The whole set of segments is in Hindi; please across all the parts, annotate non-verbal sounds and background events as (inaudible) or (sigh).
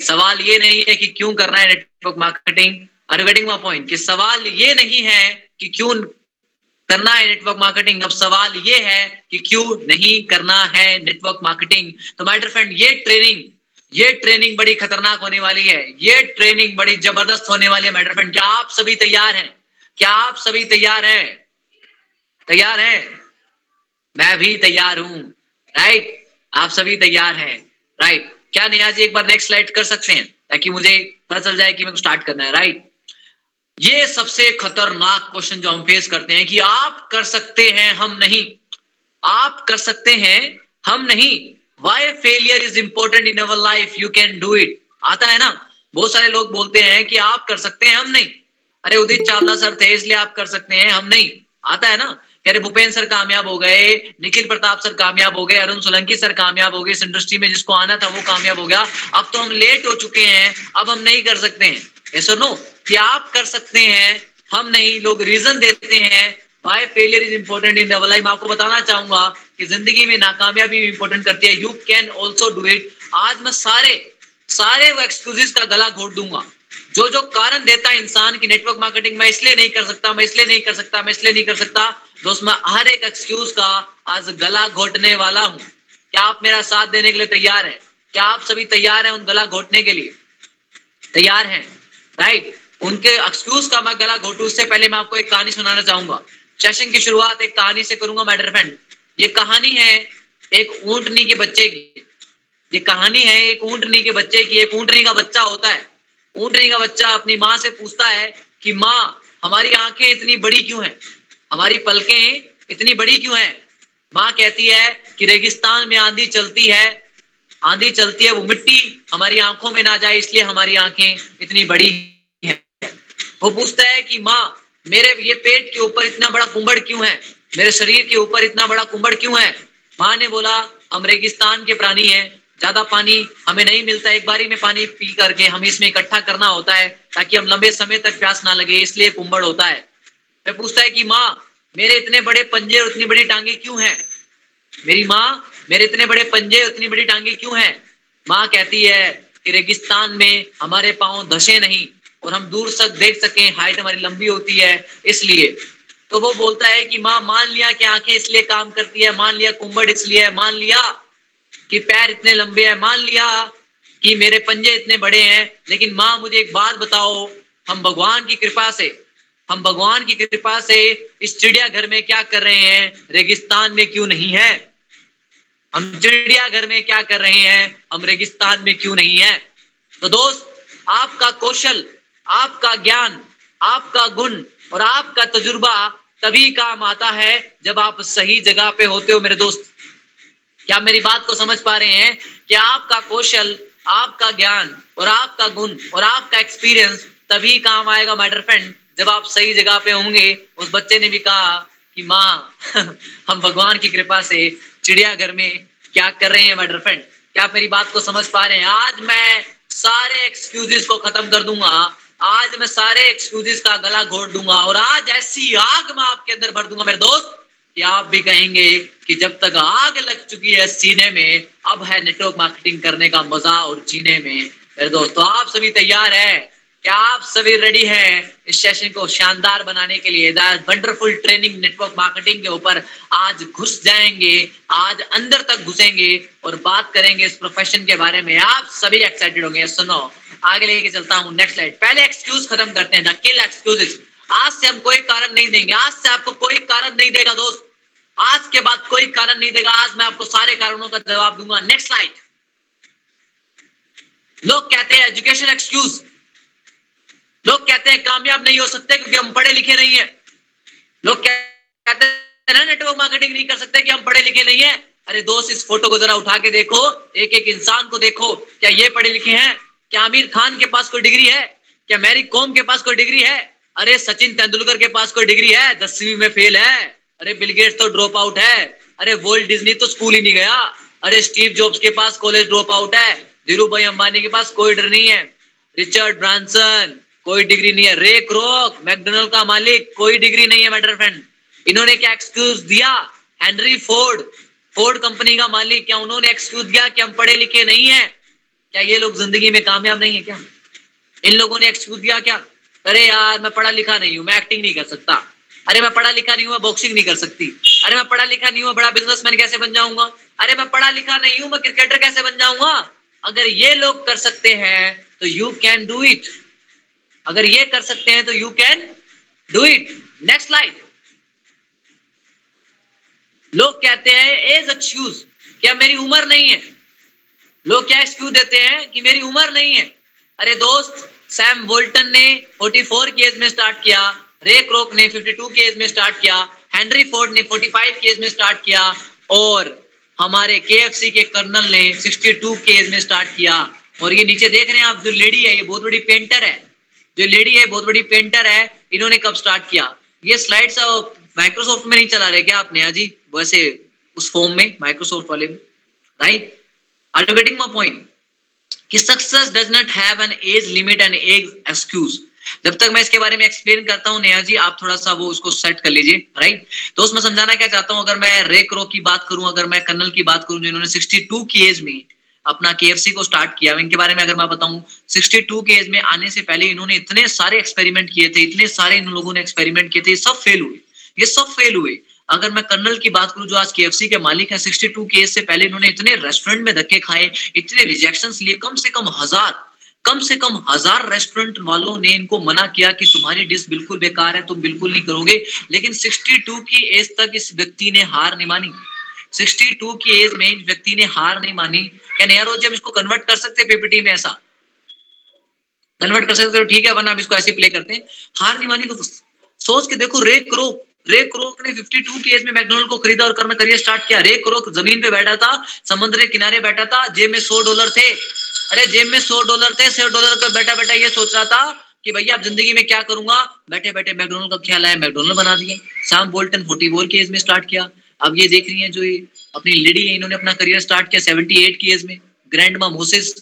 सवाल ये नहीं है कि क्यों करना है network marketing are my point कि सवाल ये नहीं है कि क्यों करना है नेटवर्क मार्केटिंग अब सवाल ये है कि क्यों नहीं करना है नेटवर्क मार्केटिंग तो माय फ्रेंड ये ट्रेनिंग ये ट्रेनिंग बड़ी खतरनाक होने वाली है। ये ट्रेनिंग बड़ी ज़बरदस्त होने वाली है माय फ्रेंड क्या आप सभी तैयार हैं? क्या आप सभी तैयार हैं? तैयार हैं? मैं भी तैयार हूँ। राइट आप सभी तैयार हैं। राइट क्या नियाजी एक बार नेक्स्ट स्लाइड कर सकते हैं? ताकि मुझे पता चल जाए कि मेरे को स्टार्ट करना है राइट ये सबसे खतरनाक क्वेश्चन जो हम फेस करते हैं कि आप कर सकते हैं, हम नहीं। आप कर सकते हैं, हम नहीं। Why failure is important in our life you can do it आता है ना? बहुत सारे लोग बोलते हैं कि आप कर सकते हैं, हम नहीं। अरे उदित चावला सर थे, इसलिए आप कर सकते हैं, हम नहीं। आता है ना? रहे भूपेन्द्र सर कामयाब हो गए, निखिल प्रताप सर कामयाब हो गए, अरुण सोलंकी सर कामयाब हो गए, इस इंडस्ट्री में जिसको आना था वो कामयाब हो गया। अब तो हम लेट हो चुके हैं, अब हम नहीं कर सकते हैं। ऐसा नो कि आप कर सकते हैं, हम नहीं, लोग रीजन देते हैं। Why failure is important in our life आपको बताना चाहूँगा कि ज़िंदगी में नाकामयाबी इंपॉर्टेंट करती है। You can also do it आज मैं सारे सारे एक्सक्यूजेस का गला घोट दूँगा। जो जो कारण देता है इंसान की नेटवर्क मार्केटिंग में इसलिए नहीं कर सकता, मैं इसलिए नहीं कर सकता, मैं इसलिए नहीं कर सकता, दोस्त, मैं हर एक एक्सक्यूज का आज गला घोटने वाला हूँ। क्या आप मेरा साथ देने के लिए तैयार है? क्या आप सभी तैयार हैं उन गला घोटने के लिए? तैयार हैं राइट उनके एक्सक्यूज का मैं गला घोटू, उससे पहले मैं आपको एक कहानी सुनाना चाहूँगा। सेशन की शुरुआत एक कहानी से करूँगा माय फ्रेंड ये कहानी है एक ऊंटनी के बच्चे की। ये कहानी है एक ऊंटनी के बच्चे की, एक ऊंटनी का बच्चा होता है। ऊंटनी का बच्चा अपनी माँ से पूछता है कि माँ, हमारी आँखें इतनी बड़ी क्यों हैं? हमारी पलकें इतनी बड़ी क्यों हैं? माँ कहती है कि रेगिस्तान में आंधी चलती है, आंधी चलती है, वो मिट्टी हमारी आँखों में ना जाए, इसलिए हमारी आँखें इतनी बड़ी है। वो पूछता है कि माँ, मेरे ये पेट के ऊपर इतना बड़ा कुंभड़ क्यों है? मेरे शरीर के ऊपर इतना बड़ा कुंभड़ क्यों है? माँ ने बोला, हम रेगिस्तान के प्राणी हैं ज़्यादा पानी हमें नहीं मिलता, एक बारी में पानी पी करके हमें इसमें इकट्ठा करना होता है ताकि हम लंबे समय तक प्यास ना लगे, इसलिए कुंबड़ होता है। मैं पूछता है कि माँ, मेरे इतने बड़े पंजे और इतनी बड़ी टांगे क्यों हैं? मेरी माँ, मेरे इतने बड़े पंजे और इतनी बड़ी टांगे क्यों हैं? माँ कहती है कि रेगिस्तान में हमारे पाँव धसे नहीं और हम दूर तक देख सके, हाइट हमारी लंबी होती है, इसलिए। तो वो बोलता है कि माँ, मान लिया कि आँखें इसलिए काम करती है, मान लिया कुंभड़ इसलिए मान लिया कि पैर इतने लंबे हैं, मान लिया कि मेरे पंजे इतने बड़े हैं, लेकिन माँ, मुझे एक बात बताओ, हम भगवान की कृपा से, हम भगवान की कृपा से इस चिड़ियाघर में क्या कर रहे हैं? रेगिस्तान में क्यों नहीं है? हम चिड़ियाघर में क्या कर रहे हैं? हम रेगिस्तान में क्यों नहीं है? तो दोस्त, आपका कौशल, आपका ज्ञान, आपका गुण और आपका तजुर्बा तभी काम आता है जब आप सही जगह पे होते हो, मेरे दोस्त। क्या मेरी बात को समझ पा रहे हैं कि आपका कौशल, आपका ज्ञान और आपका गुण और आपका एक्सपीरियंस तभी काम आएगा माइडर फ्रेंड जब आप सही जगह पे होंगे। उस बच्चे ने भी कहा कि, माँ, (laughs) हम भगवान की कृपा से चिड़ियाघर में क्या कर रहे हैं माइडर फ्रेंड क्या आप मेरी बात को समझ पा रहे हैं? आज मैं सारे एक्सक्यूजेस को खत्म कर दूँगा। आज मैं सारे एक्सक्यूजेस का गला घोट दूँगा और आज ऐसी आग मैं आपके अंदर भर दूँगा, मेरे दोस्त। कि आप भी कहेंगे कि जब तक आग लग चुकी है सीने में, अब है नेटवर्क मार्केटिंग करने का मज़ा और जीने में। मेरे दोस्त तो आप सभी तैयार है? क्या आप सभी रेडी हैं इस सेशन को शानदार बनाने के लिए? वंडरफुल ट्रेनिंग नेटवर्क मार्केटिंग के ऊपर आज घुस जाएँगे, आज अंदर तक घुसेंगे और बात करेंगे इस प्रोफेशन के बारे में। आप सभी एक्साइटेड होंगे, सुनो। आगे लेके चलता हूँ नेक्स्ट स्लाइड पहले एक्सक्यूज खत्म करते हैं। द किल एक्सक्यूजेस आज से हम कोई कारण नहीं देंगे। आज से आपको कोई कारण नहीं देगा, दोस्त। आज के बाद कोई कारण नहीं देगा। आज मैं आपको सारे कारणों का जवाब दूँगा। नेक्स्ट स्लाइड लोग कहते हैं एजुकेशन एक्सक्यूज लोग कहते हैं, कामयाब नहीं हो सकते क्योंकि हम पढ़े लिखे नहीं है। लोग कहते हैं नेटवर्क मार्केटिंग नहीं कर सकते कि हम पढ़े लिखे नहीं है। अरे दोस्त, इस फ़ोटो को जरा उठा के देखो। एक एक इंसान को देखो। क्या ये पढ़े लिखे हैं? क्या आमिर खान के पास कोई डिग्री है? क्या मैरी कॉम के पास कोई डिग्री है? अरे सचिन तेंदुलकर के पास कोई डिग्री है? दसवीं में फेल है। अरे बिलगेट्स तो ड्रॉप आउट है। अरे वर्ल्ड डिज्नी तो स्कूल ही नहीं गया। अरे स्टीव जॉब्स के पास कॉलेज ड्रॉप आउट है। धीरू भाई अंबानी के पास कोई डर नहीं है। रिचर्ड ब्रांसन, कोई डिग्री नहीं है। रे क्रॉक, मैकडोनल्ड का मालिक, कोई डिग्री नहीं है मेटर फ्रेंड इन्होंने क्या एक्सक्यूज दिया? हेनरी फोर्ड फोर्ड कंपनी का मालिक। क्या उन्होंने एक्सक्यूज दिया कि हम पढ़े लिखे नहीं है? क्या ये लोग ज़िंदगी में कामयाब नहीं है क्या? इन लोगों ने एक्सक्यूज दिया क्या? अरे यार, मैं पढ़ा लिखा नहीं हूँ, मैं एक्टिंग नहीं कर सकता। अरे मैं पढ़ा लिखा नहीं हुआ बॉक्सिंग नहीं कर सकती। अरे मैं पढ़ा लिखा नहीं हुआ बड़ा बिजनेसमैन कैसे बन जाऊँगा? अरे मैं पढ़ा लिखा नहीं हूँ, मैं क्रिकेटर कैसे बन जाऊँगा? अगर ये लोग कर सकते हैं तो यू कैन डू इट अगर ये कर सकते हैं तो you can do it next slide लोग कहते हैं एज एक्सक्यूज क्या मेरी उम्र नहीं है? लोग क्या एक्सक्यूज देते हैं कि मेरी उम्र नहीं है? अरे दोस्त सैम वोल्टन ने 44 केज में स्टार्ट किया रे क्रोक ने 52 केज में स्टार्ट किया, हेनरी फोर्ड ने 45 केज में स्टार्ट किया, और हमारे केएफसी के कर्नल ने 62 केज में स्टार्ट किया। और ये नीचे देख रहे हैं आप, जो लेडी है, ये बहुत बड़ी पेंटर है। जो लेडी है, बहुत बड़ी पेंटर है, इन्होंने कब स्टार्ट किया? ये स्लाइड्स माइक्रोसॉफ्ट में नहीं चला रहे क्या आपने अजी वैसे उस फॉर्म में माइक्रोसॉफ्ट वाले में right are you getting my point कि success does not have an age limit and age excuse जब तक मैं इसके बारे में एक्सप्लेन करता हूँ नया जी, आप थोड़ा सा वो उसको सेट कर लीजिए राइट तो उसमें समझाना क्या चाहता हूँ, अगर मैं रेक रो की बात करूँ, अगर मैं कर्नल की बात करूँ, जिन्होंने 62 की एज में अपना के को स्टार्ट किया, इनके बारे में अगर मैं बताऊँ 62 के एज में आने से पहले इन्होंने इतने सारे एक्सपेरिमेंट किए थे, इतने सारे इन लोगों ने एक्सपेरिमेंट किए थे सब फेल हुए। ये सब फेल हुए। अगर मैं कर्नल की बात करूँ, जो आज के के मालिक है 62 के एज से पहले इन्होंने इतने रेस्टोरेंट में धक्के खाए, इतने रिजेक्शन लिए, कम से कम हज़ार, कम से कम हज़ार रेस्टोरेंट वालों ने इनको मना किया कि तुम्हारी डिश बिल्कुल बेकार है, तुम बिल्कुल नहीं करोगे। लेकिन 62 की एज तक इस व्यक्ति ने हार नहीं मानी। 62 की एज में इस व्यक्ति ने हार नहीं मानी। क्या नया हम इसको कन्वर्ट कर सकते पीपीटी में ऐसा? कन्वर्ट कर सकते हो ठीक है, वरना इसको ऐसे प्ले करते हैं। हार नहीं मानी तो सोच के देखो रे करो। रे क्रोक ने 52 की एज में मैकडोनल्ड को खरीदा और करना करियर स्टार्ट किया। रे क्रोक ज़मीन पे बैठा था, समुद्र के किनारे बैठा था, जेब में 100 डॉलर थे। अरे, जेब में 100 डॉलर थे 100 डॉलर पे बैठा बैठा ये सोच रहा था कि भैया अब ज़िंदगी में क्या करूँगा? बैठे बैठे मैकडोनल्ड का ख्याल आया मैकडोनल्ड बना दिए। सैम बोल्टन 44 की एज में स्टार्ट किया। अब ये देख रही है जो ये अपनी लेडी है, इन्होंने अपना करियर स्टार्ट किया 78 की एज में। ग्रैंड मा मोसेस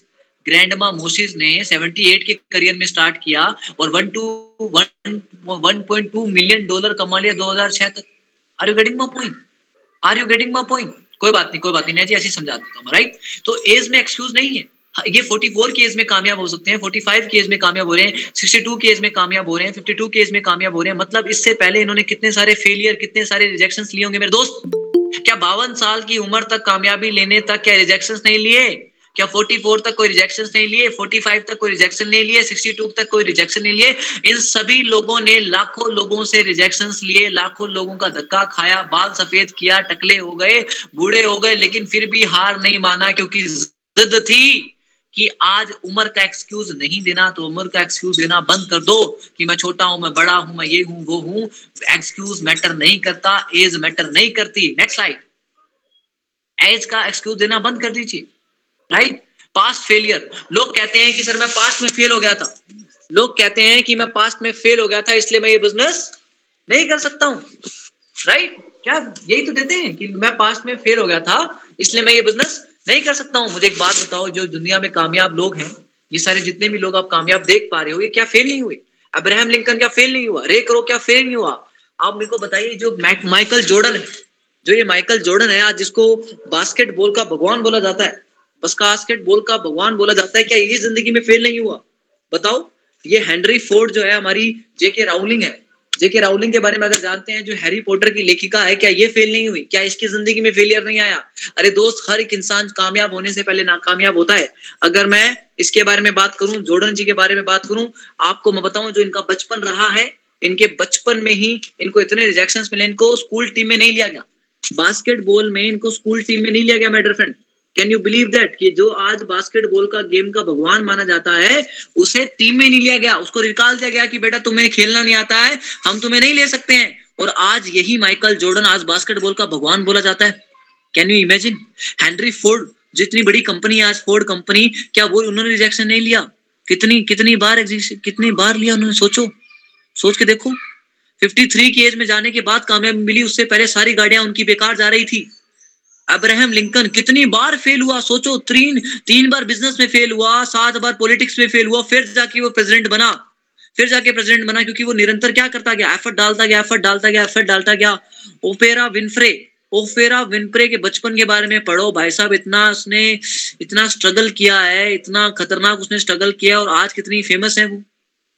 ग्रैंडमा मोसिस ने 78 के करियर में स्टार्ट किया और 1 टू 1.2 मिलियन डॉलर कमा लिया 2006 तक। Are you getting my point are you getting my point कोई बात नहीं कोई बात नहीं जी ऐसे समझा देता हूँ राइट तो एज में एक्सक्यूज नहीं है। हाँ, ये 44 की एज में कामयाब हो सकते हैं 45 की एज में कामयाब हो रहे हैं 62 की एज में कामयाब हो रहे हैं 52 की एज में कामयाब हो रहे हैं। मतलब इससे पहले इन्होंने कितने सारे फेलियर कितने सारे रिजेक्शन लिए होंगे मेरे दोस्त? क्या बावन साल की उम्र तक कामयाबी लेने तक क्या रिजेक्शन नहीं लिए? क्या 44 तक कोई रिजेक्शन नहीं लिए 45 तक कोई रिजेक्शन नहीं लिए 62 तक कोई रिजेक्शन नहीं लिए। इन सभी लोगों ने लाखों लोगों से रिजेक्शन लिए, लाखों लोगों का धक्का खाया, बाल सफ़ेद किया, टकले हो गए, बूढ़े हो गए, लेकिन फिर भी हार नहीं माना, क्योंकि जिद थी कि आज उम्र का एक्सक्यूज नहीं देना तो उम्र का एक्सक्यूज देना बंद कर दो कि मैं छोटा हूँ, मैं बड़ा हूँ, मैं ये हूँ, वो हूँ। एक्सक्यूज मैटर नहीं करता एज मैटर नहीं करती। नेक्स्ट स्लाइड एज का एक्सक्यूज देना बंद कर दीजिए। राइट पास्ट फेलियर लोग कहते हैं कि सर मैं पास्ट में फेल हो गया था। लोग कहते हैं कि मैं पास्ट में फेल हो गया था, इसलिए मैं ये बिज़नेस नहीं कर सकता हूँ। राइट क्या यही तो देते हैं कि मैं पास्ट में फेल हो गया था, इसलिए मैं ये बिज़नेस नहीं कर सकता हूँ। मुझे एक बात बताओ, जो दुनिया में कामयाब लोग हैं, ये सारे जितने भी लोग आप कामयाब देख पा रहे हो, ये क्या फेल नहीं हुए? अब्राहम लिंकन क्या फेल नहीं हुआ? रे करो क्या फेल नहीं हुआ? आप मेरे को बताइए, जो माइकल जोर्डन है, जो ये माइकल जोर्डन है, आज जिसको बास्केटबॉल का भगवान बोला जाता है बस कास्केट बोल का भगवान बोला जाता है क्या ये ज़िंदगी में फेल नहीं हुआ। बताओ, ये हेनरी फोर्ड जो है, हमारी जेके राउलिंग है। जेके राउलिंग के बारे में अगर जानते हैं, जो हैरी पॉटर की लेखिका है, क्या ये फेल नहीं हुई? क्या इसकी ज़िंदगी में फेलियर नहीं आया? अरे दोस्त, हर एक इंसान कामयाब होने से पहले नाकामयाब होता है। अगर मैं इसके बारे में बात करूँ जोर्डन जी के बारे में बात करूँ, आपको मैं बताऊँ, जो इनका बचपन रहा है, इनके बचपन में ही इनको इतने रिजेक्शन मिले, इनको स्कूल टीम में नहीं लिया गया। बास्केटबॉल में इनको स्कूल टीम में नहीं लिया गया my dear friend can you believe that कि जो आज बास्केटबॉल का गेम का भगवान माना जाता है, उसे टीम में नहीं लिया गया। उसको निकाल दिया गया कि बेटा तुम्हें खेलना नहीं आता है, हम तुम्हें नहीं ले सकते हैं। और आज यही माइकल जॉर्डन आज बास्केटबॉल का भगवान बोला जाता है। Can you imagine Henry Ford जितनी बड़ी कंपनी आज फोर्ड कंपनी क्या वो उन्होंने रिजेक्शन नहीं लिया? कितनी कितनी बार कितनी बार लिया उन्होंने? सोचो। सोच के देखो। 53 की एज में जाने के बाद कामयाबी मिली, उससे पहले सारी गाड़ियाँ उनकी बेकार जा रही थी। अब्राहम लिंकन, कितनी बार फेल हुआ, सोचो, तीन तीन बार बिज़नेस में फेल हुआ, सात बार पॉलिटिक्स में फेल हुआ, फिर जाके वो प्रेसिडेंट बना। फिर जाके प्रेसिडेंट बना, क्योंकि वो निरंतर क्या करता गया? एफर्ट डालता गया एफर्ट डालता गया एफर्ट डालता गया। ओपेरा विनफ्रे ओफेरा विनप्रे के बचपन के बारे में पढ़ो। भाई साहब, इतना उसने, इतना स्ट्रगल किया है, इतना खतरनाक उसने स्ट्रगल किया और आज कितनी फ़ेमस है वो।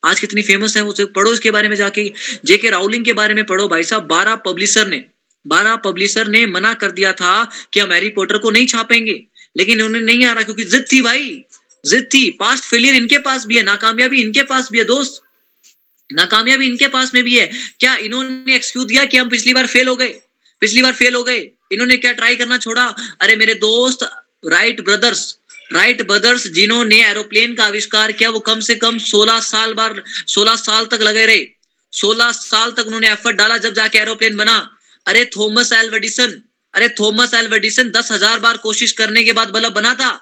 आज कितनी फ़ेमस है उसे पढ़ो इसके बारे में जाके। जेके राउलिंग के बारे में पढ़ो। भाई साहब, बारह पब्लिशर ने बारह पब्लिशर ने मना कर दिया था कि हम हैरी पॉटर को नहीं छापेंगे। लेकिन उन्हें नहीं आ रहा क्योंकि जिद थी भाई, जिद थी। पास्ट फेलियर इनके पास भी है, नाकामयाबी इनके पास भी है, दोस्त। नाकामयाबी इनके पास में भी है। क्या इन्होंने एक्सक्यूज दिया कि हम पिछली बार फेल हो गए? पिछली बार फेल हो गए। इन्होंने क्या ट्राई करना छोड़ा? अरे मेरे दोस्त राइट ब्रदर्स राइट ब्रदर्स जिन्होंने एरोप्लेन का आविष्कार किया, वो कम से कम 16 साल बार 16 साल तक लगे रहे। 16 साल तक उन्होंने एफर्ट डाला जब जाके एरोप्लेन बना। अरे थॉमस एल्वेडिसन अरे थॉमस एल्वेडिसन दस हज़ार बार कोशिश करने के बाद बल्ब बना था।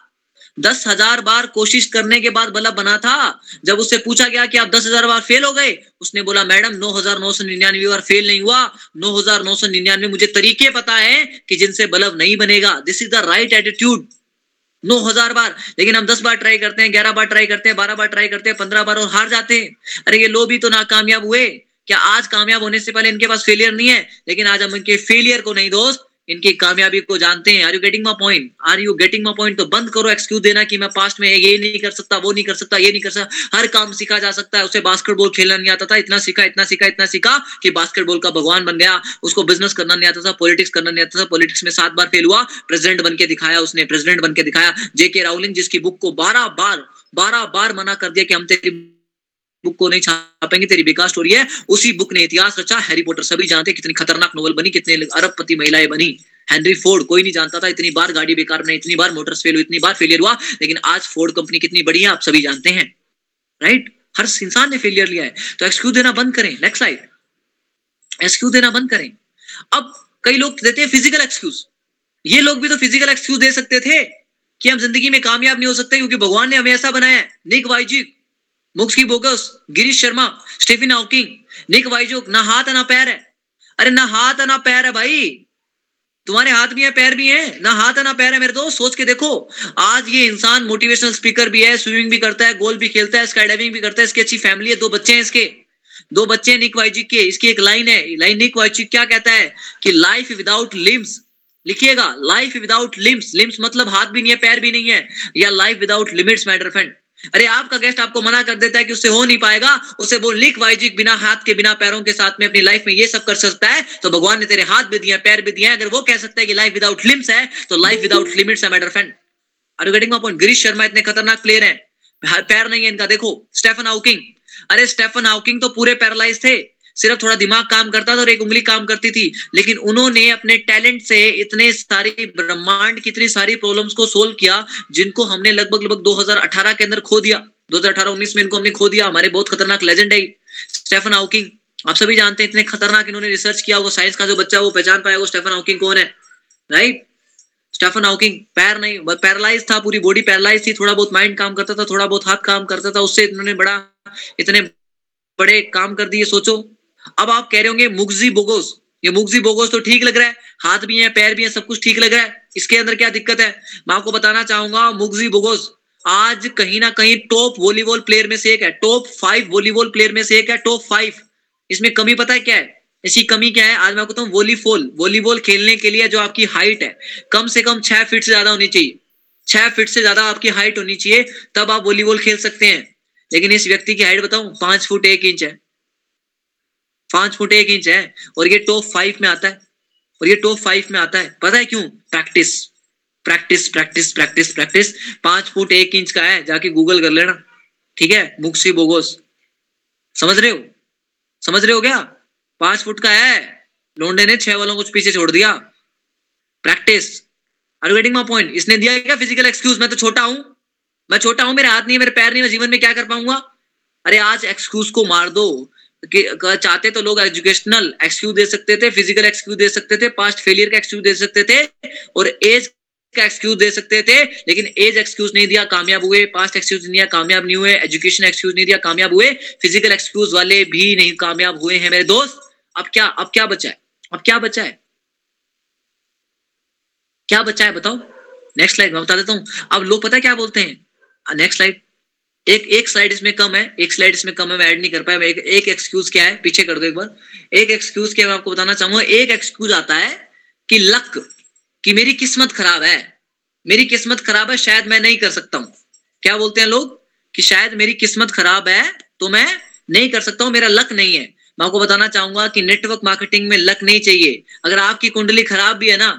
दस हज़ार बार कोशिश करने के बाद बल्ब बना था। जब उससे पूछा गया कि आप दस हज़ार बार फेल हो गए, उसने बोला, मैडम, नौ हज़ार नौ सौ निन्यानवे बार फेल नहीं हुआ। नौ हज़ार नौ सौ निन्यानवे मुझे तरीके पता है कि जिनसे बल्ब नहीं बनेगा। This is the right attitude नौ हज़ार बार, लेकिन हम दस बार ट्राई करते हैं, ग्यारह बार ट्राई करते हैं, बारह बार ट्राई करते हैं, पंद्रह बार और हार जाते हैं। अरे ये लो भी तो नाकामयाब हुए। क्या आज कामयाब होने से पहले इनके पास फेलियर नहीं है? लेकिन आज हम इनके फेलियर को नहीं दोस्त, इनकी कामयाबी को जानते हैं। Are you getting my point are you getting my point तो बंद करो एक्सक्यूज देना कि मैं पास्ट में ये नहीं कर सकता, वो नहीं कर सकता, ये नहीं कर सकता। हर काम सीखा जा सकता है। उसे बास्केटबॉल खेलना नहीं आता था। इतना सीखा इतना सीखा इतना सीखा कि बास्केटबॉल का भगवान बन गया। उसको बिज़नेस करना नहीं आता था पॉलिटिक्स करना नहीं आता था। पॉलिटिक्स में सात बार फेल हुआ। प्रेसिडेंट बन के दिखाया उसने प्रेसिडेंट बन के दिखाया। जेके राउलिंग जिसकी बुक को बारह बार बारह बार मना कर दिया कि हम तेरी बुक को नहीं छापेंगे, तेरी बेकार स्टोरी है। उसी बुक ने इतिहास रचा हैरी पॉटर सभी जानते कितनी खतरनाक नोवेल बनी, कितने अरबपति महिलाएँ बनी। हेनरी फोर्ड कोई नहीं जानता था, इतनी बार गाड़ी बेकार बनी इतनी बार मोटर्स फेल हुई, इतनी बार फेलियर हुआ, लेकिन आज फोर्ड कंपनी कितनी बड़ी है, आप सभी जानते हैं। राइट हर इंसान ने फेलियर लिया है। तो एक्सक्यूज देना बंद करें नेक्स्ट स्लाइड एक्सक्यूज देना बंद करें। अब कई लोग देते हैं फ़िज़िकल एक्सक्यूज ये लोग भी तो फ़िज़िकल एक्सक्यूज दे सकते थे कि हम ज़िंदगी में कामयाब नहीं हो सकते, क्योंकि भगवान ने हमें ऐसा बनाया है। निक वाइजिक मुक्सकी bogus, Girish Sharma, Stephen Hawking Nick Vujicic, ना हाथ है ना पैर है। अरे ना हाथ है ना पैर है भाई। तुम्हारे हाथ भी है, पैर भी है। ना हाथ है ना पैर है मेरे दोस्त, सोच के देखो। आज ये इंसान मोटिवेशनल स्पीकर भी है स्विमिंग भी करता है गोल भी खेलता है स्काई डाइविंग भी करता है, इसकी अच्छी फैमिली है, दो बच्चे हैं इसके। दो बच्चे हैं निक वाइजिक के, इसकी एक लाइन है। लाइन निक वाइजिक क्या कहता है कि लाइफ विदाउट लिम्स लिखिएगा लाइफ विदाउट लिम्स लिम्स मतलब हाथ भी नहीं है, पैर भी नहीं है, या life without limits my dear friend अरे आपका गेस्ट आपको मना कर देता है कि उससे हो नहीं पाएगा, उसे वो लिख वाइजिक बिना हाथ के, बिना पैरों के साथ में अपनी लाइफ में ये सब कर सकता है तो भगवान ने तेरे हाथ भी दिए, पैर भी दिए अगर वो कह सकता है कि लाइफ विदाउट लिम्स है तो लाइफ विदाउट लिमिट्स है matter friend are getting point Girish Sharma इतने खतरनाक प्लेयर है। पैर नहीं है इनका, देखो, स्टेफन हाउकिंग। अरे स्टेफन हाउकिंग तो पूरे पैरालाइज थे। सिर्फ़ थोड़ा दिमाग काम करता था और एक उंगली काम करती थी, लेकिन उन्होंने अपने टैलेंट से इतने सारी ब्रह्मांड की इतनी सारी प्रॉब्लम्स को सोल्व किया, जिनको हमने लगभग लगभग 2018 के अंदर खो दिया। 2018-19 में इनको हमने खो दिया। हमारे बहुत खतरनाक लेजेंड है स्टेफन हाउकिंग आप सभी जानते हैं इतने खतरनाक इन्होंने रिसर्च किया वो साइंस का जो बच्चा वो पहचान पाया वो स्टेफन हाउकिंग कौन है। राइट स्टेफन हाउकिंग पैर नहीं पैरालाइज था, पूरी बॉडी पैरालाइज थी, थोड़ा बहुत माइंड काम करता था, थोड़ा बहुत हाथ काम करता था, उससे इन्होंने बड़ा, इतने बड़े काम कर दिए, सोचो। अब आप कह रहे होंगे, मुगजी बोगोस ये मुगजी बोगोस तो ठीक लग रहा है, हाथ भी है, पैर भी है, सब कुछ ठीक लग रहा है। इसके अंदर क्या दिक्कत है? मैं आपको बताना चाहूँगा, मुगजी बोगोस आज कहीं ना कहीं टॉप वॉलीबॉल प्लेयर में से एक है टॉप फाइव वॉलीबॉल प्लेयर में से एक है टॉप फाइव इसमें कमी पता है क्या है? इसकी कमी क्या है? आज मैं आपको वॉलीबॉल वॉलीबॉल खेलने के लिए जो आपकी हाइट है, कम से कम छह फीट से ज़्यादा होनी चाहिए। छह फीट से ज़्यादा आपकी हाइट होनी चाहिए, तब आप वॉलीबॉल खेल सकते हैं। लेकिन इस व्यक्ति की हाइट बताऊँ, पाँच फुट एक इंच है। पाँच फुट एक इंच है, और ये टॉप फाइव में आता है, और ये टॉप फाइव में आता है। पता है क्यों? Practice practice practice practice practice. पाँच फुट एक इंच का है, जाके गूगल कर लेना। ठीक है? मुक्सी बोगोस। समझ रहे हो? समझ रहे हो क्या? पाँच फुट का है। लोंडे ने छह वालों को पीछे छोड़ दिया। Practice. Are getting my point इसने दिया क्या फ़िज़िकल एक्सक्यूज मैं तो छोटा हूँ। मैं छोटा हूँ, मेरे हाथ नहीं है, मेरे पैर नहीं मैं जीवन में क्या कर पाऊँगा? अरे आज एक्सक्यूज को मार दो। चाहते तो लोग एजुकेशनल एक्सक्यूज दे सकते थे फ़िज़िकल एक्सक्यूज दे सकते थे पास्ट फेलियर का एक्सक्यूज दे सकते थे और एज का एक्सक्यूज दे सकते थे, लेकिन एज एक्सक्यूज नहीं दिया, कामयाब हुए पास्ट एक्सक्यूज नहीं दिया, कामयाब नहीं हुए एजुकेशन एक्सक्यूज नहीं दिया, कामयाब हुए फ़िज़िकल एक्सक्यूज वाले भी नहीं कामयाब हुए हैं मेरे दोस्त। अब क्या अब क्या बचा है? अब क्या बचा है? क्या बचा है बताओ? नेक्स्ट स्लाइड मैं बता देता हूँ। अब लोग पता क्या बोलते हैं? नेक्स्ट स्लाइड एक एक स्लाइड इसमें कम है एक स्लाइड इसमें कम है मैं ऐड नहीं कर पाया एक, एक एक्सक्यूज क्या है पीछे कर दो एक बार। एक एक्सक्यूज क्या मैं आपको बताना चाहूँगा एक एक्सक्यूज आता है कि लक कि मेरी किस्मत खराब है। मेरी किस्मत खराब है शायद मैं नहीं कर सकता हूँ। क्या बोलते हैं लोग? कि शायद मेरी किस्मत खराब है तो मैं नहीं कर सकता हूँ मेरा लक नहीं है। मैं आपको बताना चाहूँगा कि नेटवर्क मार्केटिंग में लक नहीं चाहिए। अगर आपकी कुंडली खराब भी है ना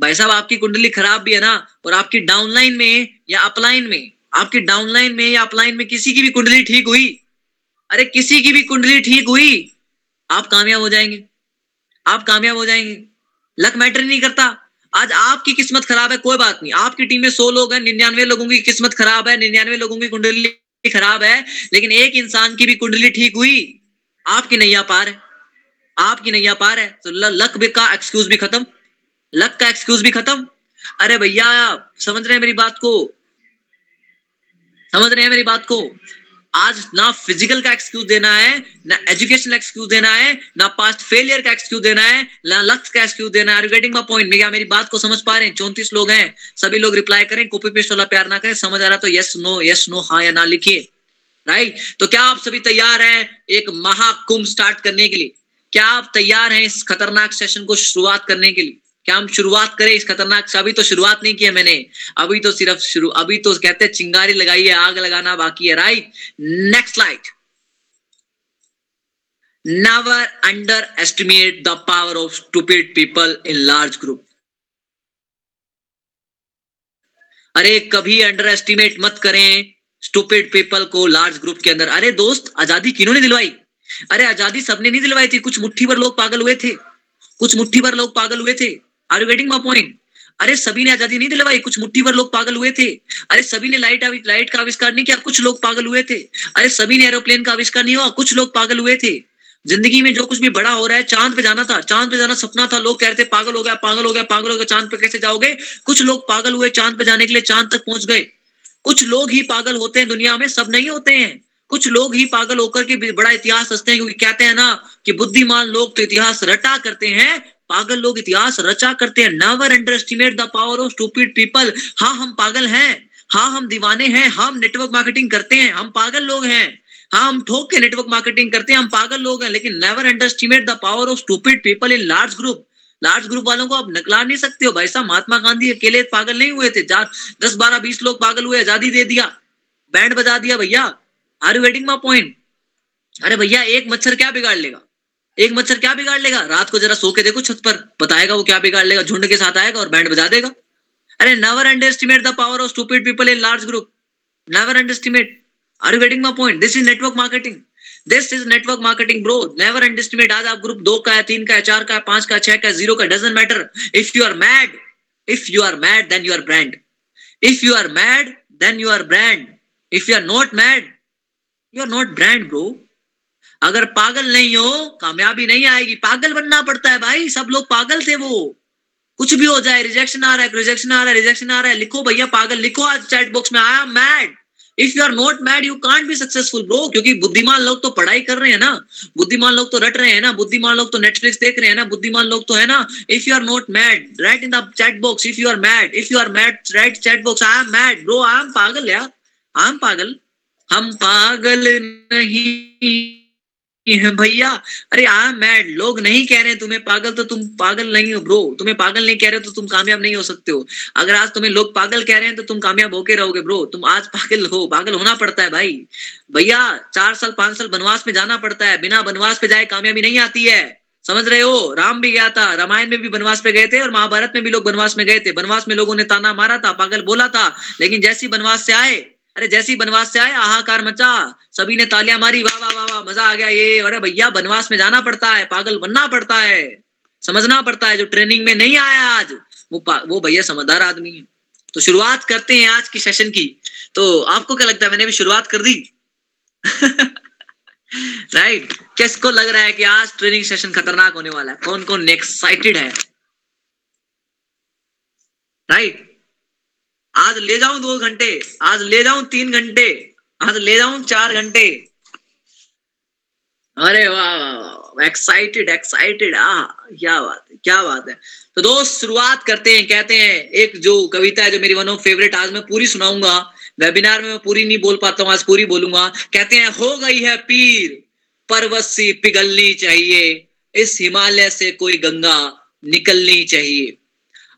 भाई साहब आपकी कुंडली खराब भी है ना और आपकी डाउनलाइन में या अपलाइन में आपकी डाउनलाइन में या अपलाइन में किसी की भी कुंडली ठीक हुई? अरे, किसी की भी कुंडली ठीक हुई, आप कामयाब हो जाएँगे। आप कामयाब हो जाएँगे। लक मैटर नहीं करता। आज आपकी किस्मत खराब है, कोई बात नहीं। आपकी टीम में सौ लोग हैं, निन्यानवे लोगों की किस्मत खराब है, निन्यानवे लोगों की कुंडली खराब है, लेकिन एक इंसान की भी कुंडली ठीक हुई, आपकी नैया पार है। आपकी नैया पार है। तो लक भी का एक्सक्यूज भी खत्म। लक का एक्सक्यूज भी खत्म। अरे भैया, समझ रहे हैं मेरी बात को? समझ रहे हैं मेरी बात को? आज ना फ़िज़िकल का एक्सक्यूज देना है, ना एजुकेशन एक्सक्यूज देना है, ना पास्ट फेलियर का एक्सक्यूज देना है, ना लक्ष्य का एक्सक्यूज देना है। गेटिंग माई पॉइंट भैया, मेरी बात को समझ पा रहे हैं? चौंतीस लोग हैं। सभी लोग रिप्लाई करें कॉपी पेस्ट वाला प्यार ना करें। समझ आ रहा तो यस नो यस नो हाँ या ना लिखिए। राइट तो क्या आप सभी तैयार हैं एक महाकुंभ स्टार्ट करने के लिए? क्या आप तैयार हैं इस खतरनाक सेशन को शुरुआत करने के लिए? क्या हम शुरुआत करें, इस खतरनाक से। अभी तो शुरुआत नहीं की है मैंने। अभी तो सिर्फ़ शुरू, अभी तो कहते हैं, चिंगारी लगाई है, आग लगाना बाकी है right next slide never underestimate the power of stupid people in large group. अरे, कभी अंडर एस्टिमेट मत करें स्टूपिड पीपल को लार्ज ग्रुप के अंदर। अरे, दोस्त, आज़ादी किन्होंने दिलवाई? अरे, आज़ादी सबने नहीं दिलवाई थी। कुछ मुट्ठी भर लोग पागल हुए थे। कुछ मुट्ठी भर लोग पागल हुए थे। Are you getting my point अरे सभी ने आज़ादी नहीं दिलवाई, कुछ मुट्ठी भर लोग पागल हुए थे। अरे सभी ने लाइट लाइट का आविष्कार नहीं किया, कुछ लोग पागल हुए थे। अरे सभी ने एरोप्लेन का आविष्कार नहीं हुआ, कुछ लोग पागल हुए थे। ज़िंदगी में जो कुछ भी बड़ा हो रहा है, चाँद पे जाना था, चाँद पे जाना सपना था। लोग कह रहे थे, पागल हो गया, पागल हो गया, पागल हो गया, चाँद पे कैसे जाओगे? कुछ लोग पागल हुए चाँद पे जाने के लिए चाँद तक पहुँच गए। कुछ लोग ही पागल होते हैं दुनिया में, सब नहीं होते हैं। कुछ लोग ही पागल होकर के बड़ा इतिहास रचते हैं, क्योंकि कहते हैं ना कि बुद्धिमान लोग तो इतिहास रटा करते हैं पागल लोग इतिहास रचा करते हैं। Never underestimate the power of stupid people हाँ हम पागल हैं। हाँ हम दीवाने हैं। हम नेटवर्क मार्केटिंग करते हैं। हम पागल लोग हैं। हाँ हम ठोक के नेटवर्क मार्केटिंग करते हैं। हम पागल लोग हैं। लेकिन never underestimate the power of stupid people in large group large group वालों को आप नकला नहीं सकते हो। भाई साहब, महात्मा गांधी अकेले पागल नहीं हुए थे। दस, बारह, बीस लोग पागल हुए, आज़ादी दे दिया। बैंड बजा दिया, भैया। Are you getting my point अरे भैया, एक मच्छर क्या बिगाड़ लेगा? एक मच्छर क्या बिगाड़ लेगा? रात को जरा सो के देखो छत पर। बताएगा वो क्या बिगाड़ लेगा? झुंड के साथ आएगा और बैंड बजा देगा। अरे never underestimate the power of stupid people in large group never underestimate are you getting my point this is network marketing this is network marketing bro never underestimate आज आप ग्रुप दो का है, तीन का है, चार का है, पाँच का छह का ज़ीरो का doesn't matter if you are mad if you are mad then you are brand if you are mad then you are brand if you are not mad you are not brand bro अगर पागल नहीं हो, कामयाबी नहीं आएगी। पागल बनना पड़ता है भाई, सब लोग पागल थे वो। कुछ भी हो जाए रिजेक्शन आ रहा है रिजेक्शन आ रहा है रिजेक्शन आ रहा है, लिखो भैया पागल, लिखो आज चैट बॉक्स में I am mad if you are not mad you can't be successful bro क्योंकि बुद्धिमान लोग तो पढ़ाई कर रहे हैं ना। बुद्धिमान लोग तो रट रहे हैं ना, बुद्धिमान लोग तो नेटफ्लिक्स देख रहे हैं ना, बुद्धिमान लोग तो है ना। If you are not mad write in the chat box if you are mad if you are mad write chat box I am mad bro I am पागल यार आई एम पागल। हम पागल नहीं। भैया? अरे आ मैड लोग नहीं कह रहे तुम्हें पागल तो तुम पागल नहीं हो ब्रो तुम्हें पागल नहीं कह रहे तो तुम कामयाब नहीं हो सकते हो। अगर आज तुम्हें लोग पागल कह रहे हैं तो तुम कामयाब होके रहोगे ब्रो तुम आज पागल हो, पागल होना पड़ता है भाई। भैया, चार साल, पाँच साल बनवास में जाना पड़ता है। बिना बनवास पे जाए कामयाबी नहीं आती है। समझ रहे हो? राम भी गया था, रामायण में भी बनवास पे गए थे और महाभारत में भी लोग बनवास में गए थे। बनवास में लोगों ने ताना मारा था, पागल बोला था। लेकिन जैसी बनवास से आए अरे जैसी बनवास से आए आहाकार मचा। सभी ने तालियाँ मारी, वाह वाह वाह वाह, मज़ा आ गया ये। अरे भैया, बनवास में जाना पड़ता है, पागल बनना पड़ता है। समझना पड़ता है, जो ट्रेनिंग में नहीं आया आज, वो वो भैया समझदार आदमी है। तो शुरुआत करते हैं आज की सेशन की। तो आपको क्या लगता है, मैंने भी शुरुआत कर दी? (laughs) राइट किसको लग रहा है कि आज ट्रेनिंग सेशन खतरनाक होने वाला है? कौन कौन एक्साइटेड है? राइट आज ले जाऊँ दो घंटे, आज ले जाऊँ तीन घंटे, आज ले जाऊँ चार घंटे। अरे वाह वाह एक्साइटेड एक्साइटेड आ क्या बात है, क्या बात है। तो दोस्त, शुरुआत करते हैं, कहते हैं, एक जो कविता है जो मेरी वन ऑफ़ फेवरेट आज मैं पूरी सुनाऊँगा। वेबिनार में मैं पूरी नहीं बोल पाता हूँ, आज पूरी बोलूँगा। कहते हैं, हो गई है पीर पर्वत सी पिघलनी चाहिए। इस हिमालय से कोई गंगा निकलनी चाहिए।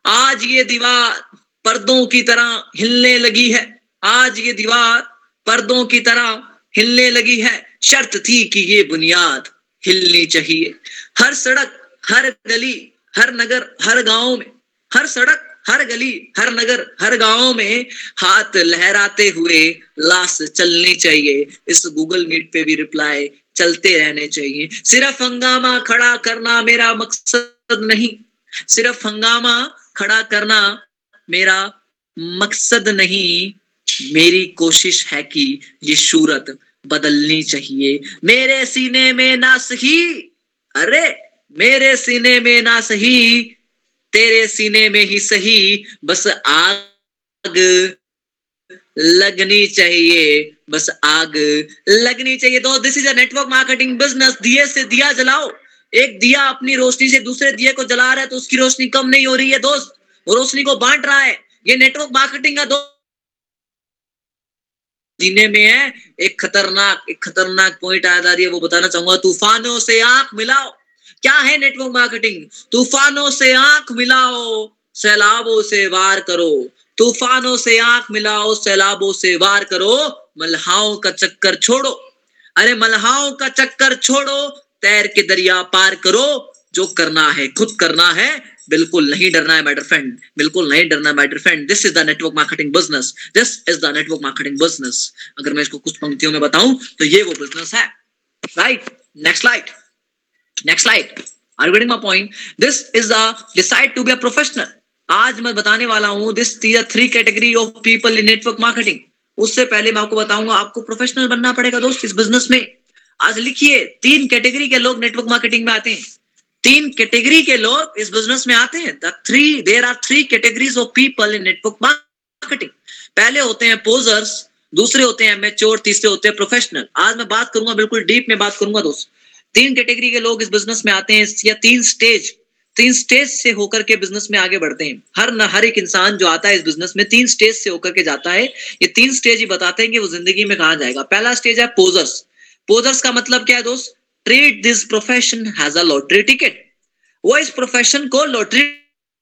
आज ये दीवार पर्दों की तरह हिलने लगी है। आज ये दीवार पर्दों की तरह हिलने लगी है। शर्त थी कि ये बुनियाद हिलनी चाहिए। हर सड़क, हर गली, हर नगर, हर गाँव में, हर सड़क, हर गली, हर नगर, हर गाँव में हाथ लहराते हुए लाश चलनी चाहिए। इस गूगल मीट पे भी रिप्लाई चलते रहने चाहिए। सिर्फ़ हंगामा खड़ा करना मेरा मकसद नहीं। सिर्फ़ हंगामा खड़ा करना मेरा मकसद नहीं, मेरी कोशिश है कि ये सूरत बदलनी चाहिए। मेरे सीने में ना सही, अरे, मेरे सीने में ना सही, तेरे सीने में ही सही, बस आग लगनी चाहिए, बस आग लगनी चाहिए। तो this is a network marketing business दिए से दिया जलाओ। एक दिया अपनी रोशनी से दूसरे दिए को जला रहा है तो उसकी रोशनी कम नहीं हो रही है, दोस्त। रोशनी को बांट रहा है। ये नेटवर्क मार्केटिंग का दोस्त जीने में है। एक खतरनाक एक खतरनाक पॉइंट आ रही है वो बताना चाहूँगा। तूफानों से आँख मिलाओ। क्या है नेटवर्क मार्केटिंग तूफानों से आँख मिलाओ, सैलाबों से वार करो। तूफानों से आँख मिलाओ, सैलाबों से वार करो। मल्हाओं का चक्कर छोड़ो। अरे मल्हाओं का चक्कर छोड़ो। तैर के दरिया पार करो। जो करना है, खुद करना है, बिल्कुल नहीं डरना है माइटर फ्रेंड बिल्कुल नहीं डरना है my dear friend this is the network marketing business this is the network marketing business अगर मैं इसको कुछ पंक्तियों में बताऊँ तो ये वो बिज़नेस है. Right next slide next slide are getting my point this is the decide to be a professional आज मैं बताने वाला हूँ this three category of people in network marketing उससे पहले मैं आपको बताऊँगा, आपको प्रोफेशनल बनना पड़ेगा दोस्त इस बिज़नेस में. आज लिखिए, तीन कैटेगरी के लोग नेटवर्क मार्केटिंग में आते हैं. तीन कैटेगरी के लोग इस बिज़नेस में आते हैं। The three there are three categories of people in network marketing पहले होते हैं पोजर्स दूसरे होते हैं मेच्योर तीसरे होते हैं प्रोफेशनल आज मैं बात करूँगा, बिल्कुल डीप में बात करूँगा दोस्त। तीन कैटेगरी के लोग इस बिज़नेस में आते हैं, या तीन स्टेज तीन स्टेज से होकर के बिज़नेस में आगे बढ़ते हैं। हर न, हर एक इंसान जो आता है इस बिज़नेस में तीन स्टेज से होकर के जाता है। ये तीन स्टेज ही बताते हैं कि वो ज़िंदगी में कहा जाएगा। पहला स्टेज है पोजर्स पोजर्स का मतलब क्या है दोस्त? Treat this profession has a lottery ticket वो इस प्रोफेशन को लॉटरी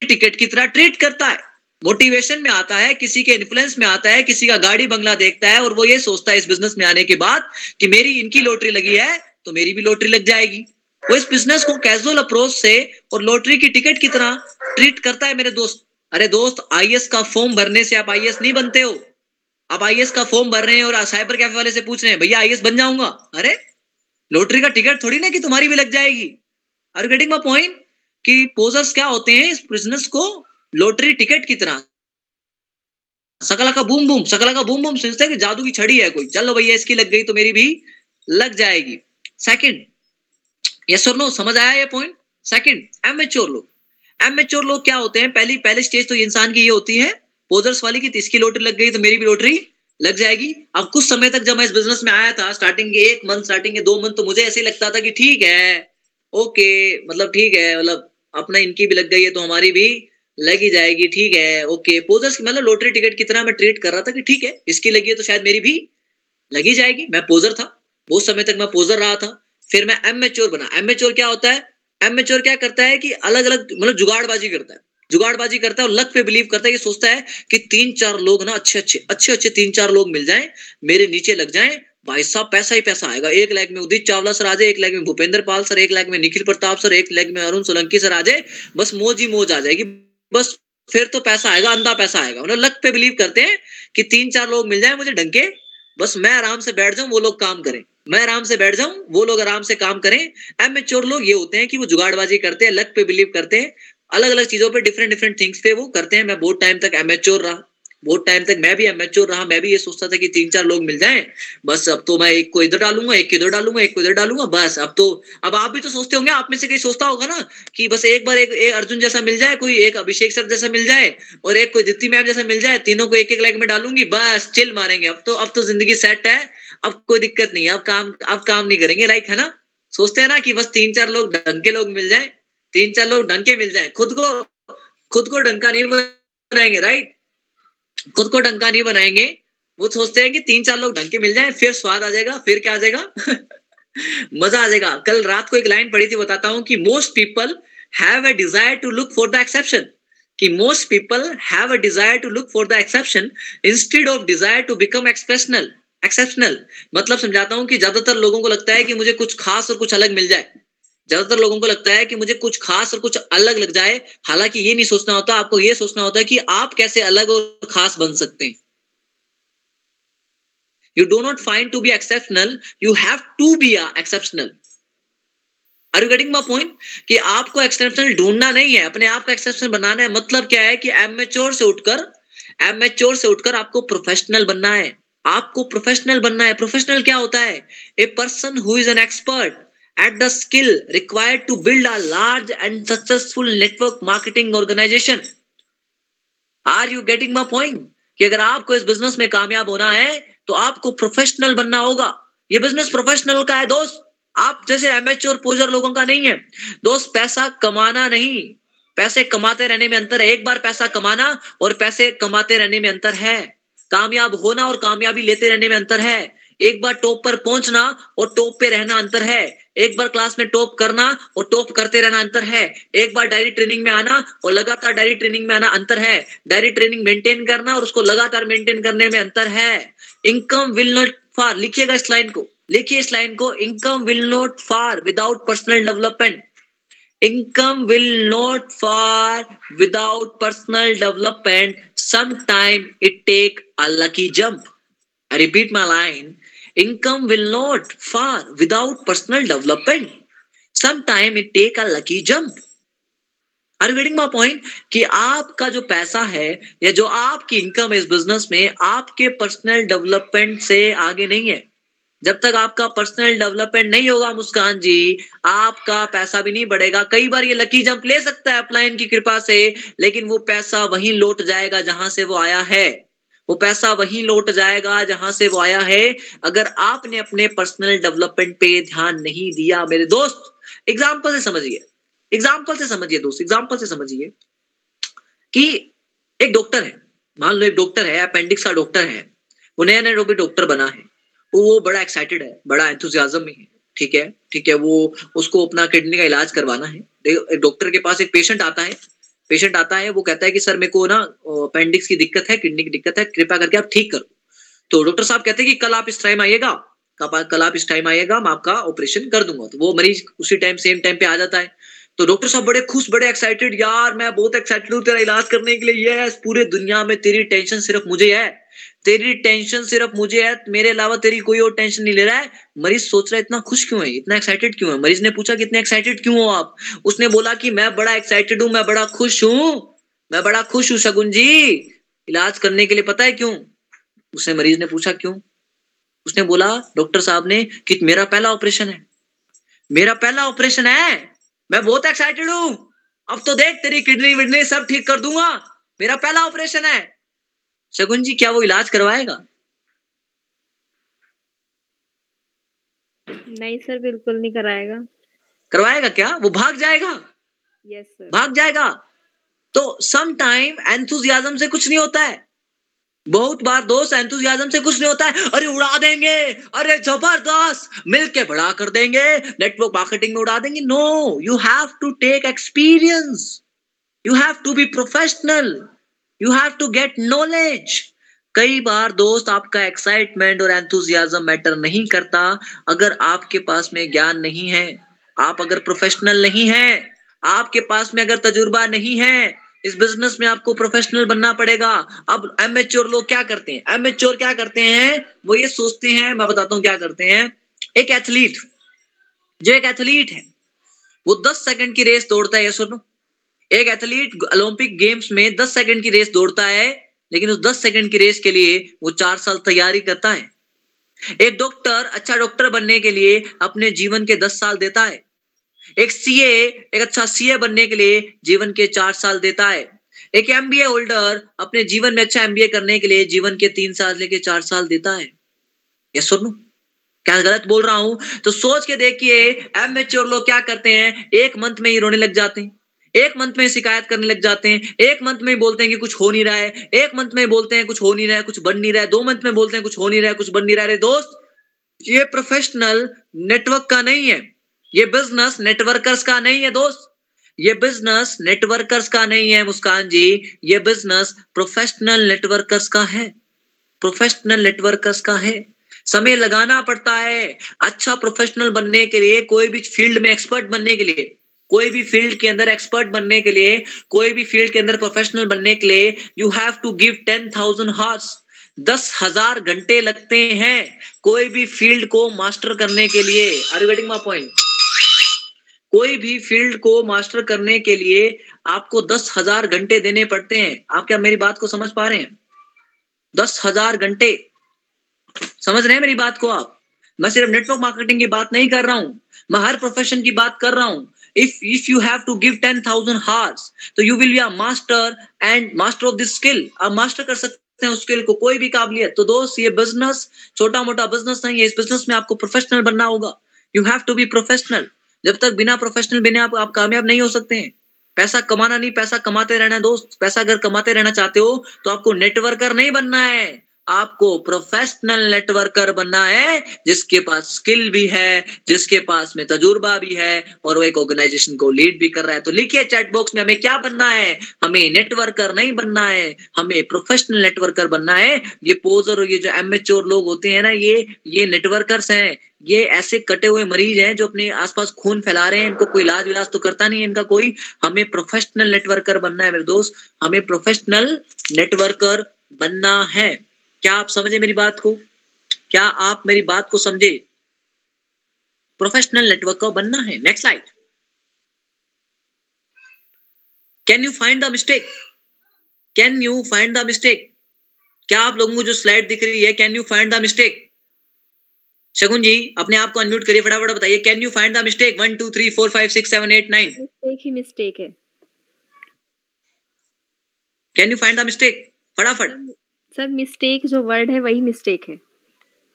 टिकट की तरह ट्रीट करता है। मोटिवेशन में आता है, किसी के इन्फ्लुएंस में आता है, किसी का गाड़ी बंगला देखता है और वो ये सोचता है इस बिज़नेस में आने के बाद कि मेरी इनकी लॉटरी लगी है तो मेरी भी लॉटरी लग जाएगी। वो इस बिज़नेस को कैजुअल अप्रोच से और लॉटरी की टिकट की तरह ट्रीट करता है मेरे दोस्त। अरे दोस्त आई का फॉर्म भरने से आप आई नहीं बनते हो। आप आई का फॉर्म भर रहे हैं और साइबर कैफ़े वाले से पूछ रहे हैं, भैया आई बन जाऊँगा? अरे लॉटरी का टिकट थोड़ी ना कि तुम्हारी भी लग जाएगी। आर गेटिंग माई पॉइंट कि पोजर्स क्या होते हैं इस बिज़नेस को लॉटरी टिकट की तरह। सकला का बूम बूम, सकला का बूम बूम सोचते कि जादू की छड़ी है कोई। चलो भैया, इसकी लग गई तो मेरी भी लग जाएगी। सेकंड यस और नो समझ आया ये पॉइंट सेकंड एमेच्योर लोग। एमेच्योर लोग क्या होते हैं? पहली, पहले स्टेज तो इंसान की ये होती है पोजर्स वाली की इसकी लॉटरी लग गई तो मेरी भी लॉटरी लग जाएगी। अब कुछ समय तक जब मैं इस बिज़नेस में आया था स्टार्टिंग के एक मंथ स्टार्टिंग के दो मंथ तो मुझे ऐसे लगता था कि ठीक है। ओके मतलब ठीक है मतलब अपना इनकी भी लग गई है तो हमारी भी लग ही जाएगी, ठीक है। ओके पोजर्स मतलब लॉटरी टिकट की तरह मैं ट्रीट कर रहा था कि ठीक है, इसकी लगी है तो शायद मेरी भी लगी जाएगी। मैं पोजर था, बहुत समय तक मैं पोजर रहा था। फिर मैं एम बना। एम क्या होता है? एम क्या करता है कि अलग अलग मतलब जुगाड़बाजी करता है। जुगाड़बाजी करता है और लक पे बिलीव करता है, ये सोचता है कि तीन चार लोग ना अच्छे अच्छे अच्छे अच्छे तीन चार लोग मिल जाएँ, मेरे नीचे लग जाएँ, भाई साहब पैसा ही पैसा आएगा। एक लैग में उदित चावला सर आ जाए, एक लाख में भूपेंद्र पाल सर, एक लाख में निखिल प्रताप सर, एक लैग में अरुण सोलंकी सर आ जाए, बस मोज ही मोज आ जाएगी। बस फिर तो पैसा आएगा, अंधा पैसा आएगा। मतलब लक पे बिलीव करते हैं कि तीन चार लोग मिल जाए मुझे ढंके बस मैं आराम से बैठ जाऊँ, वो लोग काम करें। मैं आराम से बैठ जाऊँ, वो लोग आराम से काम करें। एमेच्योर लोग ये होते हैं कि वो जुगाड़बाजी करते हैं लक पे बिलीव करते हैं अलग अलग चीज़ों पे डिफरेंट डिफरेंट थिंग्स पे वो करते हैं। मैं बहुत टाइम तक एमेच्योर रहा। बहुत टाइम तक मैं भी एमेच्योर रहा। मैं भी ये सोचता था कि तीन चार लोग मिल जाएँ। बस अब तो मैं एक को इधर डालूँगा एक को इधर डालूँगा एक को इधर डालूँगा बस। अब तो अब आप भी तो सोचते होंगे आप में से कहीं सोचता होगा ना कि बस एक बार एक, एक अर्जुन जैसा मिल जाए कोई एक अभिषेक सर जैसा मिल जाए और एक कोई दित्ती मैम जैसा मिल जाए तीनों को एक एक लाइक में डालूँगी बस चिल मारेंगे। अब तो अब तो ज़िंदगी सेट है। अब कोई दिक्कत नहीं है। अब काम अब काम नहीं करेंगे लाइक है ना? सोचते हैं ना कि बस तीन चार लोग ढंग के लोग मिल जाए। तीन चार लोग ढंग के मिल जाए। खुद को खुद को डंका नहीं बनाएँगे राइट खुद को डंका नहीं बनाएँगे। वो सोचते हैं कि तीन चार लोग ढंग के मिल जाए, फिर स्वाद आ जाएगा, फिर क्या आ जाएगा? (laughs) मज़ा आ जाएगा। कल रात को एक लाइन पढ़ी थी, बताता हूँ कि most people have a desire to look for the exception कि most people have a desire to look for the exception instead of desire to become expressional exceptional मतलब समझाता हूँ कि ज़्यादातर लोगों को लगता है कि मुझे कुछ खास और कुछ अलग मिल जाए। ज़्यादातर लोगों को लगता है कि मुझे कुछ खास और कुछ अलग लग जाए। हालाँकि ये नहीं सोचना होता, आपको ये सोचना होता है कि आप कैसे अलग और खास बन सकते हैं। You do not find to be exceptional you have to be exceptional are you getting my point कि आपको एक्सेप्शनल ढूंढना नहीं है, अपने आप का एक्सेप्शनल बनाना है मतलब क्या है कि एमेच्योर से उठकर एमेच्योर से उठकर आपको प्रोफेशनल बनना है। आपको प्रोफेशनल बनना है। प्रोफेशनल क्या होता है? A person who is an expert at the skill required to build a large and successful network marketing organization. Are you getting my point? कि अगर आपको इस बिज़नेस में कामयाब होना है तो आपको प्रोफेशनल बनना होगा। ये बिज़नेस प्रोफेशनल का है, दोस्त। आप जैसे एमेच्योर पोजर लोगों का नहीं है। दोस्त, पैसा कमाना नहीं। पैसे कमाते रहने में अंतर है। एक बार पैसा कमाना और पैसे कमाते रहने में अंतर है। कामयाब होना और कामयाबी लेते रहने में अंतर है। एक बार टॉप पर पहुँचना और टॉप पे रहना अंतर है। एक बार क्लास में टॉप करना और टॉप करते रहना अंतर है। एक बार डायरी ट्रेनिंग में आना और लगातार डायरी ट्रेनिंग में आना अंतर है। डायरी ट्रेनिंग मेंटेन करना और उसको लगातार मेंटेन करने में अंतर है। इनकम विल नॉट फार लिखिएगा इस लाइन को। लिखिए इस लाइन को। Income will not far without personal development income will not far without personal development sometime it take a lucky jump i repeat my income will not far without personal development. Sometime it take a lucky jump. Are getting my point कि आपका जो पैसा है, या जो आपकी इनकम है इस बिज़नेस में, आपके पर्सनल डेवलपमेंट से आगे नहीं है। जब तक आपका पर्सनल डेवलपमेंट नहीं होगा मुस्कान जी, आपका पैसा भी नहीं बढ़ेगा। कई बार ये लकी जंप ले सकता है अपलाइन की कृपा से, लेकिन वो पैसा वहीं लौट जाएगा जहाँ से वो आया है। वो पैसा वहीं लौट जाएगा जहाँ से वो आया है। अगर आपने अपने पर्सनल डेवलपमेंट पे ध्यान नहीं दिया, मेरे दोस्त एग्ज़ाम्पल से समझिए। एग्ज़ाम्पल से समझिए दोस्त एग्ज़ाम्पल से समझिए कि एक डॉक्टर है। मान लो एक डॉक्टर है अपेंडिक्स का डॉक्टर है। वो नया नया डॉक्टर बना है, वो बड़ा एक्साइटेड है, बड़ा एंथुजियाजम में है। ठीक है ठीक है, वो उसको अपना किडनी का इलाज करवाना है। डॉक्टर के पास एक पेशेंट आता है पेशेंट आता है, वो कहता है कि, सर, मेरे को ना अपेंडिक्स की दिक्कत है, किडनी की दिक्कत है, कृपया करके आप ठीक करो। तो डॉक्टर साहब कहते हैं कि, कल आप इस टाइम आइएगा कल आप इस टाइम आइएगा, मैं आपका ऑपरेशन कर दूँगा। तो वो मरीज़ उसी टाइम सेम टाइम पे आ जाता है। तो डॉक्टर साहब बड़े खुश, बड़े एक्साइटेड यार, मैं बहुत एक्साइटेड हूँ तेरा इलाज करने के लिए यस पूरे दुनिया में तेरी टेंशन सिर्फ़ मुझे है। तेरी टेंशन सिर्फ़ मुझे है, मेरे अलावा तेरी कोई और टेंशन नहीं ले रहा है। मरीज़ सोच रहा है, इतना खुश क्यों है? इतना एक्साइटेड क्यों है? मरीज़ ने पूछा कितने एक्साइटेड क्यों हो आप? उसने बोला कि मैं बड़ा एक्साइटेड हूँ, मैं बड़ा खुश हूँ। मैं बड़ा खुश हूँ, शगुन जी। इलाज करने के लिए पता है क्यों? उसने मरीज़ ने पूछा, क्यों? उसने बोला, डॉक्टर साहब ने, कि मेरा पहला ऑपरेशन है। मेरा पहला ऑपरेशन है। मैं बहुत एक्साइटेड हूँ। अब तो देख, तेरी किडनी विडनी सब ठीक कर दूँगा। मेरा पहला ऑपरेशन है। शगुन जी क्या वो इलाज करवाएगा? नहीं सर बिल्कुल नहीं कराएगा। करवाएगा क्या? वो भाग जाएगा? यस सर भाग जाएगा। तो सम टाइम एंथुजियाजम से कुछ नहीं होता है। बहुत बार दोस्त एंथुजियाजम से कुछ नहीं होता है। अरे उड़ा देंगे। अरे ज़बरदस्त। मिलके बड़ा कर देंगे। नेटवर्क मार्केटिंग में उड़ा देंगे। No you have to take experience you have to be professional you have to get knowledge कई बार दोस्त आपका एक्साइटमेंट और एंथुजियाज्म मैटर नहीं करता अगर आपके पास में ज्ञान नहीं है। आप अगर प्रोफेशनल नहीं है, आपके पास में अगर तजुर्बा नहीं है, इस बिज़नेस में आपको प्रोफेशनल बनना पड़ेगा। अब एमेच्योर लोग क्या करते हैं? एमेच्योर क्या करते हैं? वो ये सोचते हैं, मैं बताता हूँ क्या करते हैं। एक एथलीट जो एक एथलीट है, वो 10 सेकंड की रेस दौड़ता है, ये सुनो। एक एथलीट ओलंपिक गेम्स में 10 सेकंड की रेस दौड़ता है, लेकिन उस 10 सेकंड की रेस के लिए वो चार साल तैयारी करता है। एक डॉक्टर अच्छा डॉक्टर बनने के लिए अपने जीवन के 10 साल देता है। एक सीए, एक अच्छा सीए बनने के लिए जीवन के चार साल देता है। एक एमबीए होल्डर अपने जीवन में अच्छा एमबीए करने के लिए जीवन के तीन साल लेके चार साल देता है। ये सुनो, क्या गलत बोल रहा हूँ? तो सोच के देखिए एमेच्योर लोग क्या करते हैं? एक मंथ में ही रोने लग जाते हैं। एक मंथ में शिकायत करने लग जाते हैं, एक मंथ में बोलते हैं कि कुछ हो नहीं रहा है, एक मंथ में बोलते हैं कुछ हो नहीं रहा है, कुछ बन नहीं रहा है, दो मंथ में बोलते हैं कुछ हो नहीं रहा है, कुछ बन नहीं रहा है। दोस्त, ये प्रोफेशनल नेटवर्क का नहीं है, ये बिज़नेस नेटवर्कर्स का नहीं है दोस्त। ये बिज़नेस नेटवर्कर्स का नहीं है मुस्कान जी, ये बिज़नेस प्रोफेशनल नेटवर्कर्स का है। प्रोफेशनल नेटवर्कर्स का है। समय लगाना पड़ता है अच्छा प्रोफेशनल बनने के लिए, कोई भी फ़ील्ड में एक्सपर्ट बनने के लिए। कोई भी फ़ील्ड के अंदर एक्सपर्ट बनने के लिए, कोई भी फ़ील्ड के अंदर प्रोफेशनल बनने के लिए you have to give ten thousand hours दस हज़ार घंटे लगते हैं कोई भी फ़ील्ड को मास्टर करने के लिए। Are you getting my point कोई भी फ़ील्ड को मास्टर करने के लिए आपको दस हज़ार घंटे देने पड़ते हैं। आप क्या मेरी बात को समझ पा रहे हैं? दस हज़ार घंटे। समझ रहे हैं मेरी बात को आप? मैं सिर्फ़ नेटवर्क मार्केटिंग की बात नहीं कर रहा हूँ। मैं हर प्रोफेशन की बात कर रहा हूँ। If if you have to give 10000 hours तो you will be a master and master of this skill. आप मास्टर कर सकते उस स्किल को कोई भी काबिलियत। तो दोस्त ये बिज़नेस छोटा मोटा बिज़नेस नहीं है। इस बिज़नेस में आपको प्रोफेशनल बनना होगा। You have to be professional जब तक बिना प्रोफेशनल बने आप, आप कामयाब नहीं हो सकते हैं। पैसा कमाना नहीं पैसा कमाते रहना दोस्त। पैसा अगर कमाते रहना चाहते हो तो आपको नेटवर्कर नहीं बनना है। आपको प्रोफेशनल नेटवर्कर बनना है, जिसके पास स्किल भी है, जिसके पास में तजुर्बा भी है और वो एक ऑर्गेनाइजेशन को लीड भी कर रहा है। तो लिखिए चैट बॉक्स में हमें क्या बनना है? हमें नेटवर्कर नहीं बनना है, हमें प्रोफेशनल नेटवर्कर बनना है। ये पोजर और ये जो एमेच्योर लोग होते हैं ना, ये ये नेटवर्कर्स हैं। ये ऐसे कटे हुए मरीज़ हैं जो अपने आसपास खून फैला रहे हैं, इनको कोई इलाज विलाज तो करता नहीं है इनका कोई। हमें प्रोफेशनल नेटवर्कर बनना है मेरे दोस्त, हमें प्रोफेशनल नेटवर्कर बनना है। क्या आप समझे मेरी बात को? क्या आप मेरी बात को समझे? प्रोफेशनल नेटवर्क का बनना है। Next slide can you find the mistake can you find the mistake क्या आप लोगों को जो स्लाइड दिख रही है can you find the mistake Shagun ji अपने आप को अनम्यूट करिए फटाफट बताइए। Can you find the mistake one two three four five six seven eight nine mistake he mistake है। Can you find the mistake फटाफट। सर मिस्टेक जो वर्ड है, वही मिस्टेक है।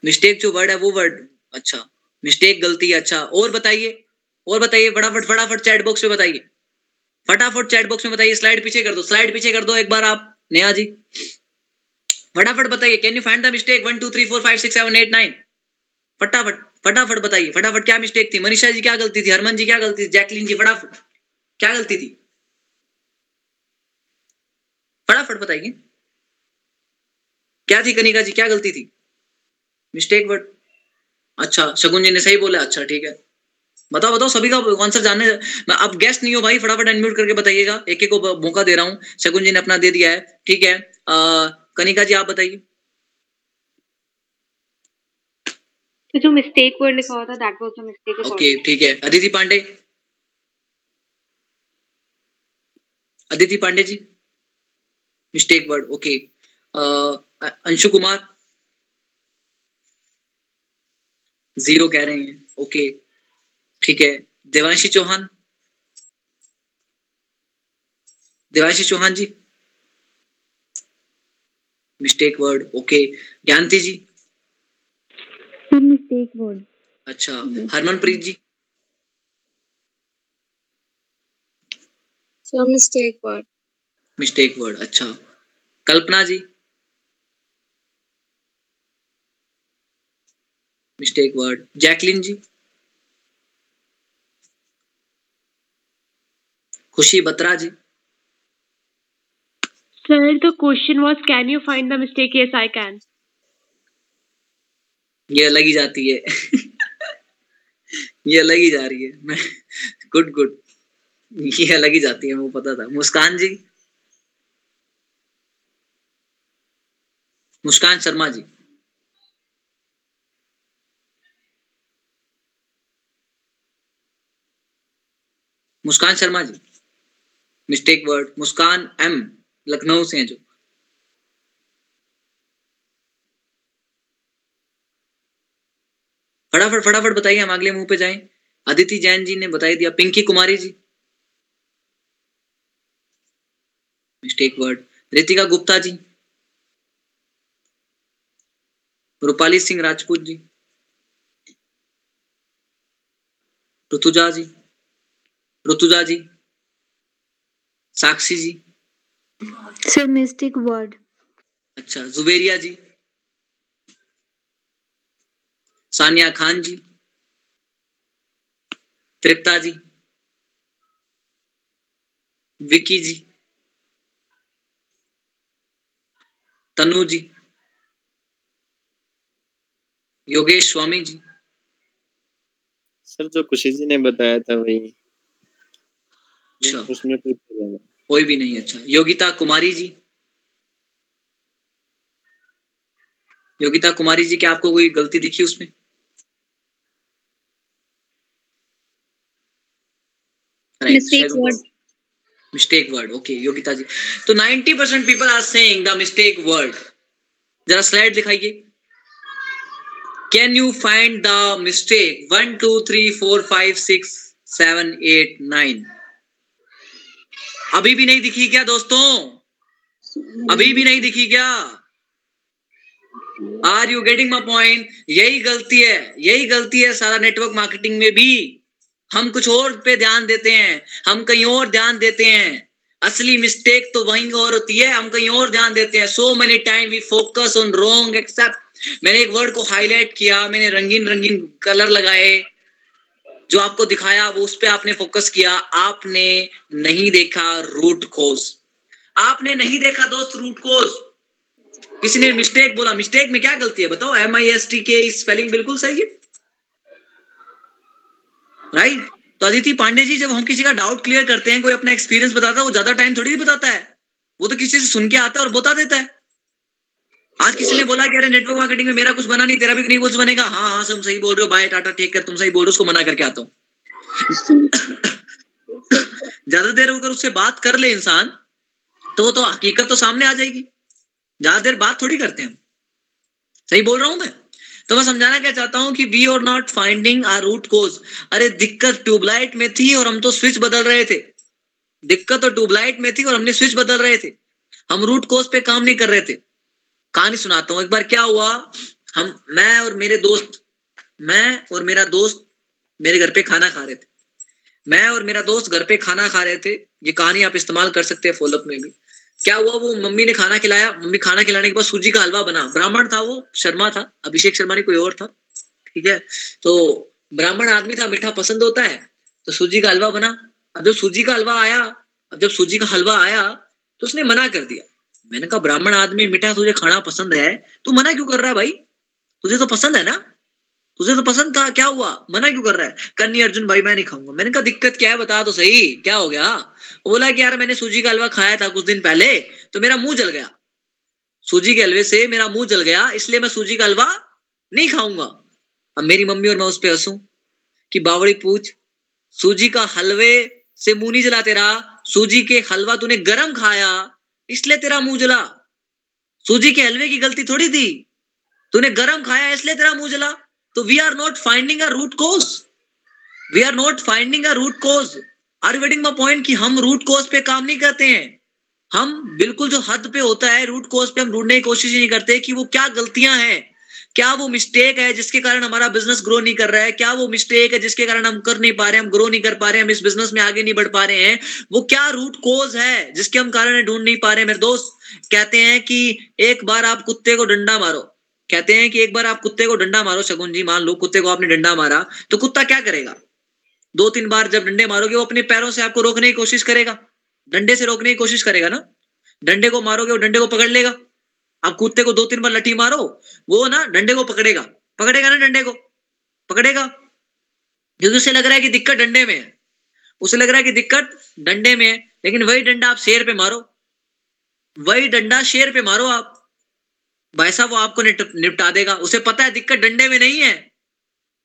मिस्टेक जो वर्ड है, वो वर्ड अच्छा मिस्टेक गलती अच्छा। और बताइए और बताइए, फटाफट फटाफट चैट बॉक्स में बताइए। फटाफट चैट बॉक्स में बताइए स्लाइड पीछे कर दो स्लाइड पीछे कर दो एक बार आप, नेहा जी। फटाफट बताइए can you find the mistake one two three four five six seven eight nine फटाफट फटाफट बताइए, फटाफट, क्या मिस्टेक थी? मनीषा जी क्या गलती थी? हरमन जी क्या गलती थी? जैकलिन जी, फटाफट। क्या गलती थी? फटाफट बताइए। क्या थी कनिका जी? क्या गलती थी? मिस्टेक वर्ड अच्छा शगुन जी ने सही बोला। अच्छा ठीक है। बताओ बताओ सभी का आंसर जानने अब गेस्ट नहीं हो भाई फटाफट अनम्यूट करके बताइएगा। एक एक को मौका दे रहा हूँ। शगुन जी ने अपना दे दिया है। ठीक है। आ, कनिका जी आप बताइए। तो जो मिस्टेक वर्ड लिखा हुआ था that was the mistake okay ठीक है। Aditi Pandey? Aditi Pandey ji? Mistake word okay Anshu Kumar? Zero कह रहे हैं। ओके ठीक है। Devanshi Chauhan? Devanshi Chauhan ji? Mistake word okay Gyanti ji? Mistake word अच्छा। Harmanpreet ji? Mistake word mistake word अच्छा। Kalpana ji? Mistake word Jacqueline ji Khushi Batra ji Sir, the question was, can you find the mistake? Yes, I can. ये अलग ही जाती है ये अलग ही जा रही है मैं गुड गुड ये अलग ही जाती है वो पता था Muskan ji Muskan Sharma ji Muskan Sharma ji. Mistake word Muskan ma'am Lucknow से हैं जो। फटाफट फटाफट बताइए, हम अगले मुँह पे जाएँ। अदिति जैन जी ने बताई दिया, Pinki Kumari ji. Mistake word Ritika Gupta ji. Rupali Singh Rajput ji. Rituja ji. Rituja ji Sakshi ji. Sir mistake word अच्छा जुबेरिया जी। सानिया खान जी। तृप्ता जी। विकी जी। तनु जी। योगेश स्वामी जी। सर जो खुशी जी ने बताया था वही। अच्छा। उसमें। कोई भी नहीं अच्छा। योगिता कुमारी जी? योगिता कुमारी जी क्या आपको कोई गलती दिखी उसमें? Mistake word okay Yogita ji. तो 90 percent people are saying the mistake word जरा स्लाइड दिखाइए। Can you find the mistake one two three four five six seven eight nine अभी भी नहीं दिखी क्या दोस्तों? अभी भी नहीं दिखी क्या? Are you getting my point यही गलती है, यही गलती है सारा नेटवर्क मार्केटिंग में भी। हम कुछ और पे ध्यान देते हैं, हम कहीं और ध्यान देते हैं। असली मिस्टेक तो वहीं और होती है, हम कहीं और ध्यान देते हैं। So many time we focus on wrong except मैंने एक वर्ड को हाईलाइट किया, मैंने रंगीन रंगीन कलर लगाए। जो आपको दिखाया, वो उस पर आपने फोकस किया। आपने नहीं देखा रूट कोज आपने नहीं देखा दोस्त रूट कोज किसी ने मिस्टेक बोला। मिस्टेक में क्या गलती है? बताओ एम आई एस टी के स्पेलिंग बिल्कुल सही है। राइट तो अदिति पांडे जी, जब हम किसी का डाउट क्लियर करते हैं, कोई अपना एक्सपीरियंस बताता है, वो ज़्यादा टाइम थोड़ी बताता है। वो तो किसी से सुन के आता है और बता देता है। आज किसी ने बोला कि अरे नेटवर्क मार्केटिंग में मेरा कुछ बना नहीं, तेरा भी नहीं कुछ बनेगा। हाँ हाँ तुम सही बोल रहे हो बाय टाटा टेक कर, तुम सही बोल रहे हो, उसको मना करके आता हूँ। ज़्यादा देर होकर उससे बात कर ले इंसान तो वो तो हकीकत तो सामने आ जाएगी। ज़्यादा देर बात थोड़ी करते हैं सही बोल रहा हूँ मैं? तो मैं समझाना क्या चाहता हूँ कि we are not finding our root cause अरे, दिक्कत ट्यूबलाइट में थी और हम तो स्विच बदल रहे थे। दिक्कत तो ट्यूबलाइट में थी और हमने स्विच बदल रहे थे। हम रूट कोज पे काम नहीं कर रहे थे। कहानी सुनाता हूँ। एक बार क्या हुआ? हम, मैं और मेरे दोस्त, मैं और मेरा दोस्त मेरे घर पे खाना खा रहे थे। मैं और मेरा दोस्त घर पे खाना खा रहे थे। ये कहानी आप इस्तेमाल कर सकते हैं फॉलोअप में भी। क्या हुआ? वो मम्मी ने खाना खिलाया। मम्मी खाना खिलाने के बाद सूजी का हलवा बना। ब्राह्मण था वो, शर्मा था। अभिषेक शर्मा ने कोई और था। ठीक है? तो ब्राह्मण आदमी था, मीठा पसंद होता है। तो सूजी का हलवा बना। अब जब सूजी का हलवा आया, अब जब सूजी का हलवा आया तो उसने मना कर दिया। मैंने कहा, ब्राह्मण आदमी मीठा तुझे खाना पसंद है, तू मना क्यों कर रहा है भाई? तुझे तो पसंद है ना? तुझे तो पसंद था, क्या हुआ? मना क्यों कर रहा है? कन्नी अर्जुन, भाई मैं नहीं खाऊँगा। मैंने कहा, दिक्कत क्या है, बता तो सही, क्या हो गया? बोला कि यार मैंने सूजी का हलवा खाया था कुछ दिन पहले तो मेरा मुँह जल गया। सूजी के हलवे से मेरा मुँह जल गया, इसलिए मैं सूजी का हलवा नहीं खाऊँगा। अब मेरी मम्मी और मैं उस पर हंसू कि बावड़ी पूछ, सूजी का हलवे से मुँह नहीं जला तेरा सूजी के हलवा तूने गरम खाया। इसलिए तेरा मुँह जला। सूजी के हलवे की गलती थोड़ी थी। तूने गरम खाया, इसलिए तेरा मुँह जला। तो we are not finding a root cause we are not finding a root cause are getting my point कि हम रूट कोज पे काम नहीं करते हैं। हम बिल्कुल जो हद पे होता है रूट कोज पे हम ढूँढने की कोशिश नहीं करते कि वो क्या गलतियाँ हैं। क्या वो मिस्टेक है जिसके कारण हमारा बिज़नेस ग्रो नहीं कर रहा है? क्या वो मिस्टेक है जिसके कारण हम कर नहीं पा रहे, हम ग्रो नहीं कर पा रहे, हम इस बिज़नेस में आगे नहीं बढ़ पा रहे हैं? वो क्या रूट कोज है जिसके हम कारण ढूंढ नहीं पा रहे मेरे दोस्त कहते हैं कि एक बार आप कुत्ते को डंडा मारो। कहते हैं कि एक बार आप कुत्ते को डंडा मारो शगुन जी, मान लो कुत्ते को आपने डंडा मारा तो कुत्ता क्या करेगा? दो तीन बार जब डंडे मारोगे, वो अपने पैरों से आपको रोकने की कोशिश करेगा। डंडे से रोकने की कोशिश करेगा ना? डंडे को मारोगे, वो डंडे को पकड़ लेगा। आप कुत्ते को दो तीन बार लठी मारो, वो ना डंडे को पकड़ेगा। पकड़ेगा ना डंडे को? पकड़ेगा। क्योंकि उसे लग रहा है कि दिक्कत डंडे में है। उसे लग रहा है कि दिक्कत डंडे में है, लेकिन वही डंडा आप शेर पे मारो। वही डंडा शेर पे मारो आप। भाई साहब, वो आपको निपटा देगा। उसे पता है दिक्कत डंडे में नहीं है।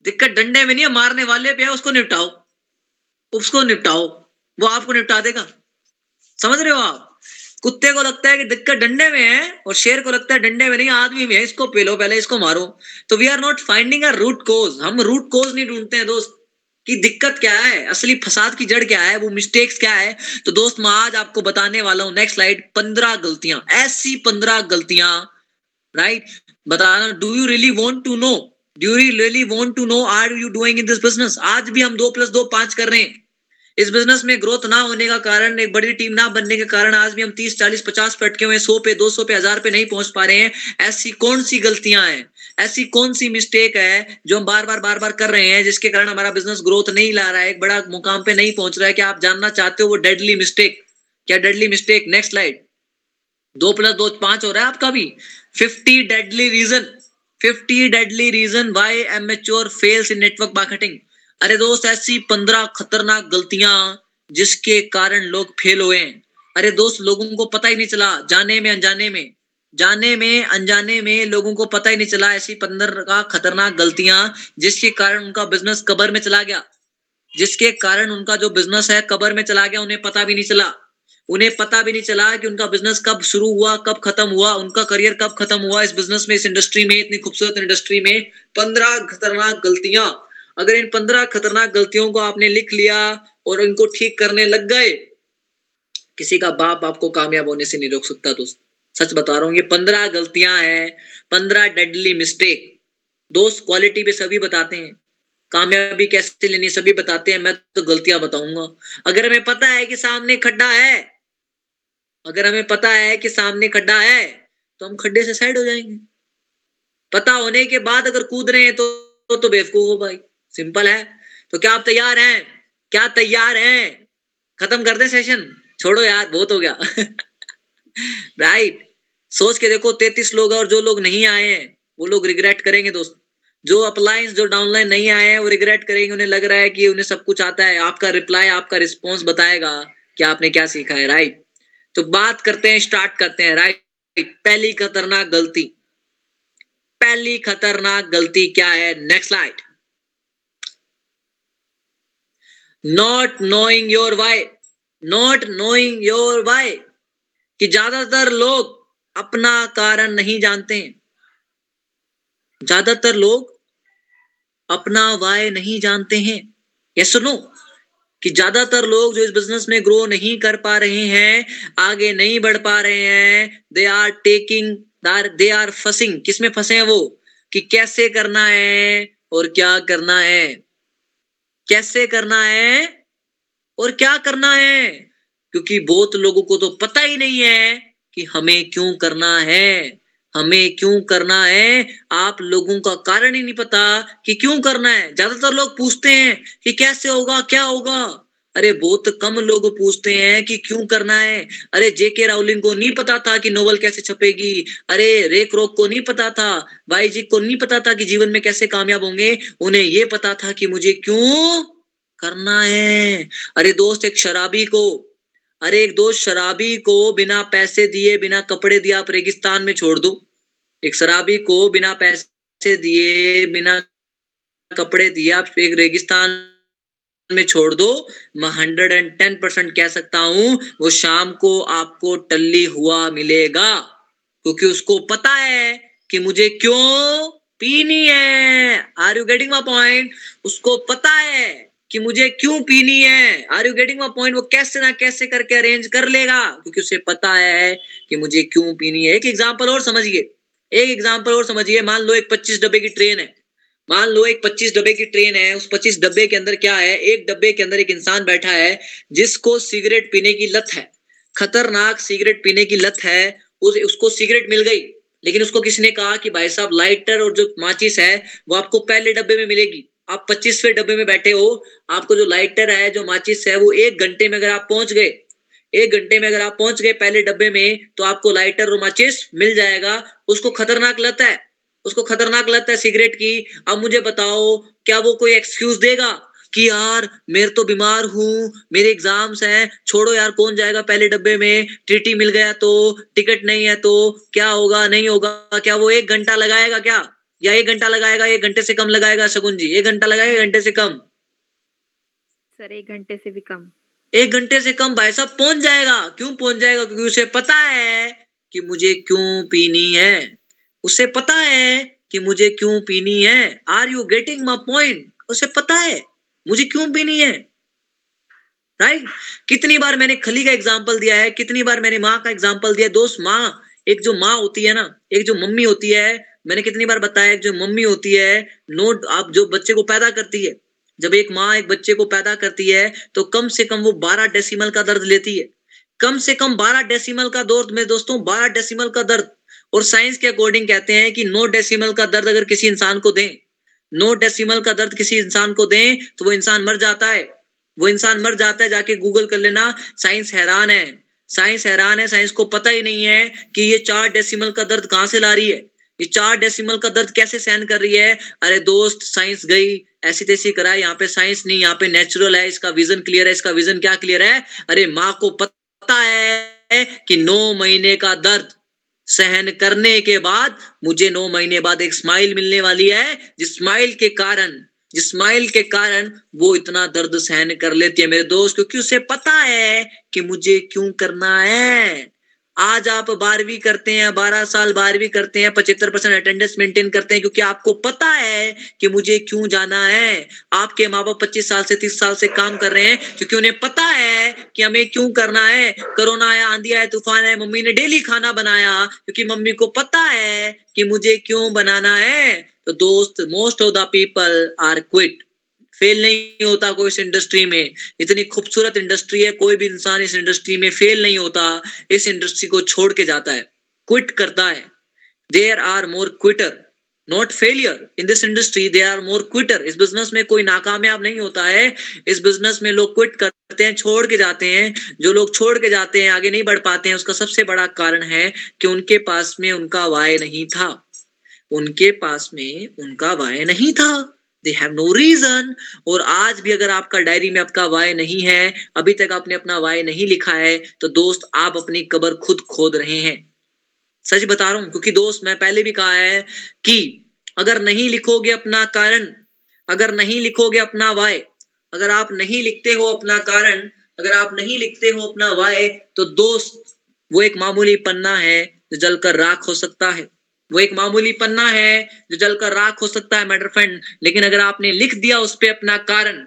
दिक्कत डंडे में नहीं है, मारने वाले पे है, उसको निपटाओ। उसको निपटाओ। वो आपको निपटा देगा। समझ रहे हो आप? कुत्ते को लगता है कि दिक्कत डंडे में है और शेर को लगता है डंडे में नहीं, आदमी में है, इसको पेलो, पहले इसको मारो। तो we are not finding a root cause हम रूट कोज नहीं ढूंढते हैं, दोस्त, कि दिक्कत क्या है, असली फसाद की जड़ क्या है, वो मिस्टेक्स क्या है। तो दोस्त, मैं आज आपको बताने वाला हूँ नेक्स्ट स्लाइड पंद्रह गलतियाँ, ऐसी पंद्रह गलतियाँ राइट बताना do you really want to know do you really want to know are you doing in this business आज भी हम दो प्लस दो पाँच कर रहे हैं। इस बिज़नेस में ग्रोथ ना होने का कारण, एक बड़ी टीम ना बनने के कारण आज भी हम 30 40 50 पे अटके हुए सौ पे 200 पे, हज़ार पे नहीं पहुँच पा रहे हैं। ऐसी कौन सी गलतियाँ हैं? ऐसी कौन सी मिस्टेक है जो हम बार बार बार बार कर रहे हैं, जिसके कारण हमारा बिज़नेस ग्रोथ नहीं ला रहा है, एक बड़ा मुकाम पे नहीं पहुँच रहा है? क्या आप जानना चाहते हो वो डेडली मिस्टेक क्या डेडली मिस्टेक नेक्स्ट स्लाइड दो प्लस दो, पाँच हो रहा है आपका भी। Fifty deadly reason fifty deadly reason why am amateur fails in network marketing अरे दोस्त, ऐसी पंद्रह खतरनाक गलतियाँ जिसके कारण लोग फेल हुए हैं। अरे दोस्त, लोगों को पता ही नहीं चला, जाने में, अनजाने में। जाने में, अनजाने में लोगों को पता ही नहीं चला ऐसी पंद्रह का खतरनाक गलतियाँ जिसके कारण उनका बिज़नेस कबर में चला गया। जिसके कारण उनका जो बिज़नेस है कबर में चला गया, उन्हें पता भी नहीं चला। उन्हें पता भी नहीं चला कि उनका बिज़नेस कब शुरू हुआ, कब खत्म हुआ, उनका करियर कब खत्म हुआ इस बिज़नेस में, इस इंडस्ट्री में, इतनी खूबसूरत इंडस्ट्री में। पंद्रह खतरनाक गलतियाँ। अगर इन पंद्रह खतरनाक गलतियों को आपने लिख लिया और इनको ठीक करने लग गए, किसी का बाप आपको कामयाब होने से नहीं रोक सकता दोस्त। सच बता रहा हूँ, ये पंद्रह गलतियाँ हैं, पंद्रह डेडली मिस्टेक दोस्त क्वालिटी पे सभी बताते हैं। कामयाबी कैसे लेनी सभी बताते हैं, मैं तो गलतियाँ बताऊँगा। अगर हमें पता है कि सामने खड्डा है, अगर हमें पता है कि सामने खड्डा है तो हम खड्डे से साइड हो जाएँगे। पता होने के बाद अगर कूद रहे हैं तो तो बेवकूफ़ हो भाई। सिंपल है। तो क्या आप तैयार हैं? क्या तैयार हैं? खत्म कर दे सेशन छोड़ो यार, बहुत हो गया। (laughs) राइट सोच के देखो, तैतीस लोग और जो लोग नहीं आए हैं, वो लोग रिग्रेट करेंगे दोस्त। जो अपलाइंस जो डाउनलाइन नहीं आए हैं, वो रिग्रेट करेंगे। उन्हें लग रहा है कि उन्हें सब कुछ आता है। आपका रिप्लाई आपका रिस्पॉन्स बताएगा कि आपने क्या सीखा है। राइट तो बात करते हैं स्टार्ट करते हैं। राइट पहली खतरनाक गलती। पहली खतरनाक गलती क्या है? Next slide not knowing your why not knowing your why कि ज़्यादातर लोग अपना कारण नहीं जानते। हैं ज़्यादातर लोग अपना वाय नहीं जानते हैं। ये सुनो, कि ज़्यादातर लोग जो इस बिज़नेस में ग्रो नहीं कर पा रहे हैं, आगे नहीं बढ़ पा रहे हैं they are taking they are fussing किसमें फंसे हैं वो? कि कैसे करना है और क्या करना है? कैसे करना है और क्या करना है? क्योंकि बहुत लोगों को तो पता ही नहीं है कि हमें क्यों करना है। हमें क्यों करना है? आप लोगों का कारण ही नहीं पता कि क्यों करना है। ज़्यादातर लोग पूछते हैं कि कैसे होगा, क्या होगा? अरे बहुत कम लोग पूछते हैं कि क्यों करना है। अरे जेके राउलिंग को नहीं पता था कि नोवेल कैसे छपेगी। अरे रेक रोक को नहीं पता था भाई जी को नहीं पता था कि जीवन में कैसे कामयाब होंगे। उन्हें ये पता था कि मुझे क्यों करना है। अरे दोस्त, एक शराबी को, अरे एक दोस्त शराबी को बिना पैसे दिए, बिना कपड़े दिए आप रेगिस्तान में छोड़ दो। एक शराबी को बिना पैसे दिए, बिना कपड़े दिए आप एक रेगिस्तान में छोड़ दो। मैं हंड्रेड एंड टेन परसेंट कह सकता हूँ, वो शाम को आपको टल्ली हुआ मिलेगा। क्योंकि उसको पता है कि मुझे क्यों पीनी है। Are you getting my point उसको पता है कि मुझे क्यों पीनी है। Are you getting my point वो कैसे ना कैसे करके अरेंज कर लेगा। क्योंकि उसे पता है कि मुझे क्यों पीनी है। एक एग्ज़ाम्पल और समझिए। एक एग्ज़ाम्पल और समझिए। मान लो एक पच्चीस डब्बे की ट्रेन है। मान लो एक पच्चीस डब्बे की ट्रेन है उस पच्चीस डब्बे के अंदर क्या है? एक डब्बे के अंदर एक इंसान बैठा है जिसको सिगरेट पीने की लत है। खतरनाक सिगरेट पीने की लत है। उस, उसको सिगरेट मिल गई लेकिन उसको किसने कहा कि भाई साहब लाइटर और जो माचिस है वो आपको पहले डब्बे में मिलेगी। आप पच्चीसवें डब्बे में बैठे हो आपको जो लाइटर है जो माचिस है वो एक घंटे में अगर आप पहुँच गए एक घंटे में अगर आप पहुँच गए पहले डब्बे में तो आपको लाइटर और माचिस मिल जाएगा। उसको खतरनाक लत है। उसको खतरनाक लत है सिगरेट की। अब मुझे बताओ क्या वो कोई एक्सक्यूज देगा कि यार मेरे तो बीमार हूँ मेरे एग्ज़ाम्स हैं छोड़ो यार कौन जाएगा पहले डब्बे में? टीटी मिल गया तो टिकट नहीं है तो क्या होगा नहीं होगा क्या वो एक घंटा लगाएगा क्या? या एक घंटा लगाएगा एक घंटे से कम लगाएगा शगुन जी? एक घंटा लगाएगा घंटे से कम? सर एक घंटे से भी कम। एक घंटे से कम भाई साहब पहुँच जाएगा। क्यों पहुँच जाएगा? क्योंकि उसे पता है कि मुझे क्यों पीनी है। उसे पता है कि मुझे क्यों पीनी है? Are you getting my point उसे पता है। मुझे क्यों पीनी है? Right right? कितनी बार मैंने खली का एग्ज़ाम्पल दिया है, कितनी बार मैंने माँ का एग्ज़ाम्पल दिया दोस्त, माँ, एक जो माँ होती है ना, एक जो मम्मी होती है, मैंने कितनी बार बताया जो मम्मी होती है नोट आप जो बच्चे को पैदा करती है, जब एक माँ एक बच्चे को पैदा करती है तो कम से कम वो बारह डेसिमल का दर्द लेती है। कम से कम बारह डेसिमल का दर्द में दोस्तों, बारह डेसिमल का दर्द। और साइंस के अकॉर्डिंग कहते हैं कि नो डेसिमल का दर्द अगर किसी इंसान को दें नो डेसिमल का दर्द किसी इंसान को दें तो वो इंसान मर जाता है। वो इंसान मर जाता है, जाके गूगल कर लेना साइंस हैरान है। साइंस हैरान है साइंस को पता ही नहीं है कि ये चार डेसिमल का दर्द कहाँ से ला रही है। ये चार डेसिमल का दर्द कैसे सहन कर रही है? अरे दोस्त साइंस गई, ऐसी तैसी कराए यहाँ पे साइंस नहीं, यहाँ पे नेचुरल है, इसका विजन क्लियर है, इसका विजन क्या क्लियर है? अरे माँ को पता है कि नौ महीने का दर्द सहन करने के बाद मुझे नौ महीने बाद एक स्माइल मिलने वाली है। जिस स्माइल के कारण, जिस स्माइल के कारण वो इतना दर्द सहन कर लेती है मेरे दोस्त, क्योंकि उसे पता है कि मुझे क्यों करना है। आज आप बारहवीं करते हैं, बारह साल बारहवीं करते हैं, पचहत्तर परसेंट अटेंडेंस मेंटेन करते हैं, क्योंकि आपको पता है कि मुझे क्यों जाना है। आपके माँ बाप पच्चीस साल से तीस साल से काम कर रहे हैं, क्योंकि उन्हें पता है कि हमें क्यों करना है। कोरोना आया, आंधी आया, तूफ़ान है मम्मी ने डेली खाना बनाया, क्योंकि मम्मी को पता है कि मुझे क्यों बनाना है। तो दोस्त most of the people are quit fail नहीं होता कोई इस इंडस्ट्री में। इतनी खूबसूरत इंडस्ट्री है, कोई भी इंसान इस इंडस्ट्री में फेल नहीं होता। इस इंडस्ट्री को छोड़ के जाता है। क्विट करता है। There are more quitter not failure in this industry they are more quitter इस बिज़नेस में कोई नाकामयाब नहीं होता है। इस बिज़नेस में लोग क्विट करते हैं, छोड़ के जाते हैं। जो लोग छोड़ के जाते हैं, आगे नहीं बढ़ पाते हैं, उसका सबसे बड़ा कारण है कि उनके पास में उनका वाय नहीं था। उनके पास में उनका वाय नहीं था। दे हैव नो रीजन और आज भी अगर आपका डायरी में आपका वाय नहीं है, अभी तक आपने अपना वाय नहीं लिखा है तो दोस्त आप अपनी कबर खुद खोद रहे हैं। सच बता रहा हूँ, क्योंकि दोस्त मैं पहले भी कहा है कि अगर नहीं लिखोगे अपना कारण, अगर नहीं लिखोगे अपना वाय, अगर आप नहीं लिखते हो अपना कारण, अगर आप नहीं लिखते हो अपना वाय तो दोस्त वो एक मामूली पन्ना है जो जलकर राख हो सकता है। वो एक मामूली पन्ना है जो जलकर राख हो सकता है मैटर फ्रेंड लेकिन अगर आपने लिख दिया उस पर अपना कारण,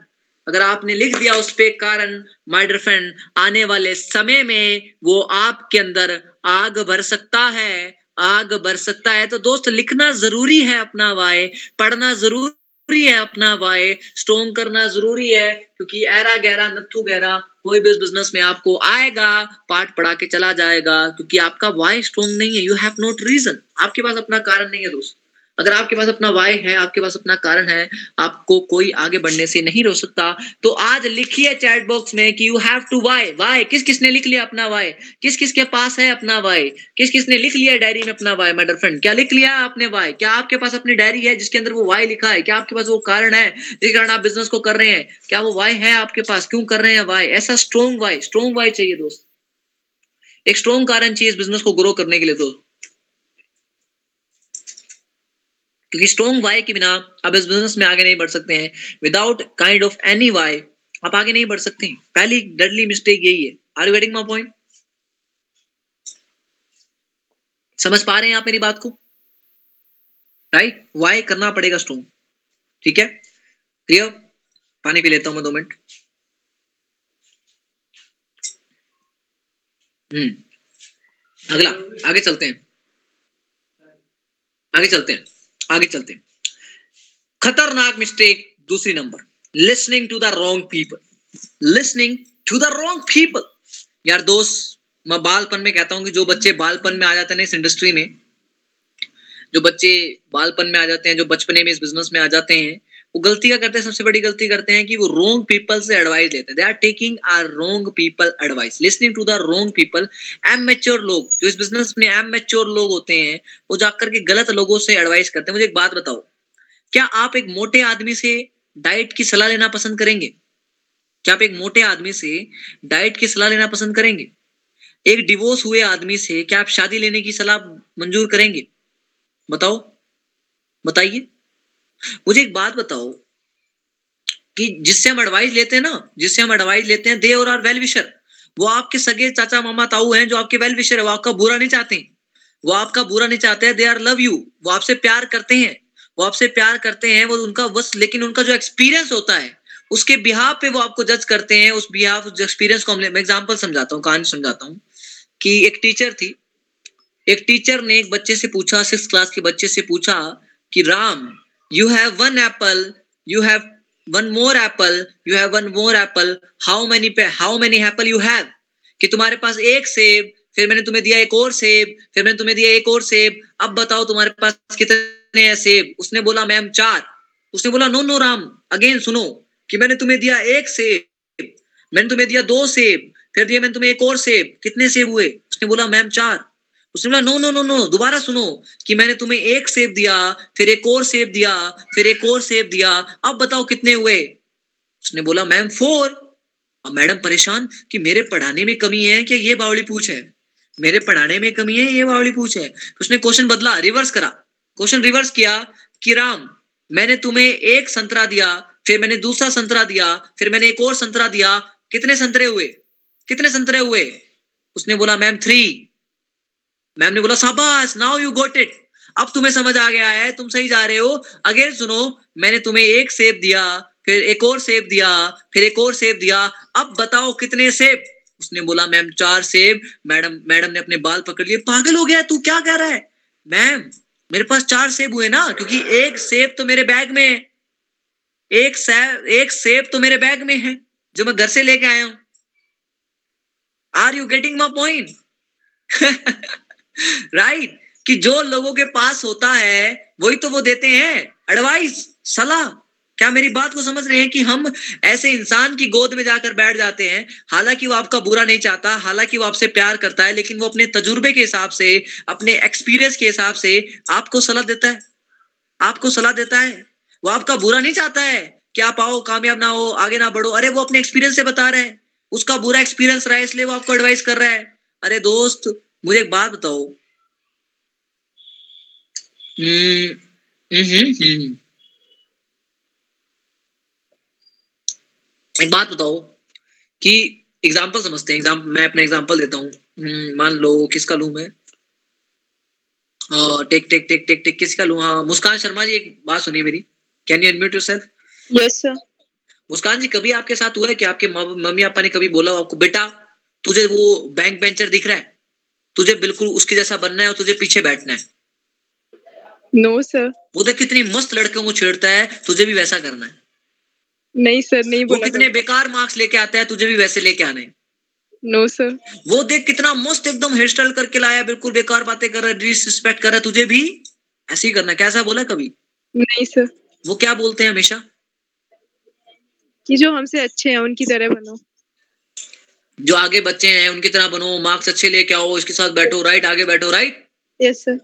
अगर आपने लिख दिया उस पर कारण माइडर फ्रेंड आने वाले समय में वो आपके अंदर आग भर सकता है, आग भर सकता है। तो दोस्त, लिखना ज़रूरी है अपना वाय पढ़ना ज़रूरी है अपना वाय स्ट्रोंग करना ज़रूरी है, क्योंकि एरा गहरा नथु गहरा, कोई भी बिज़नेस में आपको आएगा पार्ट पढ़ा के चला जाएगा, क्योंकि आपका वाय स्ट्रोंग नहीं है यू हैव नोट रीजन आपके पास अपना कारण नहीं है दोस्त. अगर आपके पास अपना वाय है, आपके पास अपना कारण है, आपको कोई आगे बढ़ने से नहीं रोक सकता तो आज लिखिए चैट बॉक्स में कि you have to why why किस किसने लिख लिया अपना वाई किस किस के पास है अपना वाई किस किसने लिख लिया डायरी में अपना वाई माय फ्रेंड क्या लिख लिया आपने वाई क्या आपके पास अपनी डायरी है जिसके अंदर वो वाई लिखा है? क्या आपके पास वो कारण है जिस कारण आप बिज़नेस को कर रहे हैं? क्या वो वाई है आपके पास? क्यों कर रहे हैं वाई ऐसा स्ट्रॉन्ग वाई स्ट्रॉन्ग वाई चाहिए दोस्त। एक स्ट्रॉन्ग कारण चाहिए इस बिज़नेस को ग्रो करने के लिए दोस्त। क्योंकि स्ट्रॉन्ग वाई के बिना आप इस बिज़नेस में आगे नहीं बढ़ सकते हैं। Without kind of any why आप आगे नहीं बढ़ सकते हैं। पहली डडली मिस्टेक यही है। आर यू माई पॉइंट समझ पा रहे हैं आप मेरी बात को? राइट वाई करना पड़ेगा स्ट्रॉन्ग ठीक है? क्लियर पानी पी लेता हूँ मैं दो मिनट। हम्म। अगला। आगे चलते हैं। आगे चलते हैं। आगे चलते हैं। खतरनाक मिस्टेक दूसरी number listening to the wrong people listening to the wrong people यार दोस्त, मैं बालपन में कहता हूँ कि जो बच्चे बालपन में आ जाते हैं इस इंडस्ट्री में, जो बच्चे बालपन में आ जाते हैं, जो बचपने में इस बिज़नेस में आ जाते हैं वो गलती क्या करते हैं, सबसे बड़ी गलती करते हैं कि वो रोंग पीपल से एडवाइस लेते हैं। They are taking our wrong people advice listening to the wrong people amateur लोग, जो इस बिज़नेस में एम मेच्योर लोग होते हैं, वो जाकर के गलत लोगों से एडवाइस करते हैं। मुझे एक बात बताओ, क्या आप एक मोटे आदमी से डाइट की सलाह लेना पसंद करेंगे? क्या आप एक मोटे आदमी से डाइट की सलाह लेना पसंद करेंगे? एक डिवोर्स हुए आदमी से क्या आप शादी लेने की सलाह मंजूर करेंगे? बताओ, बताइए। मुझे एक बात बताओ कि जिससे हम एडवाइस लेते हैं ना, जिससे हम एडवाइस लेते हैं दे और आर वेल विशर वो आपके सगे चाचा मामा ताऊ हैं जो आपके वेल विशर है, वो आपका बुरा नहीं चाहते, वो आपका बुरा नहीं चाहते दे आर लव यू वो आपसे प्यार करते हैं, वो आपसे प्यार करते हैं, वो उनका बस, लेकिन उनका जो एक्सपीरियंस होता है, उसके बिहार पे वो आपको जज करते हैं, उस बिहार उस एक्सपीरियंस को मैं एग्ज़ाम्पल समझाता हूँ, कहानी समझाता हूँ, कि एक टीचर थी, एक टीचर ने एक बच्चे से पूछा सिक्स क्लास के बच्चे से पूछा कि Ram you have one apple, you have one more apple, you have one more apple. How many how many apple you have? कि तुम्हारे पास एक सेब, फिर मैंने तुम्हें दिया एक और सेब, फिर मैंने तुम्हें दिया एक और सेब। अब बताओ तुम्हारे पास कितने हैं सेब? उसने बोला, मैम, चार. उसने बोला, नो नो, राम अगेन सुनो कि मैंने तुम्हें दिया एक सेब, मैंने तुम्हें दिया दो सेब, फिर दिया मैंने तुम्हें एक और सेब। कितने सेब हुए? उसने बोला, मैम, चार. उसने बोला नो नो नो नो दोबारा सुनो कि मैंने तुम्हें एक सेब दिया, फिर एक और सेब दिया, फिर एक और सेब दिया। अब बताओ कितने हुए? उसने बोला मैम फोर अब मैडम परेशान कि मेरे पढ़ाने में कमी है कि ये बावली पूछ है? मेरे पढ़ाने में कमी है, ये बावली पूछ है? उसने क्वेश्चन बदला रिवर्स करा। क्वेश्चन रिवर्स किया कि, राम, मैंने तुम्हें एक संतरा दिया, फिर मैंने दूसरा संतरा दिया, फिर मैंने एक और संतरा दिया। कितने संतरे हुए? कितने संतरे हुए? उसने बोला मैम थ्री मैम ने बोला, शाबाश नाउ यू गोट इट अब तुम्हें समझ आ गया है, तुम सही जा रहे हो। अगेन सुनो, मैंने तुम्हें एक सेब दिया, फिर एक और सेब दिया, फिर एक और सेब दिया। अब बताओ कितने सेब उसने बोला, मैम, चार सेब मैडम मैडम ने अपने बाल पकड़ लिए। पागल हो गया, तू क्या कह रहा है? मैम, मेरे पास चार सेब हुए ना, क्योंकि एक सेब तो मेरे बैग में है। एक सेब एक सेब तो मेरे बैग में है, जो मैं घर से लेके आया हूँ। Are you getting my point right कि जो लोगों के पास होता है, वही तो वो देते हैं। एडवाइस सलाह। क्या मेरी बात को समझ रहे हैं कि हम ऐसे इंसान की गोद में जाकर बैठ जाते हैं? हालाँकि वो आपका बुरा नहीं चाहता, हालाँकि वो आपसे प्यार करता है, लेकिन वो अपने तजुर्बे के हिसाब से, अपने एक्सपीरियंस के हिसाब से आपको सलाह देता है। आपको सलाह देता है। वो आपका बुरा नहीं चाहता है कि आप आओ, कामयाब ना हो, आगे ना बढ़ो। अरे, वो अपने एक्सपीरियंस से बता रहे हैं। उसका बुरा एक्सपीरियंस रहा है, इसलिए वो आपको एडवाइस कर रहा है। अरे, दोस्त मुझे एक बात बताओ। हम्म हम्म हम्म। एक बात बताओ कि एग्ज़ाम्पल समझते हैं। एग्ज़ाम मैं अपना एग्ज़ाम्पल देता हूँ। मान लो किसका लू मैं? Take take take take take किसका लू? हाँ मुस्कान शर्मा जी एक बात सुनिए मेरी। Can you unmute yourself yes sir Muskan ji कभी आपके साथ हुआ है कि आपके मम्मी पापा ने कभी बोला आपको बेटा तुझे वो बैंक बेंचर दिख रहा है तुझे बिल्कुल उसके जैसा बनना है और तुझे पीछे बैठना है। नो सर वो देख कितनी मस्त लड़कियों को छेड़ता है तुझे भी वैसा करना है। नहीं सर नहीं वो बोला कितने बेकार मार्क्स लेके आता है तुझे भी वैसे लेके आने। नो सर वो देख कितना मस्त एकदम हेयर स्टाइल करके लाया बिल्कुल बेकार बातें कर रहा है डिसरिस्पेक्ट कर रहा है तुझे भी ऐसे ही करना। कैसा बोला कभी? नहीं सर वो क्या बोलते हैं हमेशा? कि जो हमसे अच्छे हैं उनकी तरह बनो। जो आगे बच्चे हैं उनकी तरह बनो मार्क्स अच्छे लेके आओ इसके साथ बैठो राइट आगे बैठो राइट यस सर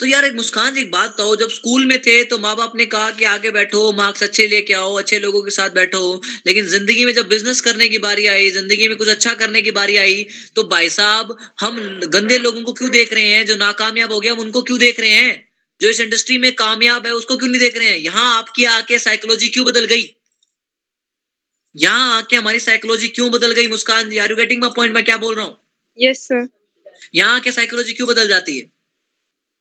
तो यार एक मुस्कान जी एक बात बताओ जब स्कूल में थे तो माँ बाप ने कहा कि आगे बैठो मार्क्स अच्छे लेके आओ अच्छे लोगों के साथ बैठो लेकिन ज़िंदगी में जब बिज़नेस करने की बारी आई ज़िंदगी में कुछ अच्छा करने की बारी आई तो भाई साहब हम गंदे लोगों को क्यों देख रहे हैं? जो नाकामयाब हो गया हम उनको क्यों देख रहे हैं? जो इस इंडस्ट्री में कामयाब है उसको क्यों नहीं देख रहे हैं? यहाँ आपकी आके साइकोलॉजी क्यों बदल गई? यहाँ आके हमारी साइकोलॉजी क्यों बदल गई Muskan ji? Are you getting my point मैं क्या बोल रहा हूँ? यस सर यहाँ आके साइकोलॉजी क्यों बदल जाती है?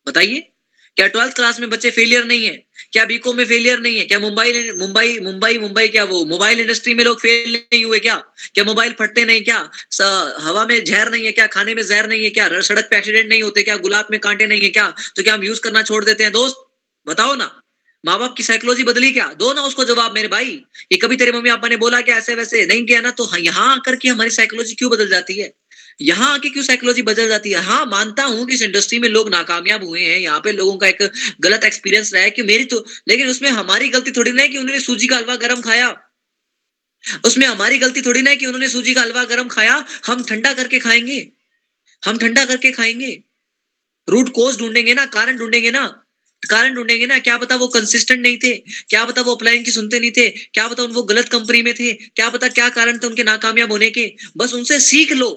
बताइए। क्या ट्वेल्थ क्लास में बच्चे फेलियर नहीं है? क्या बीकॉम में फेलियर नहीं है? क्या मुंबई मुंबई मुंबई मुंबई क्या वो मोबाइल इंडस्ट्री में लोग फेल नहीं हुए क्या? क्या मोबाइल फटते नहीं क्या? स- हवा में जहर नहीं है क्या? खाने में जहर नहीं है क्या? सड़क पे एक्सीडेंट नहीं होते क्या? गुलाब में कांटे नहीं है क्या? तो क्या हम यूज़ करना छोड़ देते हैं दोस्त? बताओ ना। माँ बाप की साइकोलॉजी बदली क्या? दो ना उसको जवाब मेरे भाई। ये कभी तेरे मम्मी पापा ने बोला कि ऐसे वैसे नहीं किया ना तो हाँ, यहाँ आकर के हमारी साइकोलॉजी क्यों बदल जाती है? यहाँ आके क्यों साइकोलॉजी बदल जाती है? हाँ मानता हूँ कि इस इंडस्ट्री में लोग नाकामयाब हुए हैं। यहाँ पे लोगों का एक गलत एक्सपीरियंस रहा है कि मेरी तो लेकिन उसमें हमारी गलती थोड़ी ना है कि उन्होंने सूजी का हलवा गर्म खाया। उसमें हमारी गलती थोड़ी ना है कि उन्होंने सूजी का हलवा गर्म खाया। हम ठंडा करके खाएँगे। हम ठंडा करके खाएँगे। रूट कोज ढूंढेंगे ना कारण ढूंढेंगे ना। कारण ढूंढेंगे ना, क्या पता वो कंसिस्टेंट नहीं थे, क्या पता वो अपलाइन की सुनते नहीं थे, क्या पता वो गलत कंपनी में थे, क्या पता क्या कारण थे उनके नाकामयाब होने के। बस उनसे सीख लो,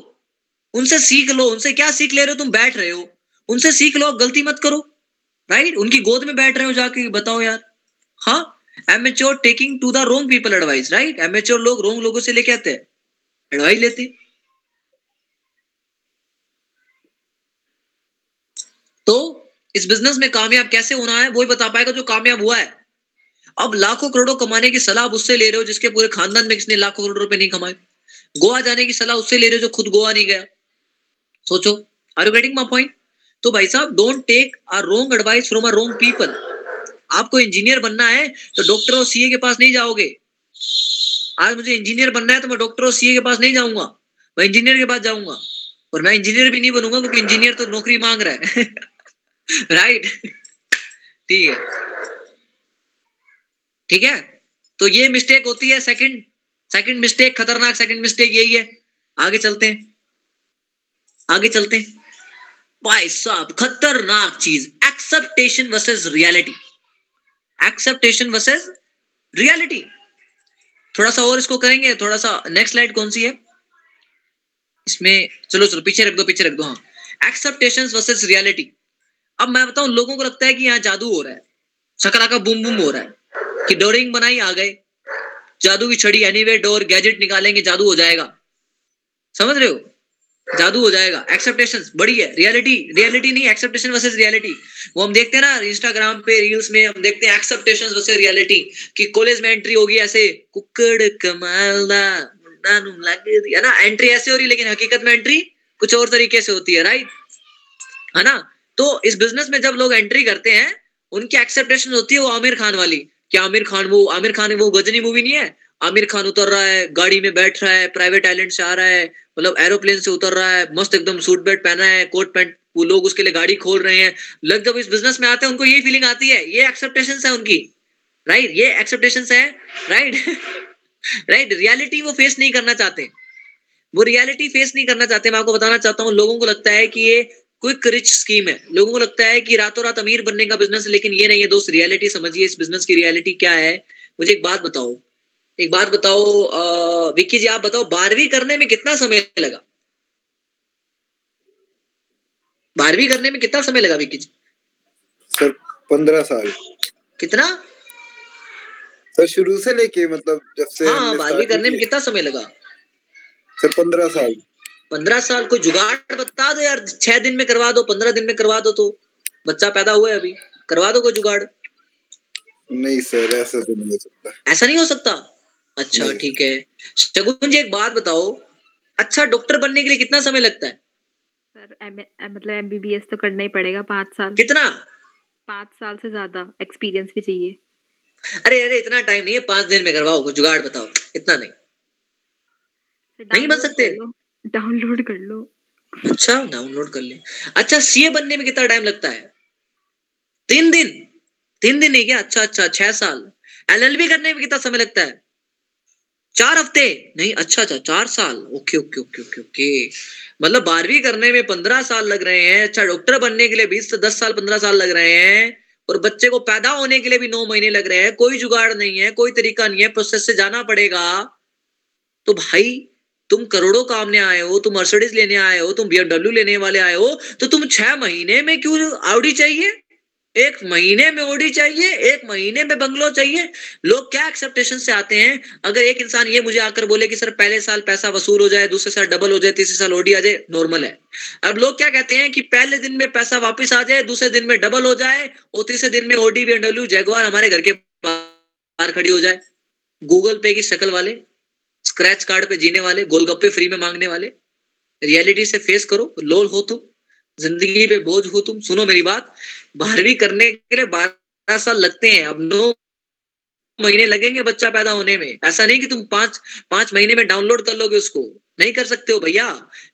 उनसे सीख लो, उनसे क्या सीख ले रहे हो तुम? बैठ रहे हो। उनसे सीख लो गलती मत करो राइट उनकी गोद में बैठ रहे हो जाके, बताओ यार। हाँ amateur taking to the wrong people advice right amateur लोग रोंग लोगों से लेके आते हैं। एडवाइस लेते। तो इस बिज़नेस में कामयाब कैसे होना है वो वही बता पाएगा जो कामयाब हुआ है। अब लाखों करोड़ों कमाने की सलाह उससे ले रहे हो जिसके पूरे खानदान में किसने लाखों करोड़ रुपए नहीं कमाए। गोवा जाने की सलाह उससे ले रहे हो जो खुद गोवा नहीं गया। सोचो are you getting my point तो भाई साहब don't take a wrong advice from a wrong people आपको इंजीनियर बनना है तो डॉक्टर और सीए के पास नहीं जाओगे। आज मुझे इंजीनियर बनना है तो मैं डॉक्टर और सीए के पास नहीं जाऊँगा। मैं इंजीनियर के पास जाऊँगा। और मैं इंजीनियर भी नहीं बनूँगा क्योंकि इंजीनियर तो नौकरी मांग रहा है। (laughs) (laughs) राइट ठीक है। ठीक है? तो ये मिस्टेक होती है सेकंड सेकंड मिस्टेक खतरनाक सेकंड मिस्टेक यही है। आगे चलते हैं। आगे चलते हैं। भाई साहब, खतरनाक चीज़। Expectation versus reality expectation versus reality थोड़ा सा और इसको करेंगे, थोड़ा सा नेक्स्ट स्लाइड कौन सी है? इसमें, चलो चलो, पीछे रख दो, पीछे रख दो हाँ। एक्सेप्टेशन वर्सेस रियलिटी अब मैं बताऊँ, लोगों को लगता है कि यहाँ जादू हो रहा है। शकरा का बुम बुम हो रहा है कि डोरिंग बनाई, आ गए। जादू की छड़ी एनीवे डोर गैजेट निकालेंगे, जादू हो जाएगा। समझ रहे हो? जादू हो जाएगा। एक्सेप्टेशन बड़ी है। रियलिटी रियलिटी नहीं एक्सेप्टेशन वर्सेज रियलिटी वो हम देखते हैं ना इंस्टाग्राम पे रील्स में हम देखते हैं एक्सेप्टेशन वर्सेस रियलिटी कि कॉलेज में एंट्री होगी ऐसे कुकड़ लग है ना? एंट्री ऐसे हो रही, लेकिन हकीकत में एंट्री कुछ और तरीके से होती है राइट है ना? तो इस बिज़नेस में जब लोग एंट्री करते हैं, उनकी एक्सेप्टेशन होती है वो आमिर खान वाली। कि आमिर खान वो, आमिर खान वो गजनी मूवी नहीं है? आमिर खान उतर रहा है, गाड़ी में बैठ रहा है प्राइवेट आइलैंड से आ रहा है मतलब एरोप्लेन से उतर रहा है, मस्त एकदम सूट बेट पहना है कोट पैंट वो लोग उसके लिए गाड़ी खोल रहे हैं। लोग जब इस बिज़नेस में आते हैं, उनको ये फीलिंग आती है, ये एक्सेप्टेशन है उनकी। राइट ये एक्सेप्टेशन है राइट राइट रियलिटी वो फेस नहीं करना चाहते। वो रियलिटी फेस नहीं करना चाहते। मैं आपको बताना चाहता हूँ, लोगों को लगता है कि ये क्विक रिच स्कीम है। लोगों को लगता है कि रातों रात अमीर बनने का बिज़नेस है लेकिन ये नहीं है दोस्त रियलिटी समझिए इस बिज़नेस की रियलिटी क्या है? मुझे एक बात बताओ। एक बात बताओ विक्की जी आप बताओ बारहवीं करने में कितना समय लगा? बारहवीं करने में कितना समय लगा विक्की जी? सर पंद्रह साल। कितना? सर शुरू से लेके मतलब जब से हाँ बारहवीं करने में कितना समय लगा? सर पंद्रह साल। पंद्रह साल कोई जुगाड़ बता दो यार छह दिन में करवा दो पंद्रह दिन में करवा दो तो बच्चा पैदा हुआ है अभी करवा दो कोई जुगाड़। नहीं सर ऐसा तो नहीं हो सकता। ऐसा नहीं हो सकता? अच्छा ठीक है। शगुन जी एक बात बताओ अच्छा डॉक्टर बनने के लिए कितना समय लगता है? सर मतलब एमबीबीएस तो करना ही पड़ेगा पाँच साल। कितना? पाँच साल से ज़्यादा एक्सपीरियंस भी चाहिए। अरे अरे इतना टाइम नहीं है पाँच दिन में करवाओ जुगाड़ बताओ इतना नहीं। नहीं बन सकते। डाउनलोड कर लो। अच्छा डाउनलोड कर ले। अच्छा सीए बनने में कितना टाइम लगता है? तीन दिन? तीन दिन नहीं क्या? अच्छा अच्छा छह साल। एलएलबी करने में कितना समय लगता है? चार हफ़्ते? नहीं अच्छा अच्छा चार साल। Okay okay okay okay okay. मतलब बारहवीं करने में पंद्रह साल लग रहे हैं। अच्छा डॉक्टर बनने के लिए बीस से दस साल, पंद्रह साल लग रहे हैं। और बच्चे को पैदा होने के लिए भी नौ महीने लग रहे हैं। कोई जुगाड़ नहीं है, कोई तरीका नहीं है। प्रोसेस से जाना पड़ेगा। तो भाई तुम करोड़ों कामने आए हो, तुम मर्सिडीज लेने आए हो, तुम बीएमडब्ल्यू लेने वाले आए हो तो तुम छह महीने में क्यों आउडी चाहिए? एक महीने में ओडी चाहिए, एक महीने में बंगलो चाहिए। लोग क्या एक्सेप्टेशन से आते हैं? अगर एक इंसान ये मुझे आकर बोले कि, सर, पहले साल पैसा वसूल हो जाए, दूसरे साल डबल हो जाए, तीसरे साल ओडी आ जाए नॉर्मल है। अब लोग क्या कहते हैं कि, पहले दिन में पैसा वापस आ जाए, दूसरे दिन में डबल हो जाए और तीसरे दिन में ओडी बी जैगवार हमारे घर के बाहर खड़ी हो जाए। गूगल पे की शक्ल वाले स्क्रैच कार्ड पे जीने वाले, गोलगप्पे फ्री में मांगने वाले रियलिटी से फेस करो लोल हो तुम, ज़िंदगी पे बोझ हो तुम, सुनो मेरी बात, बारहवीं करने के लिए बारह साल लगते हैं, अब नौ महीने लगेंगे बच्चा पैदा होने में। ऐसा नहीं कि तुम पाँच पाँच महीने में डाउनलोड कर लोगे उसको। नहीं कर सकते हो भैया।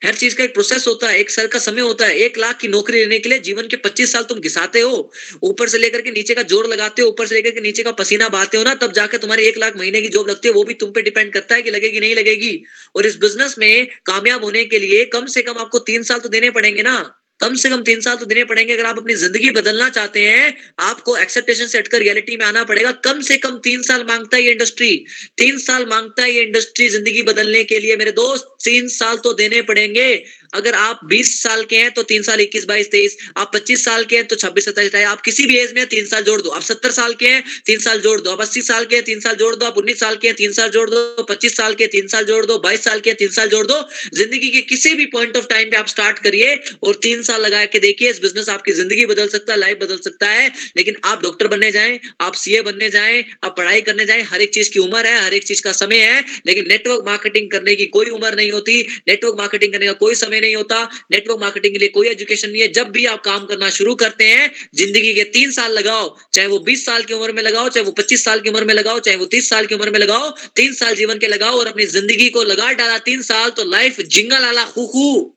हर चीज़ का एक प्रोसेस होता है, एक सर का समय होता है। एक लाख की नौकरी लेने के लिए जीवन के पच्चीस साल तुम घिसाते हो। ऊपर से लेकर के नीचे का ज़ोर लगाते हो, ऊपर से लेकर के नीचे का पसीना बहाते हो ना, तब जाकर तुम्हारे एक लाख महीने की जॉब लगती है। वो भी तुम पे डिपेंड करता है कि लगेगी, नहीं लगेगी। और इस बिज़नेस में कामयाब होने के लिए कम से कम आपको तीन साल तो देने पड़ेंगे ना। कम से कम तीन साल तो देने पड़ेंगे अगर आप अपनी ज़िंदगी बदलना चाहते हैं आपको एक्सेप्टेशन से हटकर रियलिटी में आना पड़ेगा कम से कम तीन साल माँगता है ये इंडस्ट्री तीन साल माँगता है ये इंडस्ट्री ज़िंदगी बदलने के लिए मेरे दोस्त तीन साल तो देने पड़ेंगे अगर आप 20 साल के हैं तो तीन साल 21 बाईस तेईस आप 25 साल के हैं तो 26 सत्ताईस अट्ठाईस आप किसी भी एज में हैं, तीन साल जोड़ दो आप 70 साल के हैं तीन साल जोड़ दो आप 80 साल के हैं तीन साल जोड़ दो आप 19 साल के हैं तीन साल जोड़ दो 25 साल के तीन साल जोड़ दो 22 साल के तीन साल जोड़ दो ज़िंदगी के किसी भी पॉइंट ऑफ़ टाइम पे आप स्टार्ट करिए और तीन साल लगा के देखिए, इस बिज़नेस आपकी ज़िंदगी बदल सकता है लाइफ बदल सकता है, लेकिन आप डॉक्टर बनने जाएँ, आप सीए बनने जाएँ, आप पढ़ाई करने जाएँ, हर एक चीज़ की उम्र है, हर एक चीज़ का समय है, लेकिन नेटवर्क मार्केटिंग करने की कोई उम्र नहीं होती नेटवर्क मार्केटिंग करने का कोई समय नहीं होता नेटवर्क मार्केटिंग के लिए कोई एजुकेशन नहीं है, जब भी आप काम करना शुरू करते हैं, ज़िंदगी के तीन साल लगाओ, चाहे वो बीस साल की उम्र में लगाओ, चाहे वो पच्चीस साल की उम्र में लगाओ, चाहे वो तीस साल की उम्र में लगाओ, तीन साल जीवन के लगाओ और अपनी ज़िंदगी को लगा डाला तीन साल तो लाइफ जिंगल आला खू खू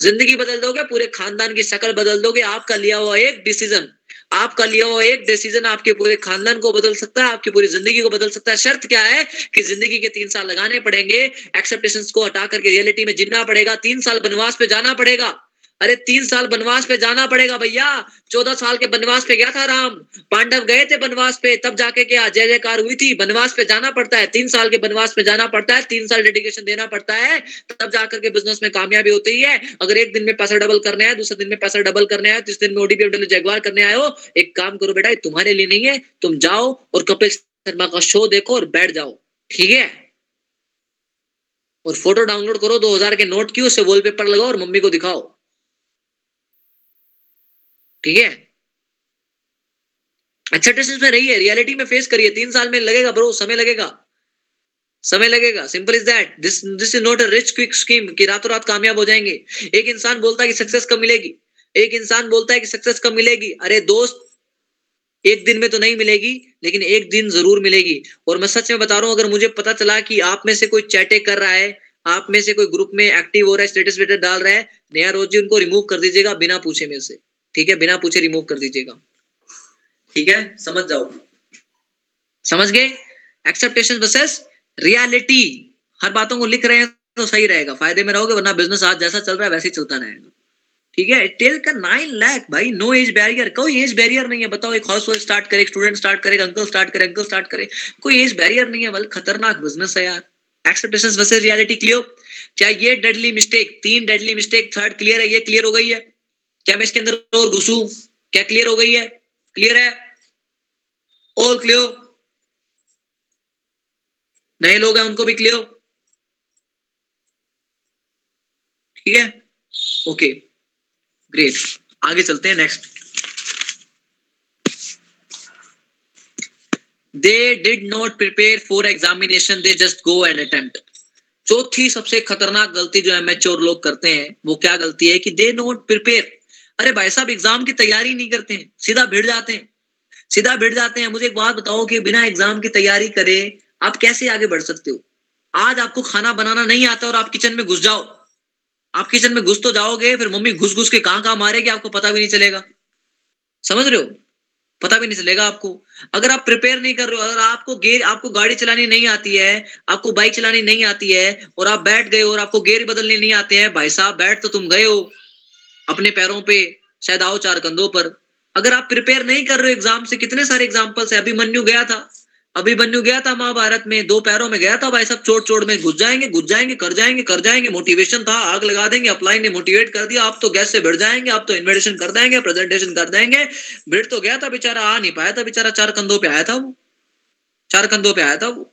ज़िंदगी बदल दोगे, पूरे खानदान की शक्ल बदल दोगे, आपका लिया हुआ एक डिसीज़न आपका लिया हुआ एक डिसीज़न आपके पूरे खानदान को बदल सकता है, आपकी पूरी ज़िंदगी को बदल सकता है। शर्त क्या है कि ज़िंदगी के तीन साल लगाने पड़ेंगे एक्सेप्टेशन को हटा करके रियलिटी में जीना पड़ेगा, तीन साल बनवास पे जाना पड़ेगा। अरे तीन साल वनवास पे जाना पड़ेगा भैया। चौदह साल के वनवास पे गया था राम। पांडव गए थे वनवास पे, तब जाके क्या जय जयकार हुई थी? वनवास पे जाना पड़ता है। तीन साल के वनवास पे जाना पड़ता है, तीन साल डेडिकेशन देना पड़ता है, तब जाकर के बिज़नेस में कामयाबी होती है। अगर एक दिन में पैसा डबल करने आए, दूसरे दिन में पैसा डबल करने आए तीस दिन में ओडीपी जगवार करने हो, एक काम करो बेटा तुम्हारे लिए नहीं है। तुम जाओ और कपिल शर्मा का शो देखो और बैठ जाओ। ठीक है? और फ़ोटो डाउनलोड करो 2000 के नोट की उसे वॉलपेपर लगाओ और मम्मी को दिखाओ। ठीक है? एक्सेप्टेशन में रही है रियलिटी में फेस करिए तीन साल में लगेगा ब्रो समय लगेगा। समय लगेगा simple is that this this is not a rich quick scheme कि रातों रात कामयाब हो जाएँगे। एक इंसान बोलता है कि सक्सेस कब मिलेगी? एक इंसान बोलता है कि सक्सेस कब मिलेगी? अरे दोस्त, एक दिन में तो नहीं मिलेगी, लेकिन एक दिन ज़रूर मिलेगी। और मैं सच में बता रहा हूँ, अगर मुझे पता चला कि आप में से कोई चैटे कर रहा है, आप में से कोई ग्रुप में एक्टिव हो रहा है स्टेटस वेटस डाल रहा है, नया रोज उनको रिमूव कर दीजिएगा बिना पूछे मेरे से। ठीक है? बिना पूछे रिमूव कर दीजिएगा। ठीक है? समझ जाओ। समझ गए? एक्सेप्टेशन वर्सेस रियलिटी हर बातों को लिख रहे हैं तो सही रहेगा। फ़ायदे में रहोगे, वरना बिज़नेस आज जैसा चल रहा है, वैसे ही चलता रहेगा। ठीक है? टेल का नाइन लाख भाई नो एज बैरियर कोई एज बैरियर नहीं है। बताओ, एक हाउस वाइफ स्टार्ट करे स्टूडेंट स्टार्ट करे अंकल स्टार्ट करे अंकल स्टार्ट करे। कोई एज बैरियर नहीं है बल्कि खतरनाक बिज़नेस है यार। एक्सेप्टेशन वर्सेस रियलिटी क्लियर क्या ये डेडली मिस्टेक तीन डेडली मिस्टेक थर्ड क्लियर है, ये क्लियर हो गई है? क्या मैं इसके अंदर और घुसू? क्या क्लियर हो गई है? क्लियर है? ऑल क्लियर नए लोग हैं, उनको भी क्लियर ठीक है? ओके ग्रेट आगे चलते हैं next they did not prepare for examination they just go and attempt चौथी सबसे खतरनाक गलती जो एमेच्योर लोग करते हैं, वो क्या गलती है कि दे नॉट प्रिपेयर अरे भाई साहब एग्ज़ाम की तैयारी नहीं करते हैं, सीधा भिड़ जाते हैं, सीधा भिड़ जाते हैं। मुझे एक बात बताओ कि बिना एग्ज़ाम की तैयारी करे आप कैसे आगे बढ़ सकते हो? आज आपको खाना बनाना नहीं आता और आप किचन में घुस जाओ। आप किचन में घुस तो जाओगे, फिर मम्मी घुस घुस के कहाँ कहाँ मारेगी, आपको पता भी नहीं चलेगा। समझ रहे हो? पता भी नहीं चलेगा आपको। अगर आप प्रिपेयर नहीं कर रहे हो, अगर आपको गेयर आपको गाड़ी चलानी नहीं आती है, आपको बाइक चलानी नहीं आती है, और आप बैठ गए हो और आपको गेयर बदलने नहीं आते हैं, भाई साहब, बैठ तो तुम गए हो। अपने पैरों पे शायद आओ चार कंधों पर। अगर आप प्रिपेयर नहीं कर रहे हो एग्ज़ाम से, कितने सारे एग्जाम्पल्स है? अभिमन्यु गया था। अभिमन्यु गया था महाभारत में, दो पैरों में गया था भाई सब चोट चोट में घुस जाएँगे घुस जाएँगे, कर जाएँगे कर जाएँगे। मोटिवेशन था, आग लगा देंगे अपलाई ने मोटिवेट कर दिया, आप तो गैस से भिड़ जाएँगे, आप तो इन्विटेशन कर देंगे प्रेजेंटेशन कर देंगे। भिड़ तो गया था बेचारा, आ नहीं पाया था बेचारा, चार कंधों पे आया था वो। चार कंधों पे आया था वो।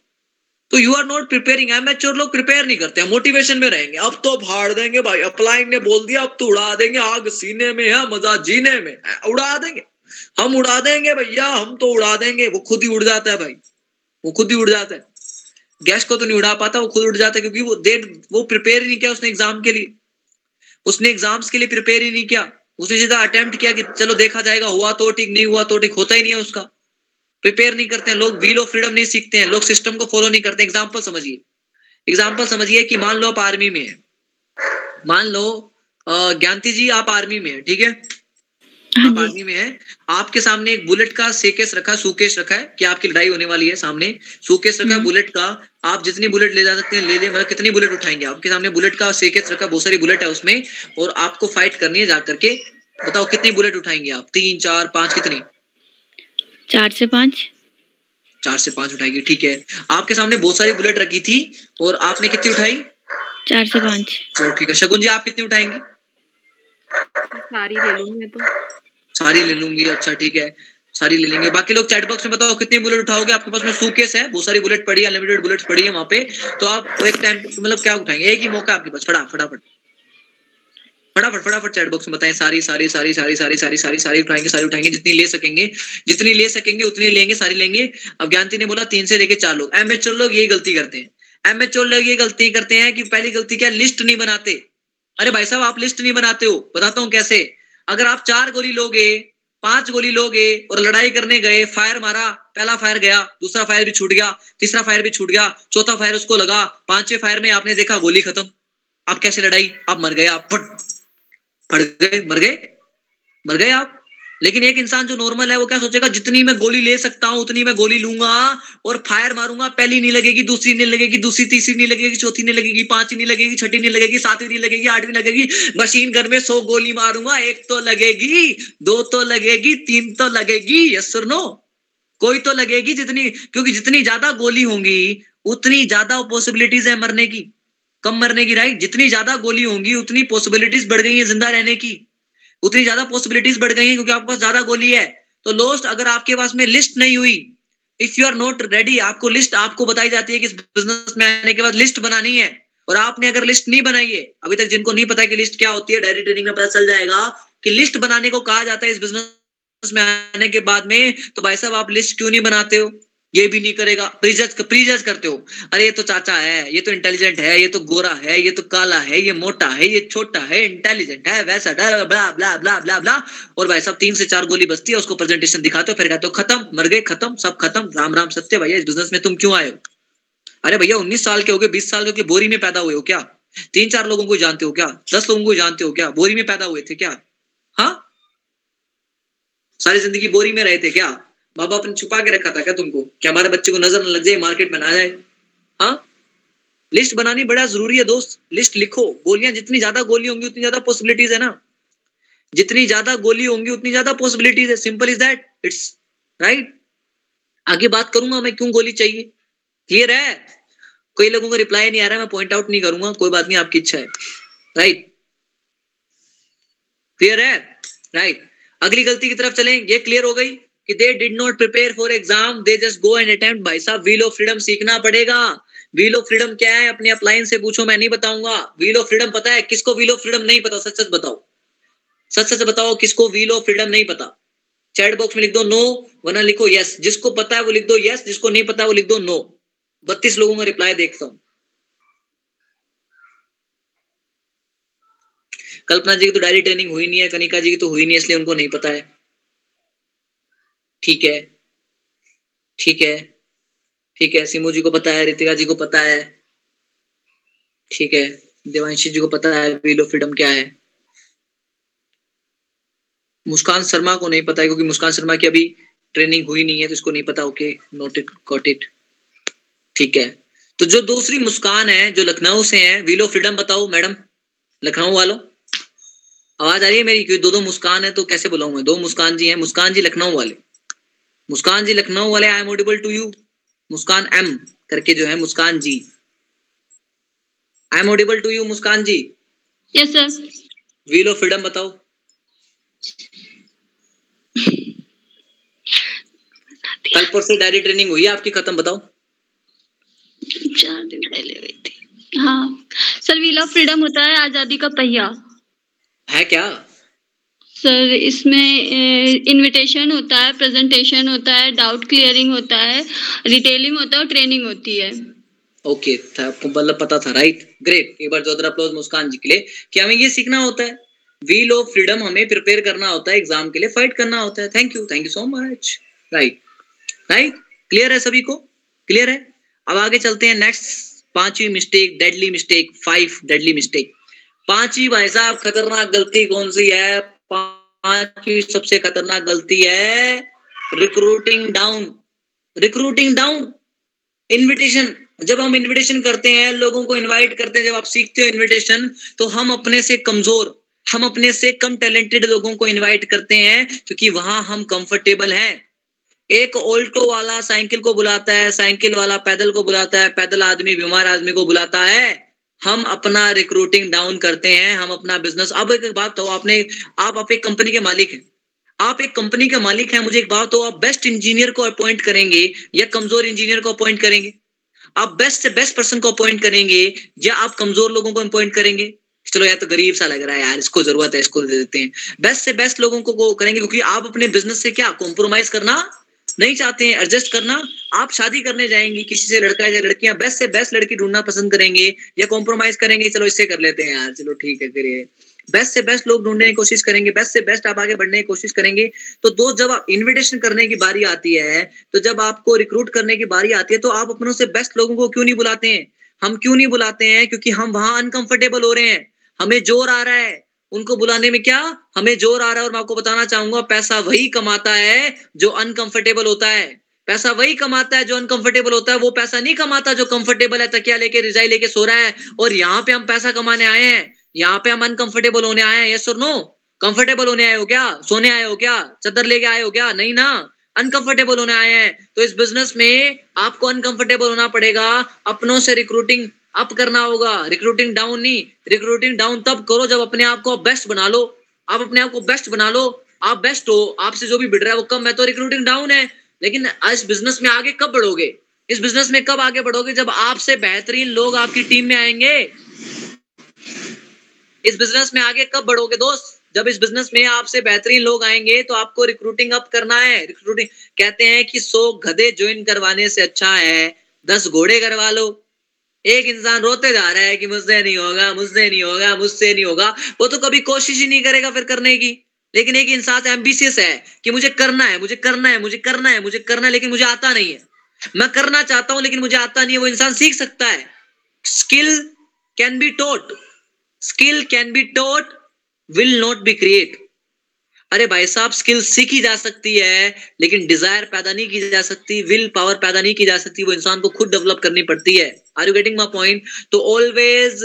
तो you are not preparing amateur लोग प्रिपेयर नहीं करते हैं. मोटिवेशन में रहेंगे. अब तो फाड़ देंगे भाई. अप्लाइंग ने बोल दिया, अब तो उड़ा देंगे. आग सीने में है, मज़ा जीने में उड़ा देंगे. हम उड़ा देंगे भैया, हम तो उड़ा देंगे. वो खुद ही उड़ जाता है भाई. वो खुद ही उड़ जाता है. गैस को तो नहीं उड़ा पाता, वो खुद उड़ जाता है क्योंकि वो देर वो प्रिपेयर ही नहीं किया उसने एग्ज़ाम के लिए. उसने एग्ज़ाम्स के लिए प्रिपेयर ही नहीं किया. उसने सीधा अटेम्प्ट किया कि चलो देखा जाएगा, हुआ तो ठीक, नहीं हुआ तो ठीक, होता ही नहीं है उसका. प्रिपेयर नहीं करते हैं लोग व्हील ऑफ़ फ्रीडम नहीं सीखते हैं लोग सिस्टम को फॉलो नहीं करते। एग्ज़ाम्पल समझिए। एग्ज़ाम्पल समझिए कि मान लो आप आर्मी में है। मान लो ज्ञानती जी आप आर्मी में है ठीक है? आप आर्मी में है। आपके सामने एक बुलेट का सेकेस रखा सूकेस रखा है कि आपकी लड़ाई होने वाली है सामने। सूकेस रखा है बुलेट का आप जितनी बुलेट ले जा सकते हैं ले ले मतलब कितनी बुलेट उठाएँगे? आपके सामने बुलेट का सेकेस रखा बहुत सारी बुलेट है उसमें और आपको फाइट करनी है जाकर के बताओ कितनी बुलेट उठाएँगे आप? तीन चार पाँच कितनी? चार से पाँच। चार से पाँच उठाएगी ठीक है। आपके सामने बहुत सारी बुलेट रखी थी और आपने कितनी उठाई? चार से पाँच। चलो ठीक है। शगुन जी आप कितनी उठाएँगे? सारी ले लूँगी मैं तो। सारी ले लूँगी अच्छा ठीक है। सारी ले लेंगे। बाकी लोग चैट बॉक्स में बताओ कितनी बुलेट उठाओगे? आपके पास में सूकेस है बहुत सारी बुलेट पड़ी है अनलिमिटेड बुलेट्स पड़ी है वहाँ पे। तो आप एक टाइम मतलब क्या उठाएँगे? एक ही मौका आपके पास फटा फटाफट। फटाफट फटाफट चैट बॉक्स में बताएँ, सारी सारी सारी सारी सारी सारी सारी सारी उठाएँगे सारी उठाएँगे, जितनी ले सकेंगे, जितनी ले सकेंगे, उतनी लेंगे, सारी लेंगे। अब ज्ञानती ने बोला, तीन से लेके चार लोग। एमएचओ लोग यही गलती करते हैं। एमएचओ लोग ये गलती करते हैं कि पहली गलती क्या, लिस्ट नहीं बनाते। अरे भाई साहब, आप लिस्ट नहीं बनाते हो। बताता हूँ कैसे। अगर आप चार गोली लोगे, पाँच गोली लोगे और लड़ाई करने गए फायर मारा, पहला फायर गया, दूसरा फायर भी छूट गया, तीसरा फायर भी छूट गया, चौथा फायर उसको लगा, पांचवे फायर में आपने देखा गोली खत्म। आप कैसे लड़ाई? आप मर गए, आप फट। फट गए, मर गए मर गए आप। लेकिन एक इंसान जो नॉर्मल है, वो क्या सोचेगा, जितनी मैं गोली ले सकता हूँ, उतनी मैं गोली लूँगा और फायर मारूँगा, पहली नहीं लगेगी, दूसरी नहीं लगेगी, दूसरी तीसरी नहीं लगेगी, चौथी नहीं लगेगी, पांचवी नहीं लगेगी, छठी नहीं लगेगी, सातवीं नहीं लगेगी, आठवीं लगेगी। मशीन गन में सौ गोली मारूँगा, एक तो लगेगी, दो तो लगेगी, तीन तो लगेगी यस और नो कोई तो लगेगी जितनी, क्योंकि जितनी ज़्यादा गोली होंगी, उतनी ज़्यादा पॉसिबिलिटीज है मरने की। कम मरने की राइट जितनी ज़्यादा गोली होंगी, उतनी पॉसिबिलिटीज बढ़ गई है ज़िंदा रहने की। उतनी ज़्यादा पॉसिबिलिटीज बढ़ गई हैं क्योंकि आपके पास ज़्यादा गोली है। तो लोस्ट अगर आपके पास में लिस्ट नहीं हुई if you are not ready आपको लिस्ट आपको बताई जाती है कि इस बिज़नेस में आने के बाद लिस्ट बनानी है। और आपने अगर लिस्ट नहीं बनाई है, अभी तक जिनको नहीं पता कि लिस्ट क्या होती है डायरी ट्रेनिंग में पता चल जाएगा कि लिस्ट बनाने को कहा जाता है इस बिज़नेस में आने के बाद में तो भाई साहब आप लिस्ट क्यों नहीं बनाते हो? ये भी नहीं करेगा। प्रीजज प्रीजज करते हो। अरे, ये तो चाचा है, ये तो इंटेलिजेंट है, ये तो गोरा है, ये तो काला है, ये मोटा है, ये छोटा है इंटेलिजेंट है, वैसा डर blah blah blah blah blah. और भाई साहब, तीन से चार गोली बचती है, उसको प्रेजेंटेशन दिखाते हो, फिर कहते हो, खत्म, मर गए, खत्म, सब खत्म, राम राम, सत्य, भैया, इस बिज़नेस में तुम क्यों आए हो? अरे भैया, उन्नीस साल के हो गए, बीस साल के हो गए, बोरी में पैदा हुए हो क्या? तीन चार लोगों को जानते हो क्या? दस लोगों को जानते हो क्या? बोरी में पैदा हुए थे क्या? हाँ? सारी ज़िंदगी बोरी में रहे थे क्या? माँ बाप ने छुपा के रखा था क्या तुमको? क्या हमारे बच्चे को नज़र न लग जाए मार्केट में ना जाए? हाँ? लिस्ट बनानी बड़ा ज़रूरी है दोस्त। लिस्ट लिखो। गोलियाँ जितनी ज़्यादा गोली होंगी, उतनी ज़्यादा पॉसिबिलिटीज है ना। जितनी ज़्यादा गोली होंगी, उतनी ज़्यादा पॉसिबिलिटीज है। Simple is that it's right आगे बात करूँगा मैं, क्यों गोली चाहिए? क्लियर है? कोई लोगों का रिप्लाई नहीं आ रहा, मैं पॉइंट आउट नहीं करूँगा। कोई बात नहीं, आपकी इच्छा है। राइट क्लियर है? राइट अगली गलती की तरफ़ चलें। ये क्लियर हो गई। कि they did not prepare for exam they just go and attempt भाई साहब व्हील ऑफ़ फ्रीडम सीखना पड़ेगा। व्हील ऑफ़ फ्रीडम क्या है? अपने अपलाइन से पूछो, मैं नहीं बताऊँगा। व्हील ऑफ़ फ्रीडम पता है? किसको व्हील ऑफ़ फ्रीडम नहीं पता? सच सच बताओ। सच सच बताओ, किसको व्हील ऑफ़ फ्रीडम नहीं पता? चैट बॉक्स में लिख दो नो वरना लिखो यस जिसको पता है वो लिख दो यस जिसको नहीं पता वो लिख दो नो बत्तीस लोगों का रिप्लाई देखता हूँ। कल्पना जी की तो डायरी ट्रेनिंग हुई नहीं है, कनिका जी की तो हुई नहीं है, इसलिए उनको नहीं पता है। ठीक है ठीक है ठीक है, सिमू जी को पता है, रितिका जी को पता है, ठीक है, देवांशी जी को पता है व्हील ऑफ़ फ्रीडम क्या है। मुस्कान शर्मा को नहीं पता है, क्योंकि मुस्कान शर्मा की अभी ट्रेनिंग हुई नहीं है तो इसको नहीं पता okay note it got it ठीक है। तो जो दूसरी मुस्कान है, जो लखनऊ से है व्हील ऑफ़ फ्रीडम बताओ मैडम, लखनऊ वालों, आवाज़ आ रही है मेरी, क्योंकि दो दो मुस्कान है तो कैसे बुलाऊं मैं? दो मुस्कान जी हैं, मुस्कान जी लखनऊ वाले। मुस्कान जी लखनऊ वाले I am audible to you Muskan M करके जो है Muskan ji I am audible to you Muskan ji yes sir wheel of freedom बताओ। कल परसों डायरी ट्रेनिंग हुई है आपकी खत्म बताओ। चार दिन पहले हुई थी। हाँ। सर व्हील ऑफ़ फ्रीडम होता है आज़ादी का पहिया। है क्या? सर, इसमें इनविटेशन होता है प्रेजेंटेशन होता है डाउट क्लियरिंग होता है रिटेलिंग होता है और ट्रेनिंग होती है। ओके था, आपको मतलब पता था राइट ग्रेट एक बार जोरदार अप्लॉज मुस्कान जी के लिए। कि हमें ये सीखना होता है। व्हील ऑफ़ फ्रीडम हमें प्रिपेयर करना होता है एग्ज़ाम के लिए फाइट करना होता है। Thank you thank you so much right right clear है सभी को? क्लियर है? अब आगे चलते हैं नेक्स्ट पांचवी mistake deadly mistake five deadly mistake पांचवी भाई साहब, खतरनाक गलती कौन सी है? पांचवी सबसे खतरनाक गलती है recruiting down recruiting down invitation जब हम इनविटेशन करते हैं, लोगों को इनवाइट करते हैं, जब आप सीखते हो इनविटेशन तो हम अपने से कमज़ोर, हम अपने से कम टैलेंटेड लोगों को इनवाइट करते हैं, क्योंकि वहाँ हम कंफर्टेबल हैं। एक ऑल्टो वाला साइकिल को बुलाता है, साइकिल वाला पैदल को बुलाता है, पैदल आदमी, बीमार आदमी को बुलाता है। हम अपना रिक्रूटिंग डाउन करते हैं, हम अपना बिज़नेस अब एक बात तो आपने, आप आप एक कंपनी के मालिक हैं। आप एक कंपनी के मालिक हैं, मुझे एक बात हो आप बेस्ट इंजीनियर को अपॉइंट करेंगे या कमज़ोर इंजीनियर को अपॉइंट करेंगे? आप बेस्ट से बेस्ट पर्सन को अपॉइंट करेंगे या आप कमज़ोर लोगों को अपॉइंट करेंगे? चलो यार तो गरीब सा लग रहा है यार, इसको ज़रूरत है, इसको दे देते हैं। बेस्ट से बेस्ट लोगों को करेंगे, क्योंकि आप अपने बिज़नेस से क्या कॉम्प्रोमाइज करना नहीं चाहते हैं एडजस्ट करना, आप शादी करने जाएँगी, किसी से लड़का या लड़कियाँ बेस्ट से बेस्ट लड़की ढूंढना पसंद करेंगे या कॉम्प्रोमाइज करेंगे, चलो इससे कर लेते हैं यार, चलो ठीक है करिए बेस्ट से बेस्ट लोग ढूँढने की कोशिश करेंगे बेस्ट से बेस्ट आप आगे बढ़ने की कोशिश करेंगे तो दो जब आप इन्विटेशन करने की बारी आती है तो जब आपको रिक्रूट करने की बारी आती है तो आप अपनों से बेस्ट लोगों को क्यों नहीं बुलाते हैं? हम क्यों नहीं बुलाते हैं? क्योंकि हम वहाँ अनकंफर्टेबल हो रहे हैं, हमें ज़ोर आ रहा है। उनको बुलाने में क्या? हमें ज़ोर आ रहा है और मैं आपको बताना चाहूँगा, पैसा वही कमाता है जो अनकंफर्टेबल होता है। पैसा वही कमाता है जो अनकंफर्टेबल होता है, वो पैसा नहीं कमाता जो कंफर्टेबल है, तकिया लेके, रिजाई लेके सो रहा है। और यहाँ पे हम पैसा कमाने आए हैं। यहाँ पे हम अनकंफर्टेबल होने आए हैं। ये और नो कंफर्टेबल होने आए हो क्या? सोने आए हो क्या? चद्दर लेके आए हो क्या? नहीं ना? अनकंफर्टेबल होने आए हैं। तो इस बिज़नेस में आपको अनकंफर्टेबल होना पड़ेगा। अपनों से रिक्रूटिंग अप करना होगा। रिक्रूटिंग डाउन नहीं। रिक्रूटिंग डाउन तब करो जब अपने आप को बेस्ट बना लो। आप अपने आप को बेस्ट बना लो। आप बेस्ट हो। आपसे जो भी बिड़ रहा है वो कम है। तो रिक्रूटिंग डाउन है। लेकिन इस बिज़नेस में आगे कब बढ़ोगे? इस बिज़नेस में कब आगे बढ़ोगे? जब आपसे बेहतरीन लोग आपकी टीम में आएँगे। इस बिज़नेस में आगे कब बढ़ोगे दोस्त? जब इस बिज़नेस में आपसे बेहतरीन लोग आएँगे तो आपको रिक्रूटिंग अप करना है। रिक्रूटिंग कहते हैं कि सौ गधे ज्वाइन करवाने से अच्छा है। दस घोड़े करवा लो। एक इंसान रोते जा रहा है कि मुझसे नहीं होगा, मुझसे नहीं होगा, मुझसे नहीं होगा। वो तो कभी कोशिश ही नहीं करेगा फिर करने की। लेकिन एक इंसान एम्बिशियस है कि मुझे करना है, मुझे करना है, मुझे करना है, मुझे करना है, लेकिन मुझे आता नहीं है। मैं करना चाहता हूँ, लेकिन मुझे आता नहीं है। वो इंसान सीख सकता है। Skill can be taught skill can be taught will not be create अरे भाई साहब स्किल सीखी जा सकती है, लेकिन डिज़ायर पैदा नहीं की जा सकती विल पावर पैदा नहीं की जा सकती, वो इंसान को खुद डेवलप करनी पड़ती है। Are you getting my point तो ऑलवेज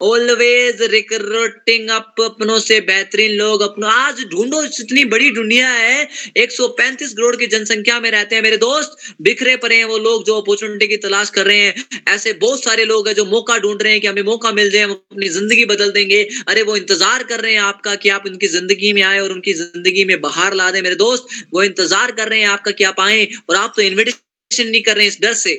ऑलवेज रिक्रूटिंग अप अपनों से बेहतरीन लोग अपनों। आज ढूंढो, इतनी बड़ी दुनिया है। 135 करोड़ की जनसंख्या में रहते हैं मेरे दोस्त। बिखरे पड़े हैं वो लोग जो अपॉर्चुनिटी की तलाश कर रहे हैं। ऐसे बहुत सारे लोग हैं जो मौका ढूंढ रहे हैं कि हमें मौका मिल जाए, हम अपनी ज़िंदगी बदल देंगे। अरे वो इंतज़ार कर रहे हैं आपका कि आप उनकी ज़िंदगी में आए और उनकी ज़िंदगी में बाहर ला दें मेरे दोस्त। वो इंतज़ार कर रहे हैं आपका कि आप आए और आप तो इन्विटेशन नहीं कर रहे हैं इस डर से।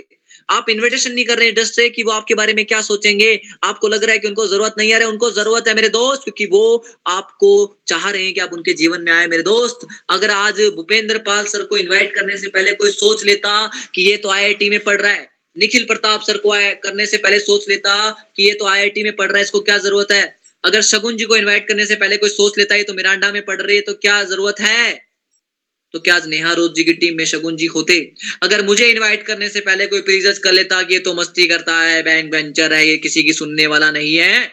आप इन्विटेशन नहीं कर रहे जस्ट से कि वो आपके बारे में क्या सोचेंगे। आपको लग रहा है कि उनको ज़रूरत नहीं आ रहा उनको ज़रूरत है मेरे दोस्त, क्योंकि वो आपको चाह रहे हैं कि आप उनके जीवन में आए मेरे दोस्त। अगर आज भूपेंद्र पाल सर को इन्वाइट करने से पहले कोई सोच लेता कि ये तो आईआईटी में पढ़ रहा है, निखिल प्रताप सर को करने से पहले सोच लेता कि ये तो आईआईटी में पढ़ रहा है, इसको क्या ज़रूरत है? अगर शगुन जी को इन्वाइट करने से पहले कोई सोच लेता है तो मिरांडा में पढ़ रही है तो क्या ज़रूरत है? तो क्या आज नेहा रोज जी की टीम में शगुन जी होते? अगर मुझे इनवाइट करने से पहले कोई प्रीजर्स कर लेता कि ये तो मस्ती करता है बैंक वेंचर है, ये किसी की सुनने वाला नहीं है,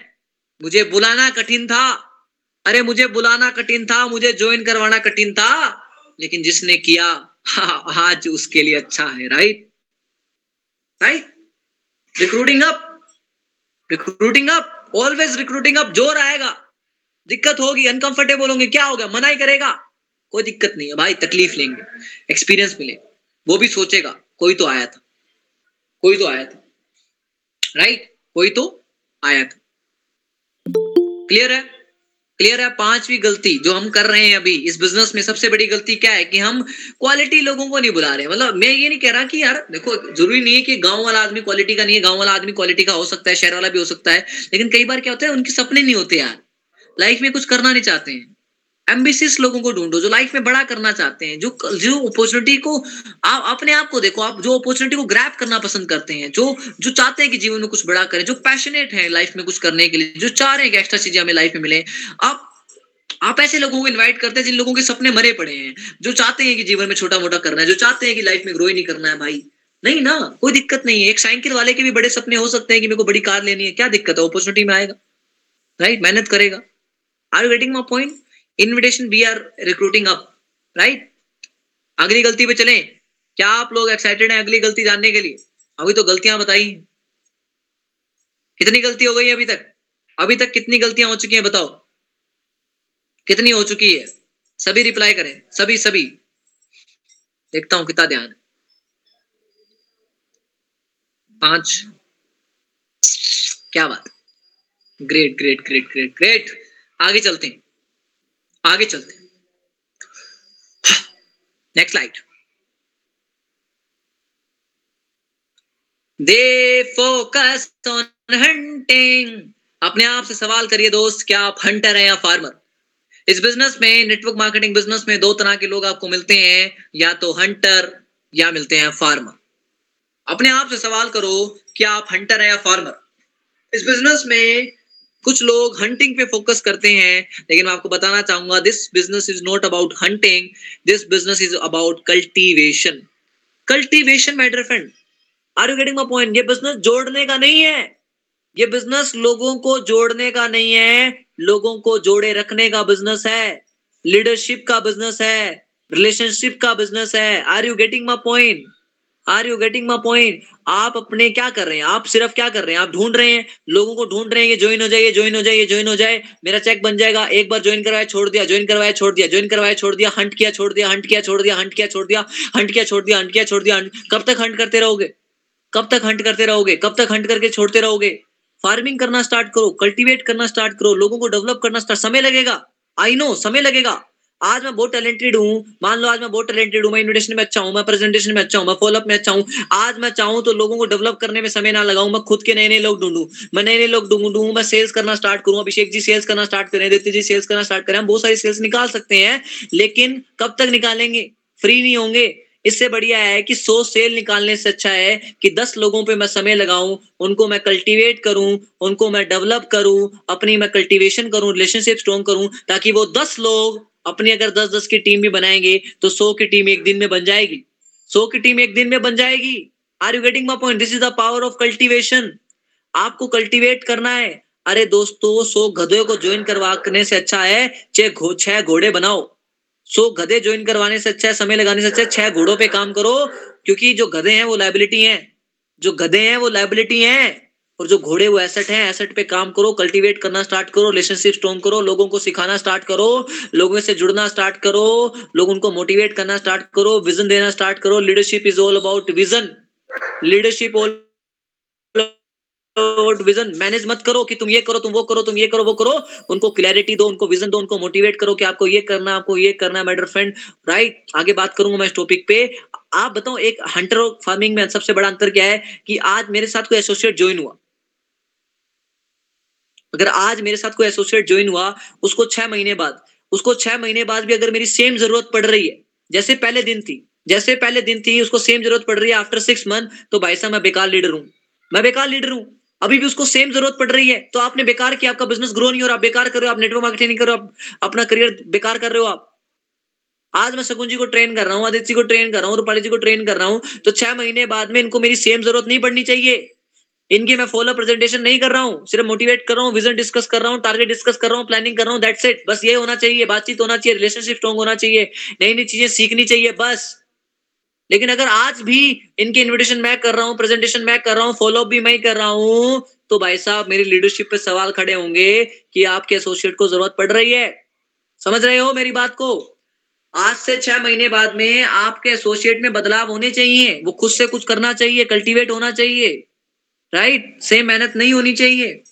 मुझे बुलाना कठिन था। अरे मुझे बुलाना कठिन था, मुझे ज्वाइन करवाना कठिन था, लेकिन जिसने किया आज उसके लिए अच्छा है right right recruiting up recruiting up always recruiting up ज़ोर आएगा। दिक्कत होगी अनकंफर्टेबल होंगे, क्या होगा, मना ही करेगा। कोई दिक्कत नहीं है भाई, तकलीफ़ लेंगे एक्सपीरियंस मिले वो भी सोचेगा, कोई तो आया था, कोई तो आया था। राइट कोई तो आया था। क्लियर है? क्लियर है? पांचवी गलती जो हम कर रहे हैं अभी, इस बिज़नेस में सबसे बड़ी गलती क्या है कि हम क्वालिटी लोगों को नहीं बुला रहे मतलब मैं ये नहीं कह रहा कि यार, देखो, ज़रूरी नहीं है कि गाँव वाला आदमी क्वालिटी का नहीं है, गाँव वाला आदमी क्वालिटी का हो सकता है, शहर वाला भी हो सकता है, लेकिन कई बार क्या होता है, उनके सपने नहीं होते यार। लाइफ में कुछ करना नहीं चाहते हैं। एम्बिशियस लोगों को ढूंढो, जो लाइफ में बड़ा करना चाहते हैं, जो जो अपॉर्चुनिटी को आप, अपने आप को देखो, आप जो अपॉर्चुनिटी को ग्रैप करना पसंद करते हैं, जो जो चाहते हैं कि जीवन में कुछ बड़ा करें, जो पैशनेट है लाइफ में कुछ करने के लिए, जो चाह रहे हैं कि एक्स्ट्रा चीज़ें हमें लाइफ में मिले, आप आप ऐसे लोगों को इनवाइट करते हैं जिन लोगों के सपने मरे पड़े हैं, जो चाहते हैं कि जीवन में छोटा मोटा करना है, जो चाहते हैं कि लाइफ में ग्रो ही नहीं करना है भाई। नहीं ना, कोई दिक्कत नहीं है, एक साइकिल वाले के भी बड़े सपने हो सकते हैं कि मेरे को बड़ी कार लेनी है, क्या दिक्कत है अपॉर्चुनिटी में आएगा राइट मेहनत करेगा। Are you getting my point invitation we are recruiting up right अगली गलती पे चलें। क्या आप लोग एक्साइटेड हैं अगली गलती जानने के लिए? अभी तो गलतियाँ बताई कितनी गलती हो गई अभी तक? अभी तक कितनी गलतियाँ हो चुकी हैं बताओ। कितनी हो चुकी है? सभी रिप्लाई करें। सभी सभी। देखता हूँ कितना ध्यान। पाँच। क्या बात। Great great great great great आगे चलते हैं। आगे चलते next slide the focus on hunting अपने आप से सवाल करिए दोस्त, क्या आप हंटर हैं या फार्मर इस बिज़नेस में नेटवर्क मार्केटिंग बिज़नेस में दो तरह के लोग आपको मिलते हैं, या तो हंटर या मिलते हैं फार्मर अपने आप से सवाल करो, क्या आप हंटर हैं या फार्मर इस बिज़नेस में कुछ लोग हंटिंग पे फोकस करते हैं, लेकिन मैं आपको बताना चाहूँगा this business is not about hunting this business is about cultivation cultivation dear friend are you getting my point ये बिज़नेस जोड़ने का नहीं है। ये बिज़नेस लोगों को जोड़ने का नहीं है। लोगों को जोड़े रखने का बिज़नेस है। लीडरशिप का बिज़नेस है। रिलेशनशिप का बिज़नेस है। Are you getting my point are you getting my point आप अपने क्या कर रहे हैं? आप सिर्फ़ क्या कर रहे हैं? आप ढूंढ रहे हैं? लोगों को ढूंढ रहे हैं ये ज्वाइन हो जाए ज्वाइन हो जाए ज्वाइन हो जाए। मेरा चेक बन जाएगा। एक बार ज्वाइन करवाया, छोड़ दिया ज्वाइन करवाया, छोड़ दिया ज्वाइन करवाया, छोड़ दिया हंट किया, छोड़ दिया हंट किया, छोड़ दिया हंट किया, छोड़ दिया हंट किया, छोड़ दिया हंट किया, छोड़ दिया कब तक हंट करते रहोगे? कब तक हंट करते रहोगे? कब तक हंट करके छोड़ते रहोगे? फ़ार्मिंग करना स्टार्ट करो कल्टीवेट करना स्टार्ट करो, लोगों को डेवलप करना स्टार्ट समय लगेगा। आई नो समय लगेगा। आज मैं बहुत टैलेंटेड हूँ। मान लो आज मैं बहुत टैलेंटेड हूँ, मैं इन्विटेशन में अच्छा हूँ, मैं प्रेजेंटेशन में अच्छा हूँ, मैं फॉलोअप में अच्छा हूँ। आज मैं चाहूँ तो लोगों को डेवलप करने में समय ना लगाऊँ, मैं खुद के नए नए लोग ढूंढूं। मैं नए नए लोग ढूंढूं, मैं सेल्स करना स्टार्ट करूँ। अभिषेक जी सेल्स करना स्टार्ट करें दीप्ति जी सेल्स करना स्टार्ट करें। हम बहुत सारी सेल्स निकाल सकते हैं, लेकिन कब तक निकालेंगे? फ्री नहीं होंगे। इससे बढ़िया है कि सौ सेल निकालने से अच्छा है कि दस लोगों पे मैं समय लगाऊँ, उनको मैं कल्टीवेट करूँ, उनको मैं डेवलप करूँ, अपनी मैं कल्टीवेशन करूँ रिलेशनशिप स्ट्रॉन्ग करूँ, ताकि वो दस लोग अपनी अगर दस दस की टीम भी बनाएँगे तो सौ की टीम एक दिन में बन जाएगी। सौ की टीम एक दिन में बन जाएगी। Are you getting my point this is the power of cultivation आपको कल्टीवेट करना है। अरे दोस्तों, सो गधे को ज्वाइन करवाने से अच्छा है, छह छह घोड़े बनाओ। सो गधे ज्वाइन करवाने से अच्छा है, समय लगाने से अच्छा है, छह घोड़ों पे काम करो, क्योंकि जो गधे हैं, वो लाइबिलिटी हैं। जो गधे हैं, वो लाइबिलिटी हैं। और जो घोड़े वो एसेट है एसेट पे काम करो कल्टीवेट करना स्टार्ट करो रिलेशनशिप स्ट्रॉन्ग करो, लोगों को सिखाना स्टार्ट करो, लोगों से जुड़ना स्टार्ट करो, लोग उनको मोटिवेट करना स्टार्ट करो विजन देना स्टार्ट करो। Leadership is all about vision leadership all vision manage मत करो कि तुम ये करो, तुम वो करो, तुम ये करो, वो करो। उनको क्लैरिटी दो, उनको विजन दो, उनको मोटिवेट करो कि आपको ये करना, आपको ये करना है फ्रेंड राइट आगे बात करूँगा मैं इस टॉपिक पे। आप बताओ, एक हंटर फ़ार्मिंग में सबसे बड़ा अंतर क्या है कि आज मेरे साथ कोई एसोसिएट ज्वाइन हुआ? अगर आज मेरे साथ कोई एसोसिएट ज्वाइन हुआ, उसको छह महीने बाद, उसको छह महीने बाद भी अगर मेरी सेम ज़रूरत पड़ रही है, जैसे पहले दिन थी, जैसे पहले दिन थी, उसको सेम ज़रूरत पड़ रही है आफ्टर सिक्स मंथ तो भाई साहब मैं बेकार लीडर हूँ। मैं बेकार लीडर हूँ। अभी भी उसको सेम ज़रूरत पड़ रही है तो आपने बेकार किया, आपका बिज़नेस ग्रो नहीं हो रहा, आप बेकार कर रहे हो, आप नेटवर्क मार्केटिंग नहीं कर रहे हो, आप अपना करियर बेकार कर रहे हो आप। आज मैं शकुन जी को ट्रेन कर रहा हूँ, आदित्य जी को ट्रेन कर रहा हूँ, रूपाली जी को ट्रेन कर रहा हूँ तो छह महीने बाद में इनको मेरी सेम ज़रूरत नहीं पड़नी चाहिए। इनकी मैं फॉलो प्रेजेंटेशन नहीं कर रहा हूँ, सिर्फ़ मोटिवेट कर रहा हूँ विजन डिस्कस कर रहा हूँ टारगेट डिस्कस कर रहा हूँ प्लानिंग कर रहा हूँ दैट्स इट बस ये होना चाहिए, बातचीत होना चाहिए रिलेशनशिप स्ट्रॉन्ग होना चाहिए नई नई चीज़ें सीखनी चाहिए, बस। लेकिन अगर आज भी इनके इन्विटेशन मैं कर रहा हूँ प्रेजेंटेशन मैं कर रहा हूँ फॉलो भी मैं कर रहा हूँ तो भाई साहब, मेरी लीडरशिप पे सवाल खड़े होंगे कि आपके एसोसिएट को ज़रूरत पड़ रही है। समझ रहे हो मेरी बात को? आज से छह महीने बाद में आपके एसोसिएट में बदलाव होने चाहिए, वो खुद से कुछ करना चाहिए कल्टीवेट होना चाहिए। राइट सेम मेहनत नहीं होनी चाहिए।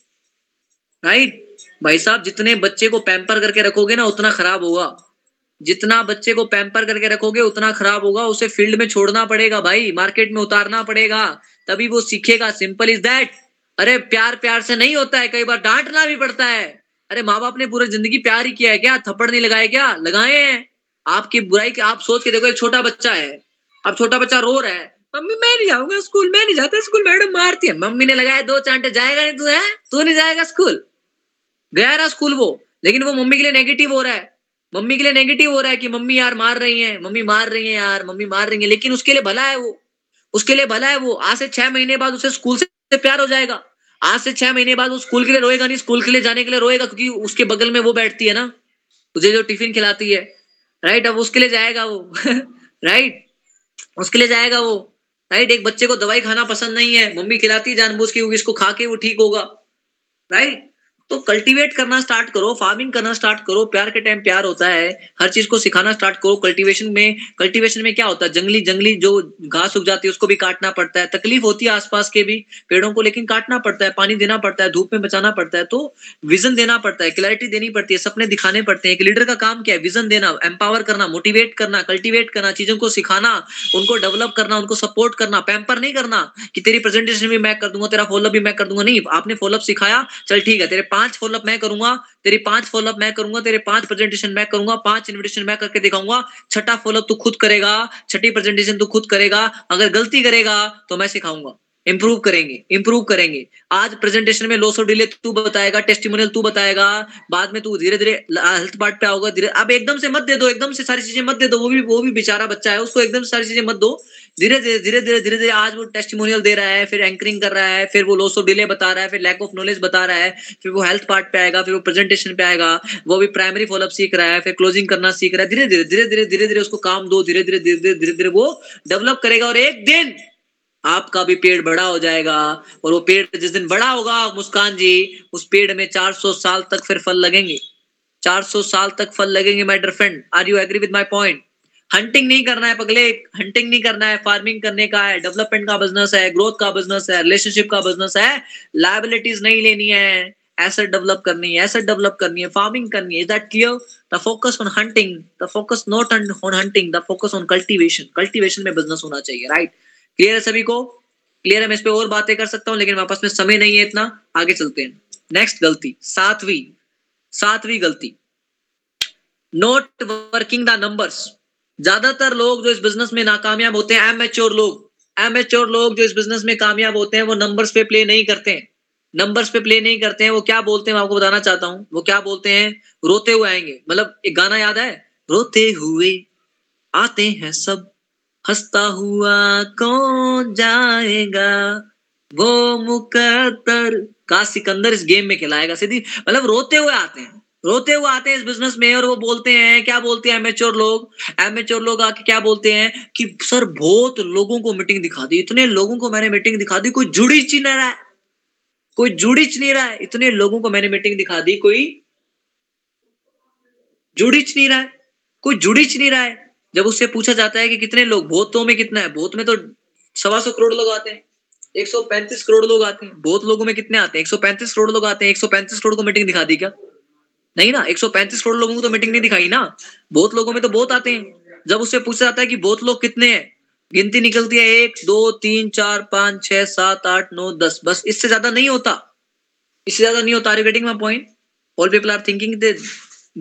राइट भाई साहब, जितने बच्चे को पैम्पर करके रखोगे ना, उतना खराब होगा। जितना बच्चे को पैम्पर करके रखोगे, उतना खराब होगा। उसे फ़ील्ड में छोड़ना पड़ेगा भाई मार्केट में उतारना पड़ेगा। तभी वो सीखेगा। सिंपल इज़ दैट अरे, प्यार प्यार से नहीं होता है। कई बार डांटना भी पड़ता है। अरे माँ बाप ने पूरी ज़िंदगी प्यार ही किया है क्या? थप्पड़ नहीं लगाए क्या? लगाए हैं। आपकी बुराई के, आप सोच के देखो, एक छोटा बच्चा है। अब छोटा बच्चा रो रहा है। मम्मी मैं नहीं जाऊँगा स्कूल, मैं नहीं जाता स्कूल, मैडम मारती है। मम्मी ने लगाया दो चांटे, जाएगा नहीं तू, है? तू नहीं जाएगा स्कूल। गया ना स्कूल वो, लेकिन वो मम्मी के लिए नेगेटिव हो रहा है। मम्मी के लिए नेगेटिव हो रहा है कि मम्मी यार मार रही है, मम्मी मार रही है यार, मम्मी मार रही है, लेकिन उसके लिए भला है वो। उसके लिए भला है वो। आज से छह महीने बाद उसे स्कूल से प्यार हो जाएगा। आज से छह महीने बाद वो स्कूल के लिए रोएगा नहीं, स्कूल के लिए जाने के लिए रोएगा, क्योंकि उसके बगल में वो बैठती है ना। तुझे जो टिफ़िन खिलाती है राइट अब उसके लिए जाएगा वो। (laughs) राइट उसके लिए जाएगा वो। राइट एक बच्चे को दवाई खाना पसंद नहीं है, मम्मी खिलाती जानबूझ की इसको खा के वो ठीक होगा। राइट तो कल्टीवेट करना स्टार्ट करो फ़ार्मिंग करना स्टार्ट करो, प्यार के टाइम प्यार होता है, हर चीज़ को सिखाना स्टार्ट करो। कल्टीवेशन में कल्टीवेशन में क्या होता है? जंगली जंगली जो घास उग जाती है, उसको भी काटना पड़ता है। तकलीफ़ होती है आसपास के भी, पेड़ों को लेकिन काटना पड़ता है, पानी देना पड़ता है, धूप में बचाना पड़ता है। तो विजन देना पड़ता है क्लैरिटी देनी पड़ती है, सपने दिखाने पड़ते हैं एक लीडर का काम क्या है? विजन देना एम्पावर करना मोटिवेट करना कल्टिवेट करना, चीज़ों को सिखाना, उनको डेवलप करना, उनको सपोर्ट करना पैम्पर नहीं करना कि तेरी प्रेजेंटेशन भी मैं कर दूँगा, तेरा फॉलोअप भी मैं कर दूँगा। नहीं, आपने फॉलोअप सिखाया, चल ठीक है, तेरे पाँच फॉलोअप मैं करूँगा, तेरी पाँच फॉलोअप मैं करूँगा, तेरे पाँच प्रेजेंटेशन मैं करूँगा, पाँच इन्विटेशन मैं करके दिखाऊँगा। छठा फॉलोअप तू खुद करेगा, छठी प्रेजेंटेशन तू खुद करेगा, अगर गलती करेगा तो मैं सिखाऊँगा। इंप्रूव करेंगे इंप्रूव करेंगे आज प्रेजेंटेशन में लॉस ऑफ़ डिले तू बताएगा टेस्टिमोनियल तू बताएगा बाद में तू धीरे धीरे हेल्थ पार्ट पे आओगे धीरे अब एकदम से मत दे दो एकदम से सारी चीज़ें मत दे दो वो भी वो भी बेचारा बच्चा है उसको एकदम से सारी चीज़ें मत दो धीरे धीरे धीरे धीरे धीरे धीरे आज वो टेस्टिमोनियल दे रहा है फिर एंकरिंग कर रहा है फिर वो लॉस ऑफ़ डिले बता रहा है फिर लैक ऑफ़ नॉलेज बता रहा है फिर वो हेल्थ पार्ट पे आएगा फिर वो प्रेजेंटेशन पे आएगा वो भी प्राइमरी फॉलोअप सीख रहा है फिर क्लोजिंग करना सीख रहा है धीरे धीरे धीरे धीरे धीरे धीरे उसको काम दो धीरे धीरे धीरे धीरे धीरे धीरे वो डेवलप करेगा और एक दिन आपका भी पेड़ बड़ा हो जाएगा और वो पेड़ जिस दिन बड़ा होगा मुस्कान जी, उस पेड़ में 400 साल तक फिर फल लगेंगे। 400 साल तक फल लगेंगे my dear friend are you agree with my point hunting नहीं करना है पगले हंटिंग नहीं करना है फ़ार्मिंग करने का है डेवलपमेंट का बिज़नेस है ग्रोथ का बिज़नेस है रिलेशनशिप का बिज़नेस है लाइबिलिटीज नहीं लेनी है। एसेट डेवलप करनी है एसेट डेवलप करनी है फ़ार्मिंग करनी है। Is that clear the focus on hunting the focus not on hunting the focus on cultivation cultivation में बिज़नेस होना चाहिए राइट क्लियर है सभी को? क्लियर है, मैं इस पर और बातें कर सकता हूँ, लेकिन मेरे पास में समय नहीं है इतना। आगे चलते हैं। नेक्स्ट गलती, सातवीं। सातवीं गलती। नोट वर्किंग द नंबर्स ज़्यादातर लोग जो इस बिज़नेस में नाकामयाब होते हैं एमेच्योर लोग। एमेच्योर लोग जो इस बिज़नेस में कामयाब होते हैं, वो नंबर्स पे प्ले नहीं करते हैं। नंबर्स पे प्ले नहीं करते हैं, वो क्या बोलते हैं, मैं आपको बताना चाहता हूँ। वो क्या बोलते हैं? रोते हुए आएँगे। मतलब एक गाना याद है? रोते हुए आते हैं सब। हंसता हुआ कौन जाएगा? वो मुकद्दर का सिकंदर इस गेम में खिलाएगा। सीधी मतलब रोते हुए आते हैं। रोते हुए आते हैं इस बिज़नेस में और वो बोलते हैं, क्या बोलते हैं एमेच्योर लोग? एमेच्योर लोग आके क्या बोलते हैं? कि सर, बहुत लोगों को मीटिंग दिखा दी। इतने लोगों को मैंने मीटिंग दिखा दी, कोई जुड़ी च नहीं रहा है। कोई जुड़ी नहीं रहा है। इतने लोगों को मैंने मीटिंग दिखा दी, कोई जुड़ी नहीं रहा है। कोई जुड़ी नहीं रहा है। जब उससे पूछा जाता है कि कितने लोग, भूतों में कितना है? भूत में तो सवा सौ करोड़ लोग आते हैं। 135 करोड़ लोग आते हैं। बहुत लोगों में कितने आते हैं? 135 करोड़ लोग आते हैं। 135 करोड़ को मीटिंग दिखा दी क्या? नहीं ना? 135 करोड़ लोगों को तो मीटिंग नहीं दिखाई ना? बहुत लोगों में तो बहुत आते हैं। जब उससे पूछा जाता है कि बहुत लोग कितने हैं? गिनती निकलती है एक, दो, तीन, चार, पाँच, छह, सात, आठ, नौ, दस। बस इससे ज़्यादा नहीं होता। इससे ज़्यादा नहीं होता। Getting my point all people are thinking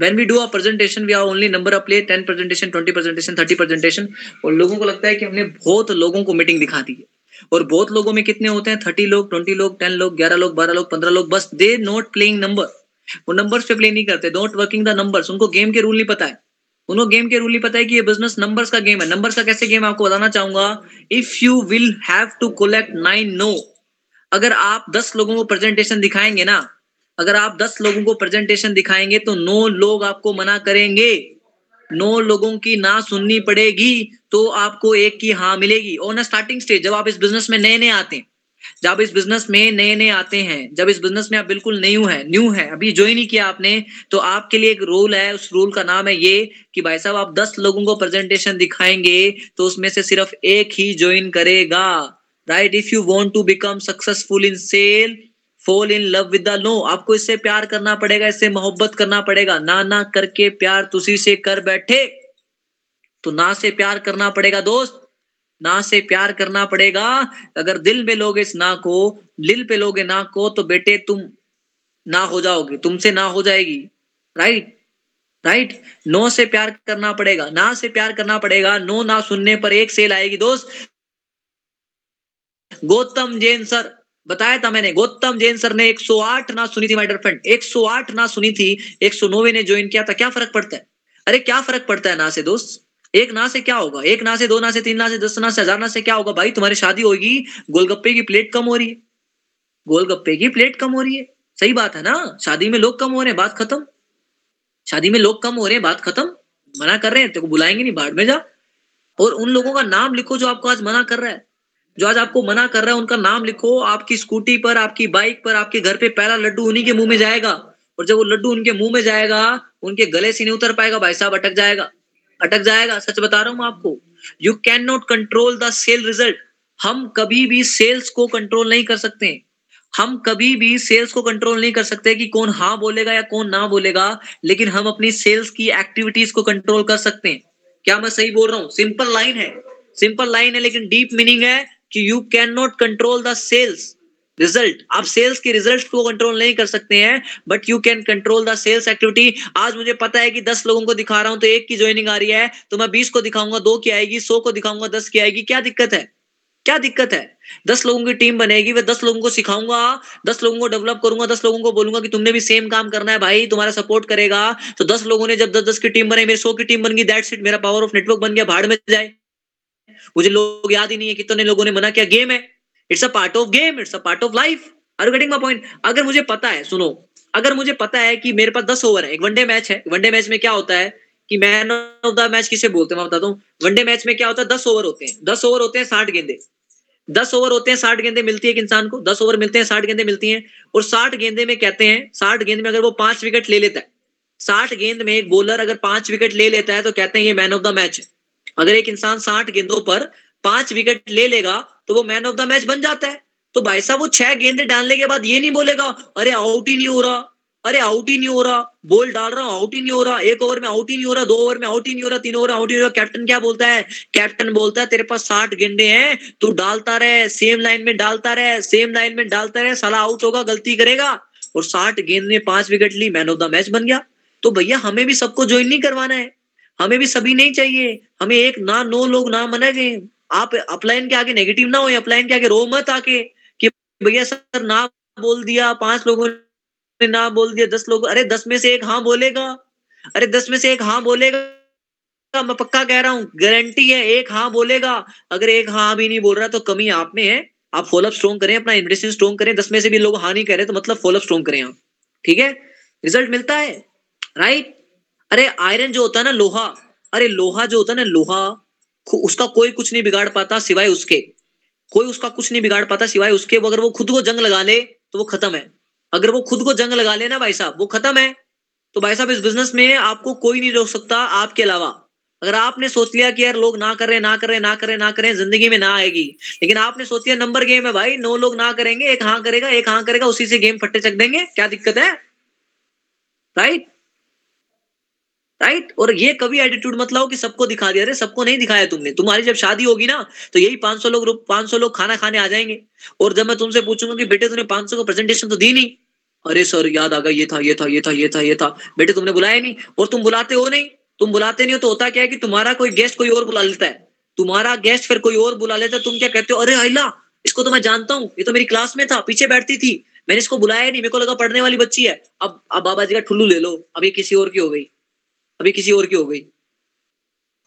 when we do a presentation, we are only number of play 10 presentation 20 presentation 30 presentation. और लोगों को लगता है कि हमने बहुत लोगों को मीटिंग दिखा दी है। और बहुत लोगों में कितने होते हैं? 30 लोग 20 लोग 10 लोग 11 लोग 12 लोग 15 लोग, बस दे नॉट प्लेइंग नंबर वो नंबर्स पे प्ले नहीं करते नॉट वर्किंग द नंबर्स उनको गेम के रूल नहीं पता है। उनको गेम के रूल नहीं पता है कि ये बिज़नेस नंबर्स का गेम है। नंबर्स का कैसे गेम आपको बताना चाहूँगा if you will have to collect nine no अगर आप दस लोगों को प्रेजेंटेशन दिखाएँगे ना अगर आप दस लोगों को प्रेजेंटेशन दिखाएँगे तो नौ लोग आपको मना करेंगे। नौ लोगों की ना सुननी पड़ेगी तो आपको एक की हाँ मिलेगी। और ना स्टार्टिंग स्टेज जब आप इस बिज़नेस में नए नए आते हैं, जब इस बिज़नेस में नए नए आते हैं, जब इस बिज़नेस में आप बिल्कुल न्यू है न्यू है, अभी ज्वाइन ही किया आपने तो आपके लिए एक रूल है, उस रूल का नाम है ये कि भाई साहब, आप दस लोगों को प्रेजेंटेशन दिखाएँगे तो उसमें से सिर्फ़ एक ही ज्वाइन करेगा। Right if you want to become successful in sale fall in love with the no आपको इससे प्यार करना पड़ेगा, इससे मोहब्बत करना पड़ेगा। ना ना करके प्यार तुसी से कर बैठे तो ना से प्यार करना पड़ेगा दोस्त। ना से प्यार करना पड़ेगा। अगर दिल में लोगे इस ना को, दिल पे लोगे ना को तो बेटे तुम ना हो जाओगे, तुमसे ना हो जाएगी। राइट राइट नो से प्यार करना पड़ेगा। ना से प्यार करना पड़ेगा। नो ना सुनने पर एक सेल आएगी दोस्त। गौतम जैन सर। बताया था मैंने, गौतम जैन सर ने 108 ना सुनी थी माय डियर फ्रेंड 108 ना सुनी थी 109 ने ज्वाइन किया था, क्या फ़र्क पड़ता है? अरे, क्या फ़र्क पड़ता है ना से दोस्त? एक ना से क्या होगा? एक ना से, दो ना से, तीन ना से, दस ना से, हज़ार ना से क्या होगा? भाई, तुम्हारी शादी होगी, गोलगप्पे की प्लेट कम हो रही है। गोलगप्पे की प्लेट कम हो रही है। सही बात है ना? शादी में लोग कम हो रहे हैं, बात खत्म। शादी में लोग कम हो रहे हैं, बात खत्म। मना कर रहे हैं, तेरे को बुलाएँगे नहीं बाढ़ में जा। और उन लोगों का नाम लिखो जो आपको आज मना कर रहा है। जो आज आपको मना कर रहा है, उनका नाम लिखो, आपकी स्कूटी पर, आपकी बाइक पर, आपके घर पे पहला लड्डू उन्हीं के मुँह में जाएगा। और जब वो लड्डू उनके मुँह में जाएगा, उनके गले से नहीं उतर पाएगा, भाई साहब अटक जाएगा। अटक जाएगा, सच बता रहा हूँ आपको। You can not control the sale result हम कभी भी सेल्स को कंट्रोल नहीं कर सकते। हम कभी भी सेल्स को कंट्रोल नहीं कर सकते कि कौन हाँ बोलेगा या कौन ना बोलेगा, लेकिन हम अपनी सेल्स की एक्टिविटीज़ को कंट्रोल कर सकते हैं। क्या मैं सही बोल रहा हूँ? सिंपल लाइन है। सिंपल लाइन है, लेकिन डीप मीनिंग है। कि you can not control the sales result आप सेल्स के रिज़ल्ट को कंट्रोल नहीं कर सकते हैं but you can control the sales activity आज मुझे पता है कि दस लोगों को दिखा रहा हूँ तो एक की ज्वाइनिंग आ रही है तो मैं बीस को दिखाऊँगा, दो की आएगी, सौ को दिखाऊँगा, दस की आएगी। क्या दिक्कत है? क्या दिक्कत है? दस लोगों की टीम बनेगी, मैं दस लोगों को सिखाऊँगा, दस लोगों को डेवलप करूँगा, दस लोगों को बोलूँगा कि तुमने भी सेम काम करना है भाई, तुम्हारा सपोर्ट करेगा। तो दस लोगों ने जब दस दस की टीम बनाई, मेरी सौ की टीम बन गई दैट्स इट मेरा पावर ऑफ़ नेटवर्क बन गया, भाड़ में जाए। मुझे लोग याद ही नहीं है कितने लोगों ने मना किया। गेम है। It's a part of game it's a part of life are getting my point अगर मुझे पता है, सुनो। अगर मुझे पता है कि मेरे पास दस ओवर है, एक वनडे मैच है। वनडे मैच में क्या होता है कि मैन ऑफ़ द मैच किसे बोलते हैं, मैं बताता हूँ। वनडे मैच में क्या होता है? दस ओवर होते हैं। दस ओवर होते हैं साठ गेंदे। दस ओवर होते हैं, साठ गेंदे मिलती है एक इंसान को। दस ओवर मिलते हैं, साठ गेंदे मिलती हैं। और साठ गेंदे में कहते हैं, साठ गेंद में अगर वो पाँच विकेट ले लेता है, साठ गेंद में एक बॉलर अगर पाँच विकेट ले लेता है तो कहते हैं ये मैन ऑफ़ द मैच है। अगर एक इंसान साठ गेंदों पर पाँच विकेट ले लेगा तो वो मैन ऑफ़ द मैच बन जाता है। तो भाई साहब, वो छह गेंदे डालने के बाद ये नहीं बोलेगा, अरे आउट ही नहीं हो रहा, अरे आउट ही नहीं हो रहा बॉल डाल रहा हूँ आउट ही नहीं हो रहा, एक ओवर में आउट ही नहीं हो रहा, दो ओवर में आउट ही नहीं हो रहा, तीन ओवर आउट ही नहीं हो रहा। कैप्टन क्या बोलता है? कैप्टन बोलता है, तेरे पास साठ गेंदे हैं, तू डालता रहे सेम लाइन में डालता रहे सेम लाइन में डालता रहे, साला आउट होगा, गलती करेगा। और साठ गेंद में पाँच विकेट ली मैन ऑफ़ द मैच बन गया। तो भैया, हमें भी सबको ज्वाइन नहीं करवाना है। हमें भी सभी नहीं चाहिए। हमें एक ना नो लोग ना मना गए। आप अपलाइन के आगे नेगेटिव ना हो अपलाइन के आगे रो मत आके कि भैया सर ना बोल दिया, पाँच लोगों ने ना बोल दिया, दस लोग, अरे दस में से एक हाँ बोलेगा। अरे दस में से एक हाँ बोलेगा, मैं पक्का कह रहा हूँ गारंटी है, एक हाँ बोलेगा। अगर एक हाँ भी नहीं बोल रहा तो कमी आप में है। आप फॉलोअप स्ट्रॉन्ग करें, अपना इन्वेस्टिंग स्ट्रॉन्ग करें। दस में से भी लोग हाँ नहीं कह रहे तो मतलब फॉलोअप स्ट्रॉन्ग करें आप। ठीक है? रिज़ल्ट मिलता है। राइट अरे आयरन जो होता है ना लोहा, अरे लोहा जो होता है ना लोहा उसका कोई कुछ नहीं बिगाड़ पाता सिवाय उसके। कोई उसका कुछ नहीं बिगाड़ पाता सिवाय उसके। वो अगर वो खुद को जंग लगा ले तो वो खत्म है। अगर वो खुद को जंग लगा लेना भाई साहब, वो खत्म है। तो भाई साहब, इस बिज़नेस में आपको कोई नहीं रोक सकता आपके अलावा। अगर आपने सोच लिया कि यार लोग ना कर रहे ना कर रहे ना करें ना करें, ज़िंदगी में ना आएगी। लेकिन आपने सोच लिया नंबर गेम है भाई नौ लोग ना करेंगे, एक हाँ करेगा, एक हाँ करेगा, उसी से गेम फट्टे चक देंगे, क्या दिक्कत है? राइट राइट और ये कभी एटीट्यूड मत लाओ कि सबको दिखा दिया। अरे, सबको नहीं दिखाया तुमने। तुम्हारी जब शादी होगी ना तो यही 500 लोग 500 लोग खाना खाने आ जाएँगे। और जब मैं तुमसे पूछूँगा कि बेटे तुमने 500 को प्रेजेंटेशन तो दी नहीं? अरे सर याद आ गया। ये था ये था ये था ये था ये था। बेटे, तुमने बुलाया नहीं। और तुम बुलाते हो नहीं? तुम बुलाते नहीं हो तो होता क्या है कि तुम्हारा कोई गेस्ट कोई और बुला लेता है। तुम्हारा गेस्ट फिर कोई और बुला लेता है। तुम क्या कहते हो? अरे आइला इसको तो मैं जानता हूँ। ये तो मेरी क्लास में था, पीछे बैठती थी। मैंने इसको बुलाया नहीं। मेरे को लगा पढ़ने वाली बच्ची है। अब अब बाबा जी का ठुल्लू ले लो। अब ये किसी और की हो गई। अभी किसी और की हो गई।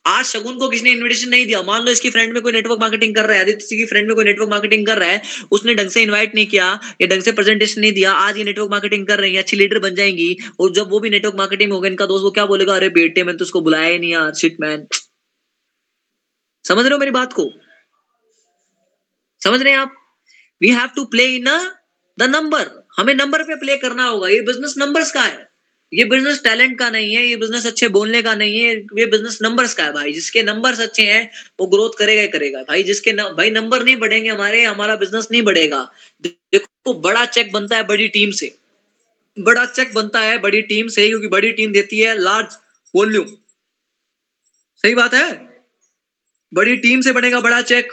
आज शगुन को किसने इनविटेशन नहीं दिया। मान लो इसकी फ्रेंड में कोई नेटवर्क मार्केटिंग कर रहा है, आदित्य की फ्रेंड में कोई नेटवर्क मार्केटिंग कर रहा है, उसने ढंग से इनवाइट नहीं किया, या ढंग से प्रेजेंटेशन नहीं दिया, आज ये नेटवर्क मार्केटिंग कर रही है, अच्छी लीडर बन जाएँगी, और जब वो भी नेटवर्क मार्केटिंग होगा इनका दोस्त वो क्या बोलेगा? अरे बेटे, मैंने तो उसको बुलाया ही नहीं यार शिट मैन समझ रहे हो मेरी बात को? समझ रहे हैं आप? We have to play in the number हमें नंबर पे प्ले करना होगा। ये बिज़नेस नंबर्स का है। ये बिज़नेस टैलेंट का नहीं है ये बिज़नेस अच्छे बोलने का नहीं है ये बिज़नेस नंबर्स का है भाई। जिसके नंबर्स अच्छे हैं वो ग्रोथ करेगा ही करेगा। भाई जिसके न, भाई नंबर नहीं बढ़ेंगे हमारे हमारा बिज़नेस नहीं बढ़ेगा। देखो बड़ा चेक बनता है बड़ी टीम से। बड़ा चेक बनता है बड़ी टीम से क्योंकि बड़ी टीम देती है लार्ज वॉल्यूम सही बात है? बड़ी टीम से बनेगा बड़ा चेक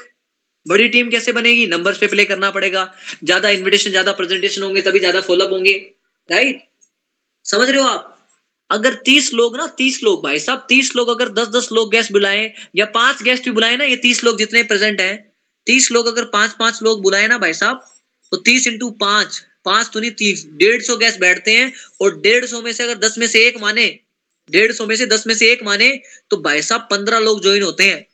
बड़ी टीम कैसे बनेगी? नंबर्स पे प्ले करना पड़ेगा। ज़्यादा इन्विटेशन ज़्यादा प्रेजेंटेशन होंगे तभी ज़्यादा फॉलोअप होंगे। राइट समझ रहे हो आप? अगर तीस लोग ना, तीस लोग भाई साहब, तीस लोग अगर दस दस लोग गेस्ट बुलाए, या पाँच गेस्ट भी बुलाए ना, ये तीस लोग जितने प्रेजेंट हैं, तीस लोग अगर पाँच पाँच लोग बुलाए ना भाई साहब तो तीस इंटू पाँच पाँच तो नहीं, तीस, डेढ़ सौ गेस्ट बैठते हैं, और डेढ़ सौ में से अगर दस में से एक माने, डेढ़ सौ में से दस में से एक माने तो भाई साहब पंद्रह लोग ज्वाइन होते हैं।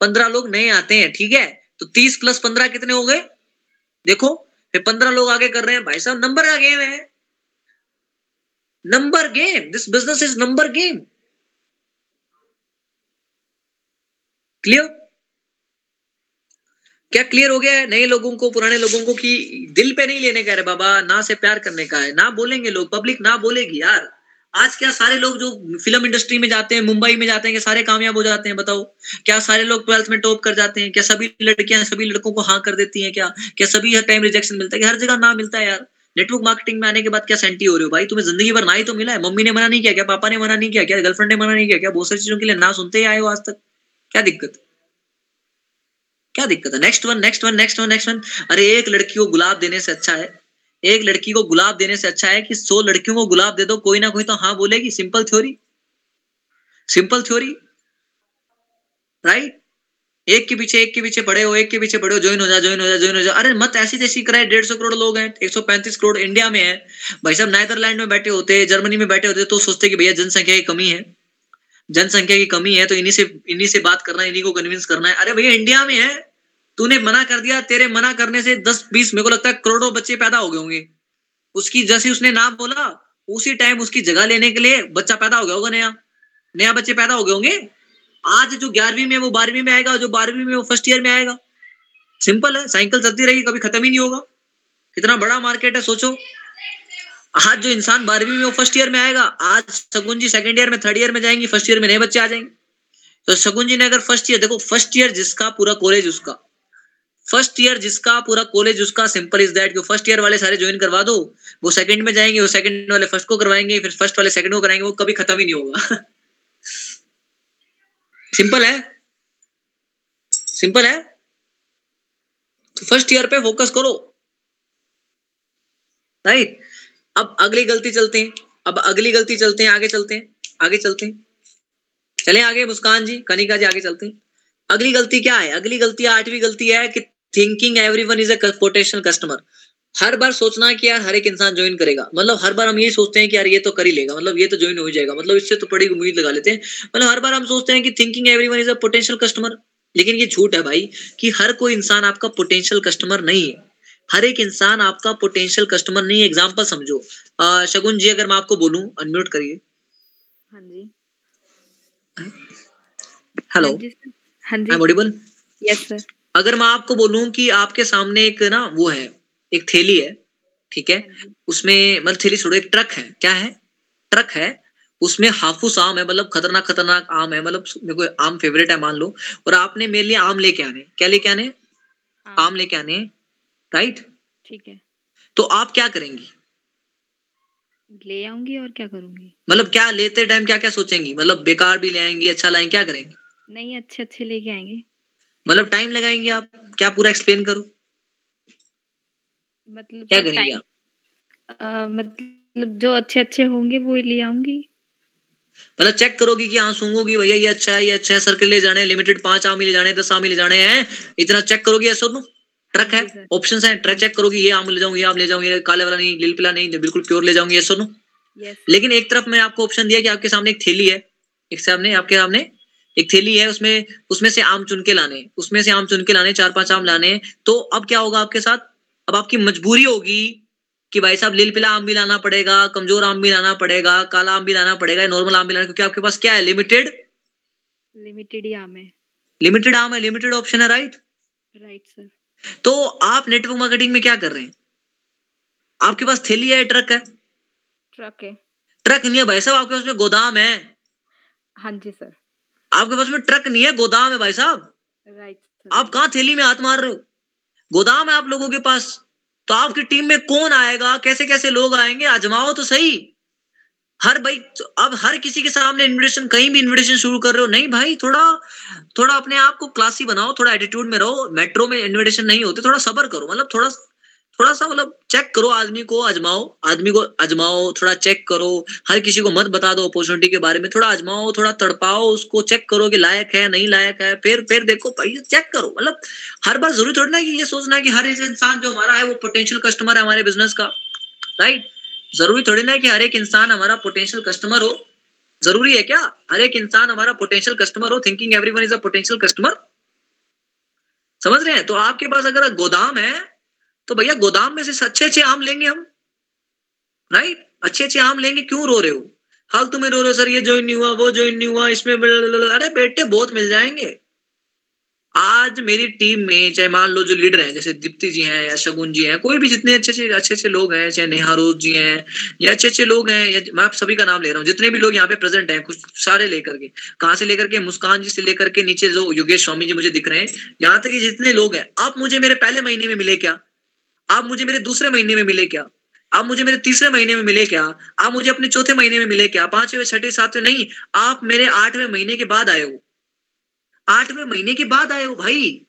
पंद्रह लोग नए आते हैं, ठीक है? तो तीस प्लस पंद्रह कितने हो गए? देखो, फिर पंद्रह लोग आगे कर रहे हैं, भाई साहब नंबर का गेम है। Number game. This business is number game. Clear क्या क्लियर हो गया है? नए लोगों को, पुराने लोगों को कि दिल पे नहीं लेने का है बाबा, ना से प्यार करने का है, ना बोलेंगे लोग पब्लिक ना बोलेगी यार। आज क्या सारे लोग जो फ़िल्म इंडस्ट्री में जाते हैं, मुंबई में जाते हैं क्या सारे कामयाब हो जाते हैं, बताओ। क्या सारे लोग ट्वेल्थ में टॉप कर जाते हैं? क्या सभी लड़कियाँ सभी लड़कों को हाँ कर देती हैं क्या? क्या सभी हर टाइम रिजेक्शन मिलता है? हर जगह ना मिलता है यार। नेटवर्क मार्केटिंग में आने के बाद क्या सेंटी हो रहे हो भाई? तुम्हें ज़िंदगी भर ना ही तो मिला है। मम्मी ने मना नहीं किया क्या? पापा ने मना नहीं किया क्या? गर्लफ्रेंड ने मना नहीं किया क्या? बहुत सारी चीज़ों के लिए ना सुनते ही आए हो आज तक। क्या दिक्कत? क्या दिक्कत है? Next one next one next one next one अरे, एक लड़की को गुलाब देने से अच्छा है। एक लड़की को गुलाब देने से अच्छा है कि सौ लड़कियों को गुलाब दे दो, कोई ना कोई तो हाँ बोलेगी। Simple theory simple theory right एक के पीछे, एक के पीछे पड़े हो, एक के पीछे पड़े हो ज्वाइन हो जा ज्वाइन हो जा ज्वाइन हो जा। अरे मत ऐसी तैसी कराए, डेढ़ सौ करोड़ लोग हैं, एक सौ पैंतीस करोड़ इंडिया में है। भाई साहब नाइदरलैंड में बैठे होते जर्मनी में बैठे होते तो सोचते कि भैया जनसंख्या की कमी है। जनसंख्या की कमी है तो इन्हीं से इन्हीं से बात करना है इन्हीं को कन्विंस करना है। अरे भैया इंडिया में है। तूने मना कर दिया, तेरे मना करने से दस, बीस, मेरे को लगता है करोड़ों बच्चे पैदा हो गए होंगे। उसकी, जैसे उसने नाम बोला, उसी टाइम उसकी जगह लेने के लिए बच्चा पैदा हो गया होगा नया। नया बच्चे पैदा हो गए होंगे। आज जो ग्यारहवीं में, वो बारहवीं में आएगा, जो बारहवीं में, वो फ़र्स्ट ईयर में आएगा। सिंपल है साइकिल चलती रहेगी, कभी खत्म ही नहीं होगा। कितना बड़ा मार्केट है, सोचो। आज जो इंसान बारहवीं में, वो फ़र्स्ट ईयर में आएगा, आज शगुन जी सेकंड ईयर में थर्ड ईयर में जाएँगी फ़र्स्ट ईयर में नए बच्चे आ जाएँगे। तो शगुन जी ने अगर फ़र्स्ट ईयर देखो फ़र्स्ट ईयर जिसका पूरा कॉलेज उसका। फ़र्स्ट ईयर जिसका पूरा कॉलेज उसका simple is that first year वाले सारे ज्वाइन करवा दो। वो सेकंड में जाएँगे, वो सेकंड वाले फ़र्स्ट को करवाएँगे, फिर फ़र्स्ट वाले सेकंड को कराएँगे, वो कभी खत्म ही नहीं होगा। (laughs) सिंपल है? सिंपल है? तो फ़र्स्ट ईयर पे फोकस करो। राइट अब अगली गलती चलते हैं। अब अगली गलती चलते हैं, आगे चलते हैं। आगे चलते हैं। चलें आगे, मुस्कान जी, कनिका जी, आगे चलते हैं। अगली गलती क्या है? अगली गलती, आठवीं गलती है कि thinking everyone is a potential customer हर बार सोचना है कि यार हर एक इंसान ज्वाइन करेगा। मतलब हर बार हम ये सोचते हैं कि यार ये तो कर ही लेगा। मतलब ये तो ज्वाइन हो ही जाएगा। मतलब इससे तो बड़ी उम्मीद लगा लेते हैं। मतलब हर बार हम सोचते हैं कि thinking everyone is a potential customer लेकिन ये झूठ है भाई कि हर कोई इंसान आपका पोटेंशियल कस्टमर नहीं है। हर एक इंसान आपका पोटेंशियल कस्टमर नहीं है। एग्ज़ाम्पल समझो। अ, शगुन जी अगर मैं आपको बोलूँ अनम्यूट करिए। हाँ जी। हेलो हाँ जी हाँ ऑडिबल यस सर अगर मैं आपको बोलूँ कि आपके सामने एक ना वो है एक थैली है ठीक है? हाँ उसमें मतलब थैली छोड़ो एक ट्रक है क्या है? ट्रक है उसमें हाफूस आम है मतलब खतरनाक खतरनाक आम है मतलब मेरे को आम फेवरेट है मान लो। और आपने मेरे लिए आम लेके आने क्या लेके आने? आम। लेके आने राइट ठीक है। तो आप क्या करेंगी? ले आऊँगी और क्या करूँगी? मतलब क्या लेते टाइम क्या क्या सोचेंगी? मतलब बेकार भी ले आएँगी अच्छा लाएँगे क्या करेंगे? नहीं अच्छे अच्छे लेके आएँगे। मतलब टाइम लगाएँगे आप? क्या पूरा एक्सप्लेन करो? मतलब क्या करेंगे आप? मतलब जो अच्छे अच्छे होंगे वो ही ले आऊँगी। मतलब चेक करोगी कि हाँ सूंघोगी भैया ये अच्छा है ये अच्छा है सर्कल ले जाने लिमिटेड पाँच आम ले जाने दस आम ले जाने हैं। इतना चेक करोगी ऐसा ट्रक है? ऑप्शन है ट्रक चेक करोगी ये आम ले जाऊँगी ये आम ले जाऊँगी काले वाला नहीं लिल पिला नहीं बिल्कुल प्योर ले जाऊँगी ऐसा यस लेकिन एक तरफ़ मैंने आपको ऑप्शन दिया कि आपके सामने एक थैली है। एक सामने आपके सामने एक थैली है उसमें उसमें से आम चुन के लाने उसमें से आम चुन के लाने चार पाँच आम लाने तो अब क्या होगा आपके साथ? अब आपकी मजबूरी होगी कि भाई साहब लिल पिला आम भी लाना पड़ेगा कमज़ोर आम भी लाना पड़ेगा काला आम भी लाना पड़ेगा नॉर्मल आम भी लाना क्योंकि आपके पास क्या है? लिमिटेड लिमिटेड ही आम है। लिमिटेड आम है लिमिटेड ऑप्शन है राइट राइट सर तो आप नेटवर्क मार्केटिंग में क्या कर रहे हैं? आपके पास थैली है ट्रक है? ट्रक है। ट्रक नहीं है भाई साहब आपके पास में गोदाम है। हाँ जी सर आपके पास में ट्रक नहीं है गोदाम है भाई साहब। राइट आप कहाँ थैली में हाथ मार रहे हो? गोदाम है आप लोगों के पास तो आपकी टीम में कौन आएगा? कैसे कैसे लोग आएँगे? आजमाओ तो सही। हर भाई अब हर किसी के सामने इन्विटेशन कहीं भी इन्विटेशन शुरू कर रहे हो, नहीं भाई, थोड़ा थोड़ा अपने आप को क्लासी बनाओ, थोड़ा एटीट्यूड में रहो। मेट्रो में इन्विटेशन नहीं होते, थोड़ा सबर करो मतलब थोड़ा थोड़ा सा मतलब चेक करो आदमी को, आजमाओ, आदमी को आजमाओ, थोड़ा चेक करो, हर किसी को मत बता दो अपॉर्चुनिटी के बारे में, थोड़ा आजमाओ, थोड़ा तड़पाओ उसको चेक करो कि लायक है, नहीं लायक है, फिर फिर देखो चेक करो मतलब हर बार ज़रूरी थोड़ी ना कि ये सोचना कि हर एक इंसान जो हमारा है वो पोटेंशियल कस्टमर है हमारे बिज़नेस का राइट ज़रूरी थोड़ी ना कि हर एक इंसान हमारा पोटेंशियल कस्टमर हो, ज़रूरी है क्या? हर एक इंसान हमारा पोटेंशियल कस्टमर हो thinking everyone is a potential customer समझ रहे हैं? तो आपके पास अगर गोदाम है तो भैया गोदाम में से अच्छे अच्छे आम लेंगे हम राइट अच्छे अच्छे आम लेंगे, क्यों रो रहे हो? हाल तुम्हें रो रहे हो, सर, ये ज्वाइन नहीं हुआ, वो ज्वाइन नहीं हुआ, इसमें अरे बेटे, बहुत मिल जाएँगे। आज मेरी टीम में, चाहे मान लो जो लीडर हैं, जैसे दीप्ति जी हैं या शगुन जी हैं, कोई भी जितने अच्छे अच्छे अच्छे अच्छे लोग हैं, चाहे नेहा रोज जी हैं, या अच्छे अच्छे लोग हैं, या मैं आप सभी का नाम ले रहा हूँ, जितने भी लोग यहाँ पे प्रेजेंट हैं, कुछ सारे लेकर के, कहाँ से लेकर के, मुस्कान जी से लेकर के, नीचे जो योगेश स्वामी जी मुझे दिख रहे हैं, यहाँ तक कि जितने लोग हैं, आप मुझे मेरे पहले महीने में मिले क्या? आप मुझे मेरे दूसरे महीने में मिले क्या? आप मुझे मेरे तीसरे महीने में मिले क्या? आप मुझे अपने चौथे महीने में मिले क्या? पाँचवें छठे सातवें? नहीं, आप मेरे आठवें महीने के बाद आए हो। आठवें महीने के बाद आए हो भाई।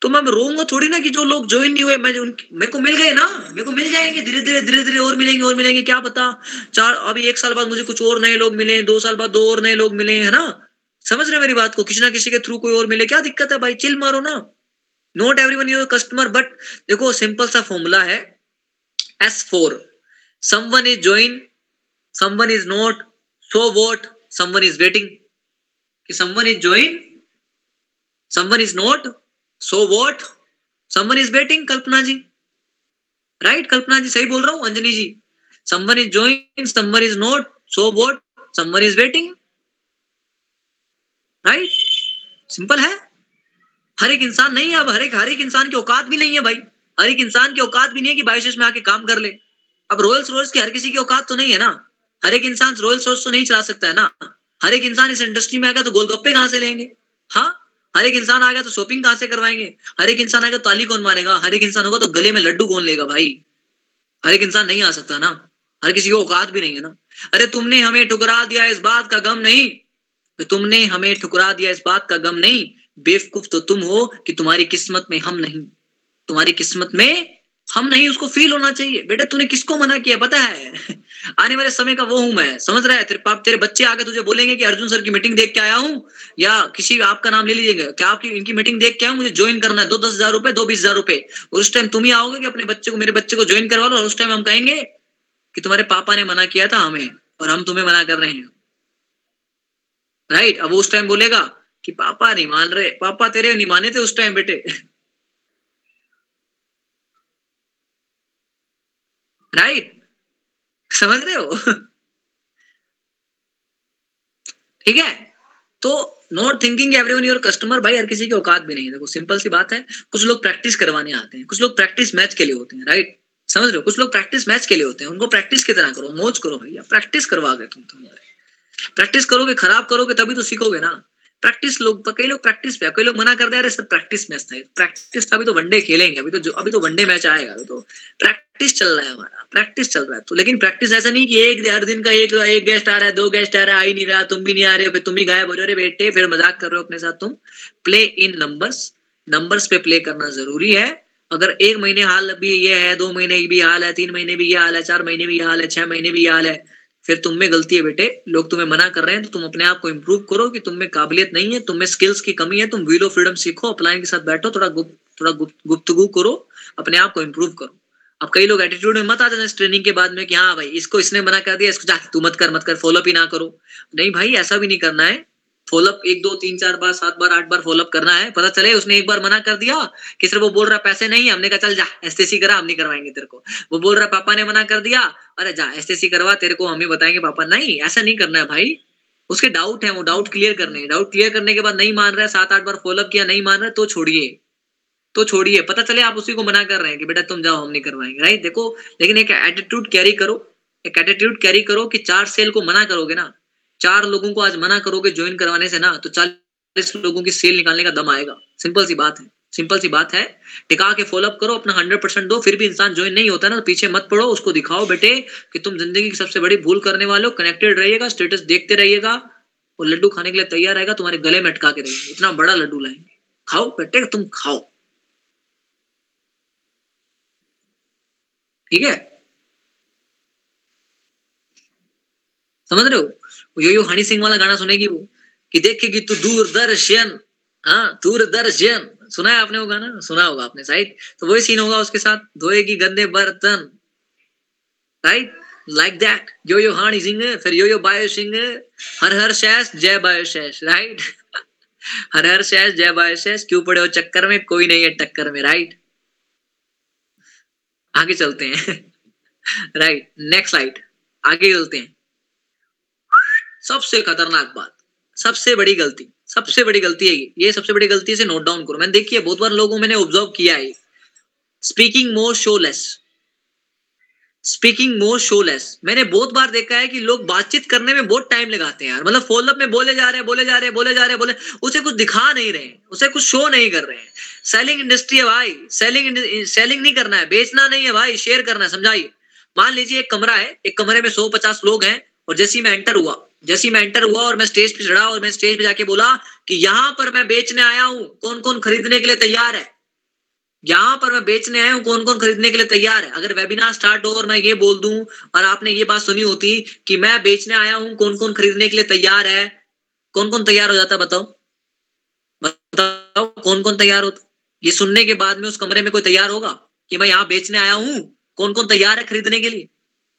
तो मैं रोऊँगा थोड़ी ना कि जो लोग ज्वाइन नहीं हुए, मैं मेरे को मिल गए ना? मेरे को मिल जाएँगे धीरे धीरे धीरे धीरे और मिलेंगे और मिलेंगे, क्या पता? चार, अभी एक साल बाद मुझे कुछ और नए लोग मिले, दो साल बाद दो और नए लोग मिले, है ना? समझ रहे मेरी बात को? किसी ना किसी के थ्रू कोई और मिले। क्या दिक्कत है भाई? चिल मारो ना। Not everyone your customer but देखो सिंपल सा फॉर्मूला है as for someone is join someone is not so what someone is waiting कि someone is join someone is not so what someone is waiting Kalpana ji. Right right? Kalpana ji, सही बोल रहा हूँ, Anjani ji. Someone is join someone is not so what someone is waiting right simple है? हर एक इंसान नहीं है, अब हर एक हर एक इंसान की औकात भी नहीं है भाई। हर एक इंसान की औकात भी नहीं है कि बायोशेष में आके काम कर ले। अब रोयल्स रोयल्स की हर किसी की औकात तो नहीं है ना? हर एक इंसान रोयल्स रोयल्स तो नहीं चला सकता है ना? हर एक इंसान इस इंडस्ट्री में आएगा तो गोलगप्पे कहाँ से लेंगे? हाँ? हर एक इंसान आ गया तो शॉपिंग कहाँ से करवाएँगे? हर एक इंसान आएगा तो ताली कौन मारेगा? हर एक इंसान होगा तो गले में लड्डू कौन लेगा भाई? हर एक इंसान नहीं आ सकता ना? हर किसी की औकात भी नहीं है ना? अरे तुमने हमें ठुकरा दिया इस बात का गम नहीं। तुमने हमें ठुकरा दिया इस बात का गम नहीं। बेवकूफ़ तो तुम हो कि तुम्हारी किस्मत में हम नहीं, तुम्हारी किस्मत में हम नहीं, उसको फील होना चाहिए। बेटा, तूने किसको मना किया? पता है? (laughs) आने वाले समय का वो हूँ मैं। समझ रहा है? तेरे पाप, तेरे बच्चे आगे तुझे बोलेंगे कि अर्जुन सर की मीटिंग देख के आया हूँ, या किसी आपका नाम ले लीजिएगा। क्या आपकी, इनकी मीटिंग देख के आया मुझे ज्वाइन करना है। दो दस हज़ार रुपए, दो बीस हज़ार रुपए। उस टाइम तुम ही आओगे कि अपने बच्चे को, मेरे बच्चे को ज्वाइन करवा लो। और उस टाइम हम कहेंगे कि तुम्हारे पापा ने मना किया था हमें, और हम तुम्हें मना कर रहे हैं। राइट अब उस टाइम बोलेगा कि पापा नहीं मान रहे, पापा तेरे नहीं माने थे उस टाइम बेटे। राइट समझ रहे हो? ठीक है? तो not thinking everyone your customer भाई, हर किसी की औकात भी नहीं है। देखो सिंपल सी बात है, कुछ लोग प्रैक्टिस करवाने आते हैं, कुछ लोग प्रैक्टिस मैच के लिए होते हैं राइट समझ रहे हो? कुछ लोग प्रैक्टिस मैच के लिए होते हैं, उनको प्रैक्टिस की तरह करो, मौज करो भैया प्रैक्टिस करवा गए तुम तुम्हारे प्रैक्टिस करोगे, खराब करोगे, तभी तो सीखोगे ना। प्रैक्टिस लोग कई लोग प्रैक्टिस पे कई लोग मना करते दे रहे सर प्रैक्टिस मैच था प्रैक्टिस अभी तो वनडे खेलेंगे, अभी तो जो, अभी तो वनडे मैच आएगा, अभी तो प्रैक्टिस चल रहा है हमारा प्रैक्टिस चल रहा है। तो लेकिन प्रैक्टिस ऐसा नहीं कि एक हर दिन का एक एक गेस्ट आ रहा है, दो गेस्ट आ रहा है, आ ही नहीं रहा, तुम भी नहीं आ रहे हो, फिर तुम भी गायब हो रहे हो बेटे, फिर मज़ाक कर रहे हो अपने साथ तुम। प्ले इन नंबर्स नंबर्स पे प्ले करना ज़रूरी है। अगर एक महीने हाल भी ये है, दो महीने भी हाल है, तीन महीने भी ये हाल है, चार महीने भी ये हाल है, छह महीने भी ये हाल है फिर तुम में गलती है बेटे। लोग तुम्हें मना कर रहे हैं तो तुम अपने आप को इम्प्रूव करो कि तुम में काबिलियत नहीं है, तुम में स्किल्स की कमी है, तुम व्हील ऑफ़ फ्रीडम सीखो अपलाइन के साथ बैठो, थोड़ा गुप्त, थोड़ा गुप्तगु करो, अपने आप को इम्प्रूव करो। अब कई लोग एटीट्यूड में मत आ जाना इस ट्रेनिंग के बाद में कि हाँ भाई, इसको इसने मना कर दिया, इसको तू मत कर मत कर फॉलोअप ही ना करो। नहीं भाई, ऐसा भी नहीं करना है। फॉलोअप एक, दो, तीन, चार बार, सात बार, आठ बार फॉलोअप करना है। पता चले, उसने एक बार मना कर दिया कि सिर्फ़ वो बोल रहा पैसे नहीं हमने कहा, चल जा एस करा, हम नहीं करवाएँगे तेरे को। वो बोल रहा पापा ने मना कर दिया। अरे जा एस करवा, तेरे को हम ही बताएँगे, पापा। नहीं, ऐसा नहीं करना है भाई। उसके डाउट है, वो डाउट क्लियर करने डाउट क्लियर करने के बाद नहीं मान रहा है, सात, आठ बार फॉलोअप किया, नहीं मान रहा तो छोड़िए। तो छोड़िए। पता चले, आप उसी को मना कर रहे हैं कि, बेटा, तुम जाओ, हम नहीं करवाएँगे। राइट देखो, लेकिन एक एटीट्यूड कैरी करो। एक एटीट्यूड कैरी करो कि चार सेल को मना करोगे ना चार लोगों को आज मना करोगे ज्वाइन करवाने से ना तो चालीस लोगों की सेल निकालने का दम आएगा। सिंपल सी बात है। सिंपल सी बात है। टिका के फॉलोअप करो, अपना हंड्रेड परसेंट दो, फिर भी इंसान ज्वाइन नहीं होता ना तो पीछे मत पड़ो, उसको दिखाओ बेटे कि तुम ज़िंदगी की सबसे बड़ी भूल करने वाले हो। कनेक्टेड रहिएगा स्टेटस देखते रहिएगा, और लड्डू खाने के लिए तैयार रहेगा, तुम्हारे गले में अटका के रहेंगे। इतना बड़ा लड्डू लाएँगे। खाओ बेटे, तुम खाओ। ठीक है? समझ रहे हो? यो यो हनी सिंह वाला गाना सुनेगी वो, कि देखेगी तू दूरदर्शन हाँ दूरदर्शन। सुना है आपने वो गाना? सुना होगा आपने राइट तो वही सीन होगा उसके साथ, धोएगी गंदे बर्तन। Right like that yo yo Honey Singh, फिर यो यो बायो सिंह, हर हर शैस जय बायो शैस राइट (laughs) हर हर शैश जय बायो शैस क्यों पड़े हो चक्कर में? कोई नहीं है टक्कर में राइट आगे चलते हैं राइट नेक्स्ट स्लाइड आगे चलते हैं। सबसे खतरनाक बात, सबसे बड़ी गलती, सबसे बड़ी गलती है ये सबसे बड़ी गलती से नोट डाउन करो। मैंने देखी है, बहुत बार लोगों, मैंने ऑब्ज़र्व किया है। स्पीकिंग मोर शोलेस स्पीकिंग मोर शोलेस मैंने बहुत बार देखा है कि लोग बातचीत करने में बहुत टाइम लगाते हैं यार। मतलब फॉलोअप में बोले जा रहे हैं, बोले जा रहे हैं, बोले जा रहे हैं, बोले, उसे कुछ दिखा नहीं रहे उसे कुछ शो नहीं कर रहे हैं। सेलिंग इंडस्ट्री है भाई सेलिंग सेलिंग नहीं करना है, बेचना नहीं है भाई शेयर करना है, समझाइए। मान लीजिए एक कमरा है, एक कमरे में सौ लोग हैं, और जैसे मैं एंटर हुआ जैसे मैं एंटर हुआ और मैं स्टेज पे चढ़ा और मैं स्टेज पे जाके बोला कि यहाँ पर मैं बेचने आया हूँ कौन कौन खरीदने के लिए तैयार है? यहाँ पर मैं बेचने आया हूँ कौन कौन खरीदने के लिए तैयार है? अगर वेबिनार स्टार्ट हो और मैं ये बोल दूँ और आपने ये बात सुनी होती कि मैं बेचने आया हूँ कौन कौन खरीदने के लिए तैयार है? कौन कौन तैयार हो जाता बताओ। बताओ कौन कौन तैयार होता? ये सुनने के बाद में उस कमरे में कोई तैयार होगा कि मैं यहाँ बेचने आया हूँ? कौन कौन तैयार है खरीदने के लिए?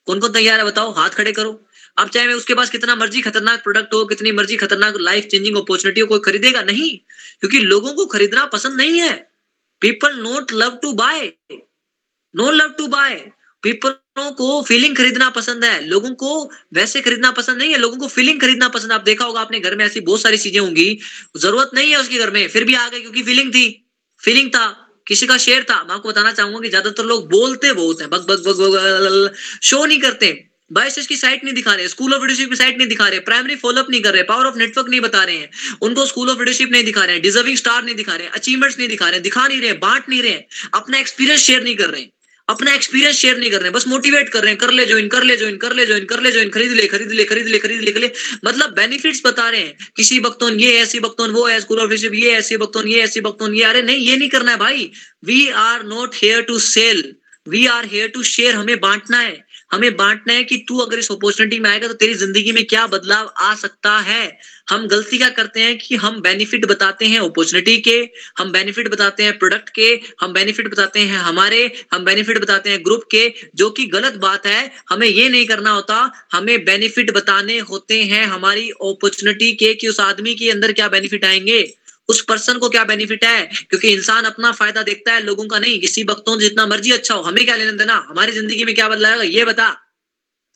कौन कौन तैयार है बताओ, हाथ खड़े करो। अब चाहे उसके पास कितना मर्ज़ी खतरनाक प्रोडक्ट हो कितनी मर्ज़ी खतरनाक लाइफ चेंजिंग अपॉर्चुनिटी हो कोई खरीदेगा नहीं क्योंकि लोगों को खरीदना पसंद नहीं है people not love to buy no love to buy पीपलों को फीलिंग खरीदना पसंद है लोगों को वैसे खरीदना पसंद नहीं है लोगों को फीलिंग खरीदना पसंद आप देखा होगा अपने घर में ऐसी बहुत सारी चीज़ें होंगी ज़रूरत नहीं है उसके घर में फिर भी आ गए क्योंकि फीलिंग थी फीलिंग था किसी का शेयर था मैं आपको बताना चाहूँगा कि ज़्यादातर लोग बोलते बहुत हैं बग बग बग बग शो नहीं करते बायसेस की साइट नहीं दिखा रहे स्कूल ऑफ़ लीडरशिप की साइट नहीं दिखा रहे प्राइमरी फॉलोअप नहीं कर रहे पावर ऑफ़ नेटवर्क नहीं बता रहे हैं। उनको स्कूल ऑफ़ लीडरशिप नहीं दिखा रहे हैं डिजर्विंग स्टार नहीं दिखा रहे हैं अचीवमेंट्स नहीं दिखा रहे, दिखा नहीं रहे, बांट नहीं रहे, अपना एक्सपीरियंस शेयर नहीं कर रहे हैं अपना एक्सपीरियंस शेयर नहीं कर रहे हैं बस मोटिवेट कर रहे हैं, कर ले ज्वाइन कर ले ज्वाइन कर ले ज्वाइन कर ले ज्वाइन खरीद ले खरीद ले खरीद ले खरीद ले खरीद ले मतलब बेनिफिट्स बता रहे हैं, किसी बक्तौन ये, ऐसी बक्तौन वो है स्कूल ऑफ़ लीडरशिप ये, ऐसी बक्तौन ये, ऐसी बक्तौन ये, अरे नहीं, ये नहीं करना है भाई। We are not here to sell we are here to share हमें बांटना है। हमें बांटना है कि तू अगर इस अपॉर्चुनिटी में आएगा तो तेरी ज़िंदगी में क्या बदलाव आ सकता है? हम गलती क्या करते हैं कि हम बेनिफिट बताते हैं अपॉर्चुनिटी के, हम बेनिफिट बताते हैं प्रोडक्ट के, हम बेनिफिट बताते हैं हमारे, हम बेनिफिट बताते हैं ग्रुप के, जो कि गलत बात है। हमें ये नहीं करना होता। हमें बेनिफिट बताने होते हैं हमारी अपॉर्चुनिटी के कि उस आदमी के अंदर क्या बेनिफिट आएँगे। उस पर्सन को क्या बेनिफिट है? क्योंकि इंसान अपना फ़ायदा देखता है, लोगों का नहीं। किसी वक्तों जितना मर्ज़ी अच्छा हो, हमें क्या लेना देना? हमारी ज़िंदगी में क्या बदलाएगा ये बता।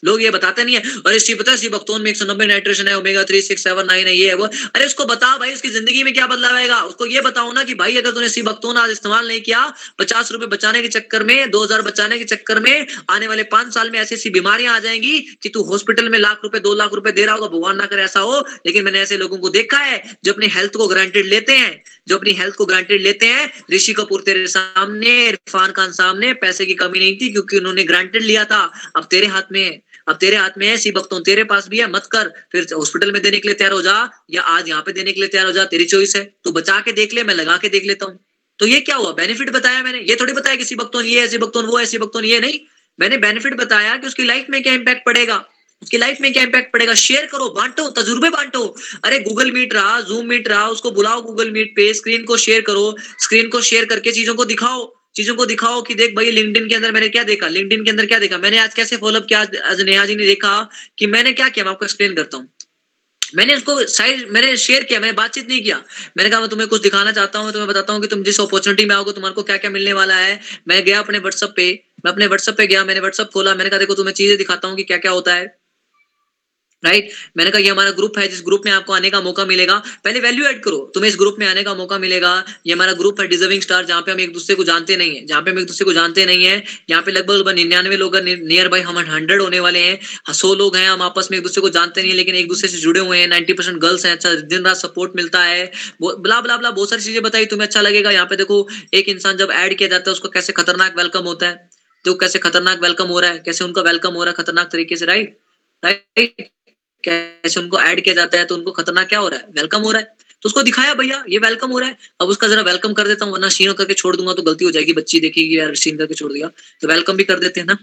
लोग ये बताते नहीं है। और इसी पता बक्तौन में एक सौ नब्बे नाइट्रेशन है, omega three, six, seven, nine है, ये है वो। अरे उसको बता भाई, उसकी ज़िंदगी में क्या बदलाव आएगा? उसको ये बताओ ना कि भाई, अगर तूने सी बक्तौन आज इस्तेमाल नहीं किया, पचास रुपए बचाने के चक्कर में, दो हज़ार बचाने के चक्कर में, आने वाले पाँच साल में ऐसी ऐसी बीमारियाँ आ जाएँगी कि तू हॉस्पिटल में लाख रुपए, दो लाख रुपए दे रहा होगा, भगवान ना करे ऐसा हो। लेकिन मैंने ऐसे लोगों को देखा है जो अपनी हेल्थ को ग्रांटेड लेते हैं, जो अपनी हेल्थ को ग्रांटेड लेते हैं। ऋषि कपूर तेरे सामने, इरफान खान सामने, पैसे की कमी नहीं थी क्योंकि उन्होंने ग्रांटेड लिया था। अब तेरे हाथ में अब तेरे हाथ में है सी तेरे पास भी है, मत कर। फिर हॉस्पिटल में देने के लिए तैयार हो जा, या आज यहाँ पे देने के लिए तैयार हो जा, तेरी चॉइस है। तो बचा के देख ले, मैं लगा के देख लेता हूँ। तो ये क्या हुआ? बेनिफिट बताया मैंने। ये थोड़ी बताया किसी बख्तों ये, ऐसी बख्तों वो, ऐसी बख्तों ये नहीं। मैंने बेनिफिट बताया कि उसकी लाइफ में क्या इम्पैक्ट पड़ेगा। उसकी लाइफ में क्या इम्पैक्ट पड़ेगा? शेयर करो, बांटो, तजुर्बे बांटो। अरे गूगल मीट रहा जूम मीट रहा, उसको बुलाओ गूगल मीट पे स्क्रीन को शेयर करो। स्क्रीन को शेयर करके चीज़ों को दिखाओ। चीज़ों को दिखाओ कि देख भाई लिंक्डइन के अंदर मैंने क्या देखा? लिंक्डइन के अंदर क्या देखा? मैंने आज कैसे फॉलोअप किया? आज नेहा जी ने देखा कि मैंने क्या किया? मैं आपको एक्सप्लेन करता हूँ। मैंने उसको साइड मैंने शेयर किया, मैंने बातचीत नहीं किया। मैंने कहा, मैं तुम्हें कुछ दिखाना चाहता हूँ तुम्हें बताता हूँ कि तुम जिस अपॉर्चुनिटी में आओगे, तुम्हारे को क्या क्या मिलने वाला है? मैं गया अपने व्हाट्सअप पे, मैं अपने व्हाट्सअप पे गया, मैंने व्हाट्सअप खोला, मैंने कहा, देखो, तुम्हें चीज़ें दिखाता हूँ कि क्या क्या होता है। Right right? मैंने कहा, ये हमारा ग्रुप है, जिस ग्रुप में आपको आने का मौका मिलेगा, पहले वैल्यू ऐड करो, तुम्हें इस ग्रुप में आने का मौका मिलेगा। ये हमारा ग्रुप है डिजर्विंग स्टार जहाँ पे हम एक दूसरे को जानते नहीं है, जहाँ पे हम एक दूसरे को जानते नहीं है। यहाँ पे लगभग लगभग निन्यानवे लोग नियर बाई हम हंड्रेड होने वाले हैं। सौ लोग हैं, हम आपस में एक दूसरे को जानते नहीं है, लेकिन एक दूसरे से जुड़े हुए हैं। नाइन्टी परसेंट गर्ल्स हैं अच्छा दिन रात सपोर्ट मिलता है। बला बला बला बहुत सारी चीज़ें बताई, तुम्हें अच्छा लगेगा। यहाँ पे देखो, एक इंसान जब ऐड किया जाता है, उसको कैसे खतरनाक वेलकम होता है? तो कैसे खतरनाक वेलकम हो रहा है, कैसे उनका वेलकम हो रहा है खतरनाक तरीके से राइट राइट कैसे उनको ऐड किया जाता है तो उनको खतरनाक क्या हो रहा है? वेलकम हो रहा है। तो उसको दिखाया भैया, ये वेलकम हो रहा है। अब उसका जरा वेलकम कर देता हूँ, वरना शीन करके छोड़ दूँगा तो गलती हो जाएगी, बच्ची देखेगी यार शीन करके छोड़ दिया। तो वेलकम भी कर देते हैं ना।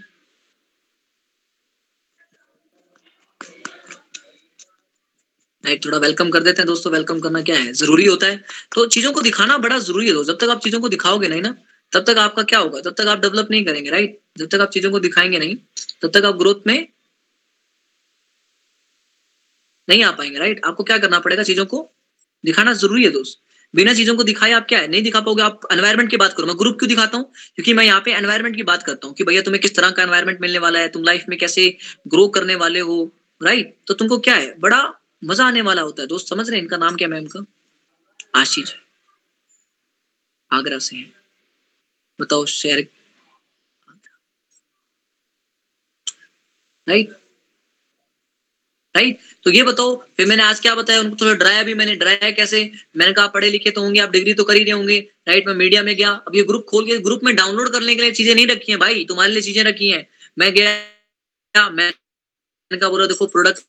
राइट थोड़ा वेलकम कर देते हैं दोस्तों वेलकम करना क्या है? ज़रूरी होता है। तो चीज़ों को दिखाना बड़ा ज़रूरी है जब तक आप चीज़ों को दिखाओगे नहीं ना, तब तक आपका क्या होगा? तब तक आप डेवलप नहीं करेंगे राइट जब तक आप चीज़ों को दिखाएँगे नहीं, तब तक आप ग्रोथ में नहीं आ पाएँगे राइट आपको क्या करना पड़ेगा चीज़ों को? दिखाना ज़रूरी है दोस्त। बिना चीज़ों को दिखाए आप क्या है? नहीं दिखा पाओगे आप। एनवायरमेंट की बात करो, मैं ग्रुप क्यों दिखाता हूँ? क्योंकि मैं यहाँ पे एनवायरमेंट की बात करता हूँ कि भैया तुम्हें किस तरह का एनवायरमेंट मिलने वाला है? तुम लाइफ में कैसे ग्रो करने वाले हो? राइट तो तुमको क्या है? बड़ा मज़ा आने वाला होता है दोस्त। समझ रहे हैं इनका नाम क्या मैम का? आशीष। आगरा से है। बताओ शेयर राइट राइट? तो ये बताओ, फिर मैंने आज क्या बताया? उनको थोड़ा डराया भी? मैंने डराया कैसे? मैंने कहा, पढ़े लिखे तो होंगे, आप डिग्री तो कर ही रहे होंगे। राइट? मैं मीडिया में गया। अब ये ग्रुप खोल के ग्रुप में डाउनलोड करने के लिए चीज़ें नहीं रखी है भाई। तुम्हारे लिए चीज़ें रखी है। मैं गया, मैंने कहा, बोला, देखो प्रोडक्ट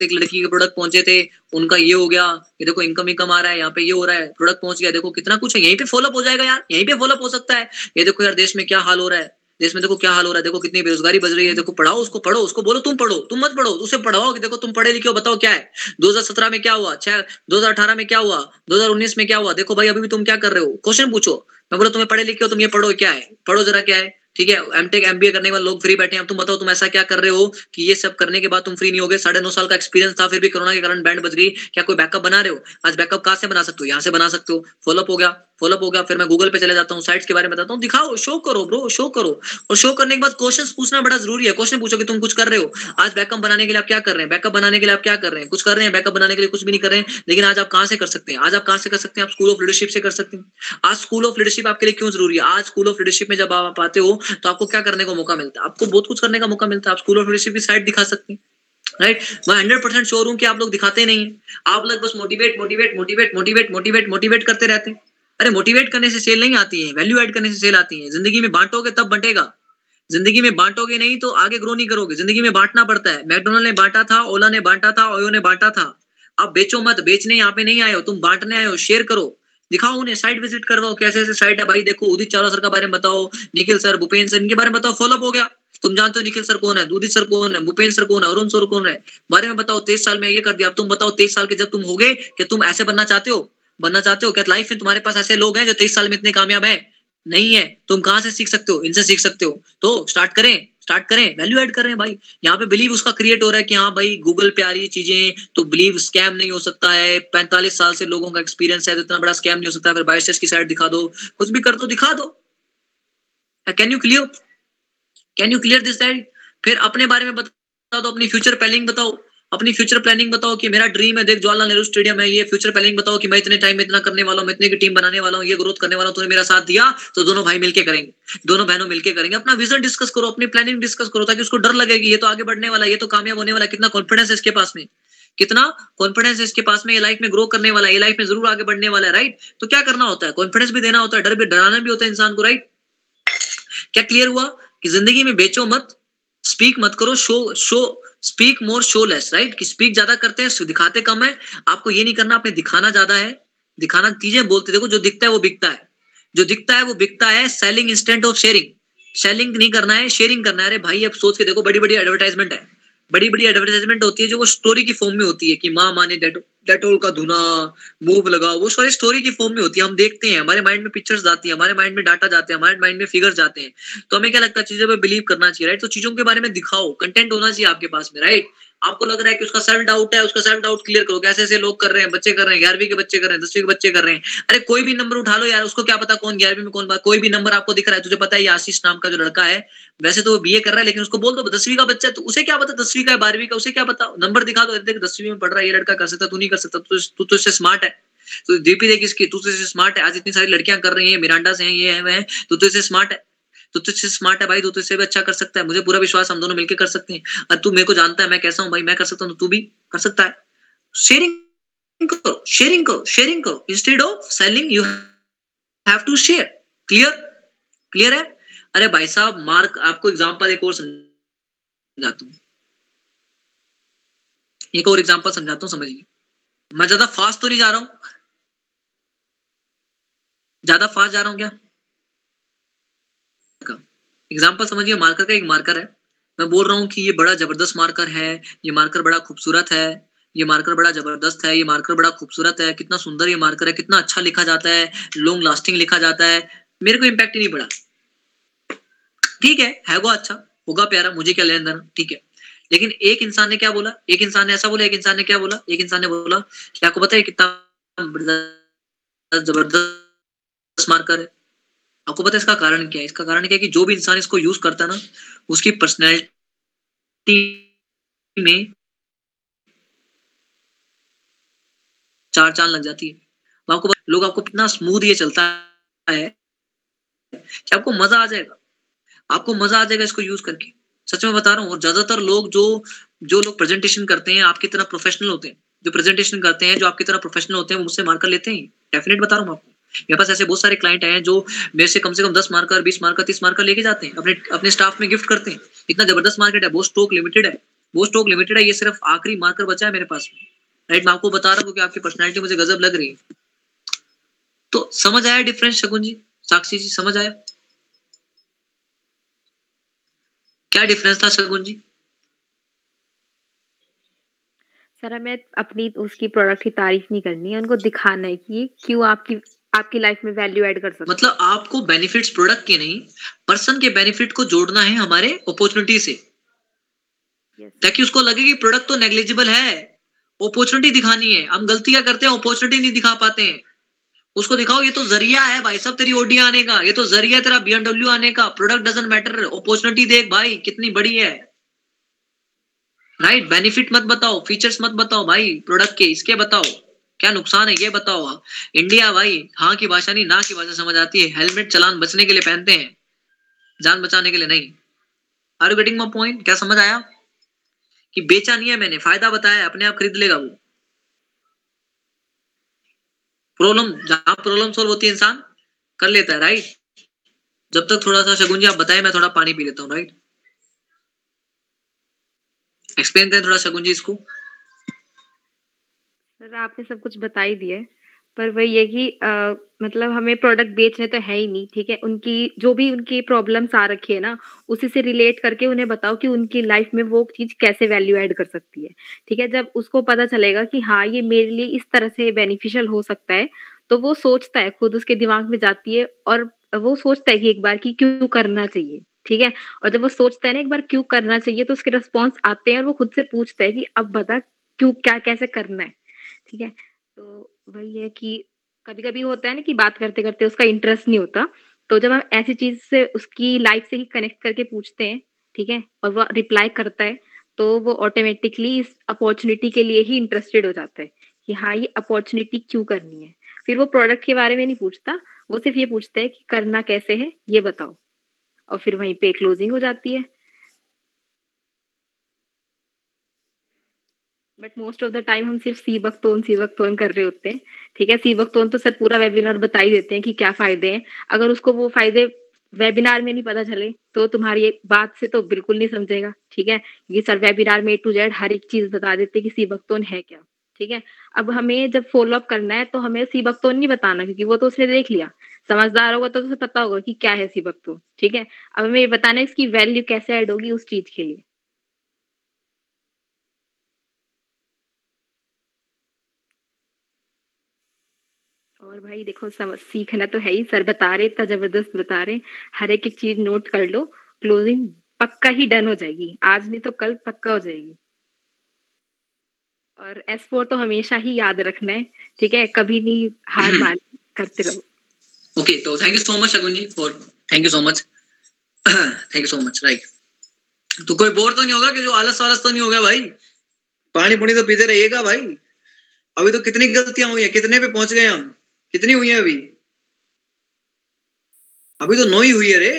एक लड़की के प्रोडक्ट पहुँचे थे। उनका ये हो गया। ये देखो इनकम इनकम आ रहा है, यहाँ पे ये हो रहा है। प्रोडक्ट पहुँच गया। देखो, कितना कुछ है। यहीं पे फॉलोअप हो जाएगा यार। यहीं पे फॉलोअप हो सकता है। ये देखो यार, देश में क्या हाल हो रहा है। देश में देखो क्या हाल हो रहा है, देखो कितनी बेरोजगारी बज रही है, देखो पढ़ाओ उसको, पढ़ो, उसको बोलो तुम पढ़ो, तुम मत पढ़ो, उसे पढ़ाओ कि देखो तुम पढ़े लिखे हो, बताओ क्या है। 2017 में क्या हुआ, छह 2018 में क्या हुआ 2019 में क्या हुआ, देखो भाई अभी भी तुम क्या कर रहे हो? क्वेश्चन पूछो। मैं बोला, तुम्हें पढ़े लिखे हो, तुम ये पढ़ो, क्या है? पढ़ो जरा क्या है, ठीक है? एमटेक एमबीए करने वाले लोग फ्री बैठे हैं, अब तुम बताओ तुम ऐसा क्या कर रहे हो कि ये सब करने के बाद तुम फ्री नहीं हो गए साढ़े नौ साल का एक्सपीरियंस था, फिर भी कोरोना के कारण बैंड बज गई, क्या कोई बैकअप बना रहे हो? आज बैकअप कहाँ से बना सकते हो? यहाँ से बना सकते हो। फॉलोअप हो गया। फॉलोअप हो गया, फिर मैं गूगल पे चले जाता हूँ, साइट्स के बारे में बताता हूँ, दिखाओ, शो करो ब्रो, शो करो। और शो करने के बाद क्वेश्चन पूछना बड़ा ज़रूरी है। क्वेश्चन पूछो कि तुम कुछ कर रहे हो। आज बैकअप बनाने के लिए आप क्या कर रहे हैं? बैकअप बनाने के लिए आप क्या कर रहे हैं? कुछ कर रहे हैं बैकअप बनाने के लिए कुछ भी नहीं कर रहे हैं, लेकिन आज आप कहाँ से कर सकते हैं? आज आप कहाँ से कर सकते हैं? आप स्कूल ऑफ़ लीडरशिप से कर सकते हैं। आज स्कूल ऑफ़ लीडरशिप आपके लिए क्यों ज़रूरी है? आज स्कूल ऑफ़ लीडरशिप में जब आप आते हो तो आपको क्या करने का मौका मिलता है? आपको बहुत कुछ करने का मौका मिलता है। आप स्कूल ऑफ़ लीडरशिप की साइट दिखा सकते हैं। राइट मैं हंड्रेड परसेंट श्योर हूँ कि आप लोग दिखाते नहीं है। आप लोग बस motivate motivate motivate motivate motivate motivate करते रहते हैं। अरे मोटिवेट करने से सेल नहीं आती है वैल्यू ऐड करने से सेल आती है। ज़िंदगी में बांटोगे तब बंटेगा। ज़िंदगी में बांटोगे नहीं तो आगे ग्रो नहीं करोगे। ज़िंदगी में बांटना पड़ता है। मैकडोनल्ड ने बांटा था ओला ने बांटा था ओयो ने बांटा था। आप बेचो मत, बेचने यहाँ पे नहीं आए हो। तुम बांटने आए हो। शेयर करो। दिखाओ उन्हें साइट विज़िट करवाओ कैसे ऐसे साइट है? भाई देखो, उदित चावला सर के बारे में बताओ। निखिल सर भूपेन्द्र सर, इनके बारे में बताओ। फॉलोअप हो गया। तुम जानते हो निखिल सर कौन है, उदित सर कौन है भूपेन्द्र सर कौन है, अरुण सर कौन है? बारे में बताओ। तेईस साल में ये कर दिया। अब तुम बताओ, तेईस साल के जब तुम हो गए कि तुम ऐसे बनना चाहते हो? बनना चाहते हो? क्या लाइफ में तुम्हारे पास ऐसे लोग हैं जो तेईस साल में इतने कामयाब है? नहीं है। तुम कहाँ से सीख सकते हो? इनसे सीख सकते हो। तो स्टार्ट करें स्टार्ट करें। वैल्यू ऐड कर भाई। यहाँ पे बिलीव उसका क्रिएट हो रहा है कि हाँ भाई गूगल पे आ रही चीज़ें तो बिलीव स्कैम नहीं हो सकता है। पैंतालीस साल से लोगों का एक्सपीरियंस है तो इतना बड़ा स्कैम नहीं हो सकता फिर बायोसेस की साइड दिखा दो, कुछ भी कर दो, दिखा दो। Can you clear can you clear this side फिर अपने बारे में बता दो, अपनी फ्यूचर प्लानिंग बताओ। अपनी फ्यूचर प्लानिंग बताओ कि मेरा ड्रीम है, देख जवाहरलाल नेहरू स्टेडियम है, ये फ्यूचर प्लानिंग बताओ कि मैं इतने टाइम में इतना करने वाला हूँ इतने की टीम बनाने वाला हूँ, ये ग्रोथ करने वाला हूँ, तूने मेरा साथ दिया तो दोनों भाई मिलके करेंगे, दोनों बहनों मिलकर करेंगे। अपना विजन डिस्कस करो, अपनी प्लानिंग डिस्कस करो, ताकि उसको डर लगेगी, ये तो आगे बढ़ने वाला ये तो कामयाब होने वाला कितना कॉन्फिडेंस है इसके पास में, कितना कॉन्फिडेंस है इसके पास में, ये लाइफ में ग्रो करने वाला है, ये लाइफ में ज़रूर आगे बढ़ने वाला है राइट तो क्या करना होता है? कॉन्फिडेंस भी देना होता है, डर भी, डराना भी होता है इंसान को राइट क्या क्लियर हुआ कि ज़िंदगी में बेचो मत स्पीक मत करो show show speak more show less right कि स्पीक ज़्यादा करते हैं, दिखाते कम है। आपको ये नहीं करना, आपने दिखाना ज़्यादा है। दिखाना चीज़ें बोलते देखो, जो दिखता है वो बिकता है। जो दिखता है वो बिकता है selling instant of sharing selling नहीं करना है शेयरिंग करना है। अरे भाई, अब सोच के देखो बड़ी बड़ी एडवर्टाइजमेंट है। बड़ी बड़ी एडवर्टाइजमेंट होती है जो वो स्टोरी की फॉर्म में होती है कि माँ माँ ने डेटोल का धुना मूव लगाओ, वो सारी स्टोरी की फॉर्म में होती है। हम देखते हैं, हमारे माइंड में पिक्चर्स जाती है, हमारे माइंड में डाटा जाते हैं, हमारे माइंड में फिगर जाते हैं। तो हमें क्या लगता है, चीज़ों पर बिलीव करना चाहिए राइट तो चीज़ों के बारे में दिखाओ कंटेंट होना चाहिए आपके पास में राइट आपको लग रहा है कि उसका सेल्फ डाउट है, उसका सेल्फ डाउट क्लियर करो कैसे ऐसे लोग कर रहे हैं, बच्चे कर रहे हैं, ग्यारहवीं के बच्चे कर रहे हैं, दसवीं के बच्चे कर रहे हैं। अरे कोई भी नंबर उठा लो यार, उसको क्या पता कौन ग्यारहवीं में कौन बात कोई भी नंबर आपको दिख रहा है, तुझे पता है आशीष नाम का जो लड़का है, वैसे तो वो बीए कर रहा है, लेकिन उसको बोल दो, दसवीं का बच्चा है तो उसे क्या पता, दसवीं का बारहवीं का उसे क्या पता नंबर दिखा दो दसवीं में पढ़ रहा है, ये लड़का कर सकता तू नहीं कर सकता, तू तो इससे स्मार्ट है। तो डीपी देख इसकी, तू तो इससे स्मार्ट है। आज इतनी सारी लड़कियाँ कर रही है, मिरांडा से हैं, ये है वह तो तू इससे स्मार्ट है। तो तुझसे स्मार्ट है भाई तो तुझसे भी अच्छा कर सकता है। मुझे पूरा विश्वास हम दोनों मिलकर कर सकते हैं। और तू मेरे को जानता है, मैं कैसा हूँ भाई, मैं कर सकता हूँ तो तू भी कर सकता है। शेयरिंग करो शेयरिंग करो शेयरिंग करो। Instead of selling you have to share clear clear है? अरे भाई साहब मार्क आपको एग्जांपल एक और समझाता हूँ। एक और एग्जांपल समझाता हूँ, समझिए। मैं ज़्यादा फास्ट तो नहीं जा रहा हूँ। ज़्यादा फास्ट जा रहा हूँ क्या? एग्ज़ाम्पल समझिए मार्कर का एक मार्कर है। मैं बोल रहा हूँ कि ये बड़ा ज़बरदस्त मार्कर है, ये मार्कर बड़ा खूबसूरत है, ये मार्कर बड़ा ज़बरदस्त है, ये मार्कर बड़ा खूबसूरत है, कितना सुंदर ये मार्कर है, कितना अच्छा लिखा जाता है लॉन्ग लास्टिंग लिखा जाता है। मेरे को इम्पैक्ट ही नहीं पड़ा। ठीक है है वो अच्छा होगा प्यारा, मुझे क्या लेन देना, ठीक है। लेकिन एक इंसान ने क्या बोला? एक इंसान ने ऐसा बोला, एक इंसान ने क्या बोला? एक इंसान ने बोला कि आपको पता है कितना ज़बरदस्त मार्कर है। आपको पता है इसका कारण क्या है? इसका कारण क्या है कि जो भी इंसान इसको यूज़ करता है ना, उसकी पर्सनैलिटी में चार चाँद लग जाती है। आपको लोग आपको कितना स्मूथ ये चलता है कि आपको मज़ा आ जाएगा। आपको मज़ा आ जाएगा इसको यूज़ करके। सच में बता रहा हूँ, और ज़्यादातर लोग जो जो लोग प्रेजेंटेशन करते हैं, आपकी तरह प्रोफेशनल होते हैं। जो प्रेजेंटेशन करते हैं, जो आपकी तरह प्रोफेशनल होते हैं मुझसे मार्कर लेते हैं। डेफिनेट बता रहा हूँ आपको। मेरे पास ऐसे बहुत सारे क्लाइंट हैं जो मेरे से कम से कम दस मार्कर बीस मार्कर तीस मार्कर लेके जाते हैं। अपने अपने स्टाफ में गिफ्ट करते हैं। इतना ज़बरदस्त मार्केट है वो स्टॉक लिमिटेड है। वो स्टॉक लिमिटेड है, ये सिर्फ़ आखिरी मार्कर बचा है मेरे पास राइट मैं आपको बता रहा हूँ कि आपकी पर्सनैलिटी मुझे गजब लग रही है। तो समझ आया डिफरेंस शकुन जी? साक्षी जी, समझ आया? क्या डिफरेंस था शगुन जी? सर हमें अपनी उसकी प्रोडक्ट की तारीफ़ नहीं करनी है उनको दिखाना है कि क्यों आपकी आपकी लाइफ में वैल्यू ऐड कर सकते मतलब आपको बेनिफिट्स प्रोडक्ट के नहीं पर्सन के बेनिफिट को जोड़ना है हमारे अपॉर्चुनिटी से। Yes. ताकि उसको लगे कि प्रोडक्ट तो नेग्लिजिबल है अपॉर्चुनिटी दिखानी है। हम गलती क्या करते हैं अपॉर्चुनिटी नहीं दिखा पाते हैं। उसको दिखाओ, ये तो ज़रिया है भाई, सब तेरी ओडी आने का, ये तो ज़रिया तेरा बीएमडब्ल्यू आने का प्रोडक्ट डजंट मैटर अपॉर्चुनिटी देख भाई, कितनी बड़ी है। Right right? बेनिफिट मत बताओ फीचर्स मत बताओ भाई प्रोडक्ट के, इसके बताओ, क्या नुकसान है ये बताओ। इंडिया भाई हाँ की भाषा नहीं, ना की भाषा समझ आती है हेलमेट चलान बचने के लिए पहनते हैं, जान बचाने के लिए नहीं। Are you getting my point क्या समझ आया? कि बेचा नहीं है मैंने, फ़ायदा बताया अपने आप खरीद लेगा वो। प्रॉब्लम जहाँ प्रॉब्लम सोल्व होती है इंसान, कर लेता है राइट जब तक थोड़ा सा शगुन जी, आप बताए, मैं थोड़ा पानी पी लेता हूँ राइट एक्सप्लेन करें थोड़ा शगुन जी इसको। सर, आपने सब कुछ बता ही दिया पर वही है कि मतलब हमें प्रोडक्ट बेचने तो है ही नहीं, ठीक है? उनकी, जो भी उनकी प्रॉब्लम्स आ रखी है ना, उसी से रिलेट करके उन्हें बताओ कि उनकी लाइफ में वो चीज़ कैसे वैल्यू ऐड कर सकती है, ठीक है? जब उसको पता चलेगा कि हाँ ये मेरे लिए इस तरह से बेनिफिशियल हो सकता है तो वो सोचता है, खुद उसके दिमाग में जाती है और वो सोचता है कि एक बार कि क्यों करना चाहिए, ठीक है? और जब वो सोचता है ना, एक बार क्यों करना चाहिए तो उसके रिस्पॉन्स आते हैं और वो खुद से पूछता है कि अब बता क्यों, क्या, कैसे करना है, ठीक है? तो वही है कि कभी कभी होता है ना कि बात करते करते उसका इंटरेस्ट नहीं होता तो जब हम ऐसी चीज़ से उसकी लाइफ से ही कनेक्ट करके पूछते हैं, ठीक है, और वो रिप्लाई करता है तो वो ऑटोमेटिकली इस अपॉर्चुनिटी के लिए ही इंटरेस्टेड हो जाता है कि हाँ ये अपॉर्चुनिटी क्यों करनी है? फिर वो प्रोडक्ट के बारे में नहीं पूछता, वो सिर्फ़ ये पूछता है कि करना कैसे है, ये बताओ। और फिर वहीं पे क्लोजिंग हो जाती है। But most of the time हम सिर्फ़ सी बकतोन सी बकतोन कर रहे होते हैं। ठीक है? सी बकतोन तो सर पूरा वेबिनार बता ही देते हैं कि क्या फ़ायदे हैं। अगर उसको वो फ़ायदे वेबिनार में नहीं पता चले तो तुम्हारी बात से तो बिल्कुल नहीं समझेगा। ठीक है? ये सर वेबिनार में ए टू जेड हर एक चीज़ बता देते कि सी बकतोन है क्या। ठीक है? अब हमें जब फॉलो अप करना है तो हमें सी बकतोन नहीं बताना, क्योंकि वो तो उसने देख लिया। समझदार होगा तो उसे पता होगा कि क्या है सी बकतोन ठीक है? अब हमें ये बताना है इसकी वैल्यू कैसे ऐड होगी उस चीज़ के लिए। और भाई देखो समझ सीखना तो है ही। सर बता रहे इतना ज़बरदस्त बता रहे। हर एक चीज़ नोट कर लो। क्लोजिंग पक्का ही डन हो जाएगी। आज नहीं तो कल पक्का हो जाएगी। और एस फोर तो हमेशा ही याद रखना है ठीक है? कभी नहीं हार मान करते रहो। ओके तो thank you so much Shagun ji for thank you so much thank you so much right तो कोई बोर तो नहीं होगा कि जो आलस वालस तो नहीं होगा भाई? पानी पुनी तो पीते रहिएगा भाई। अभी तो कितनी गलतियाँ हुई है कितने पे पहुँच गए हम? कितनी हुई है अभी? अभी तो नौ ही हुई है रे।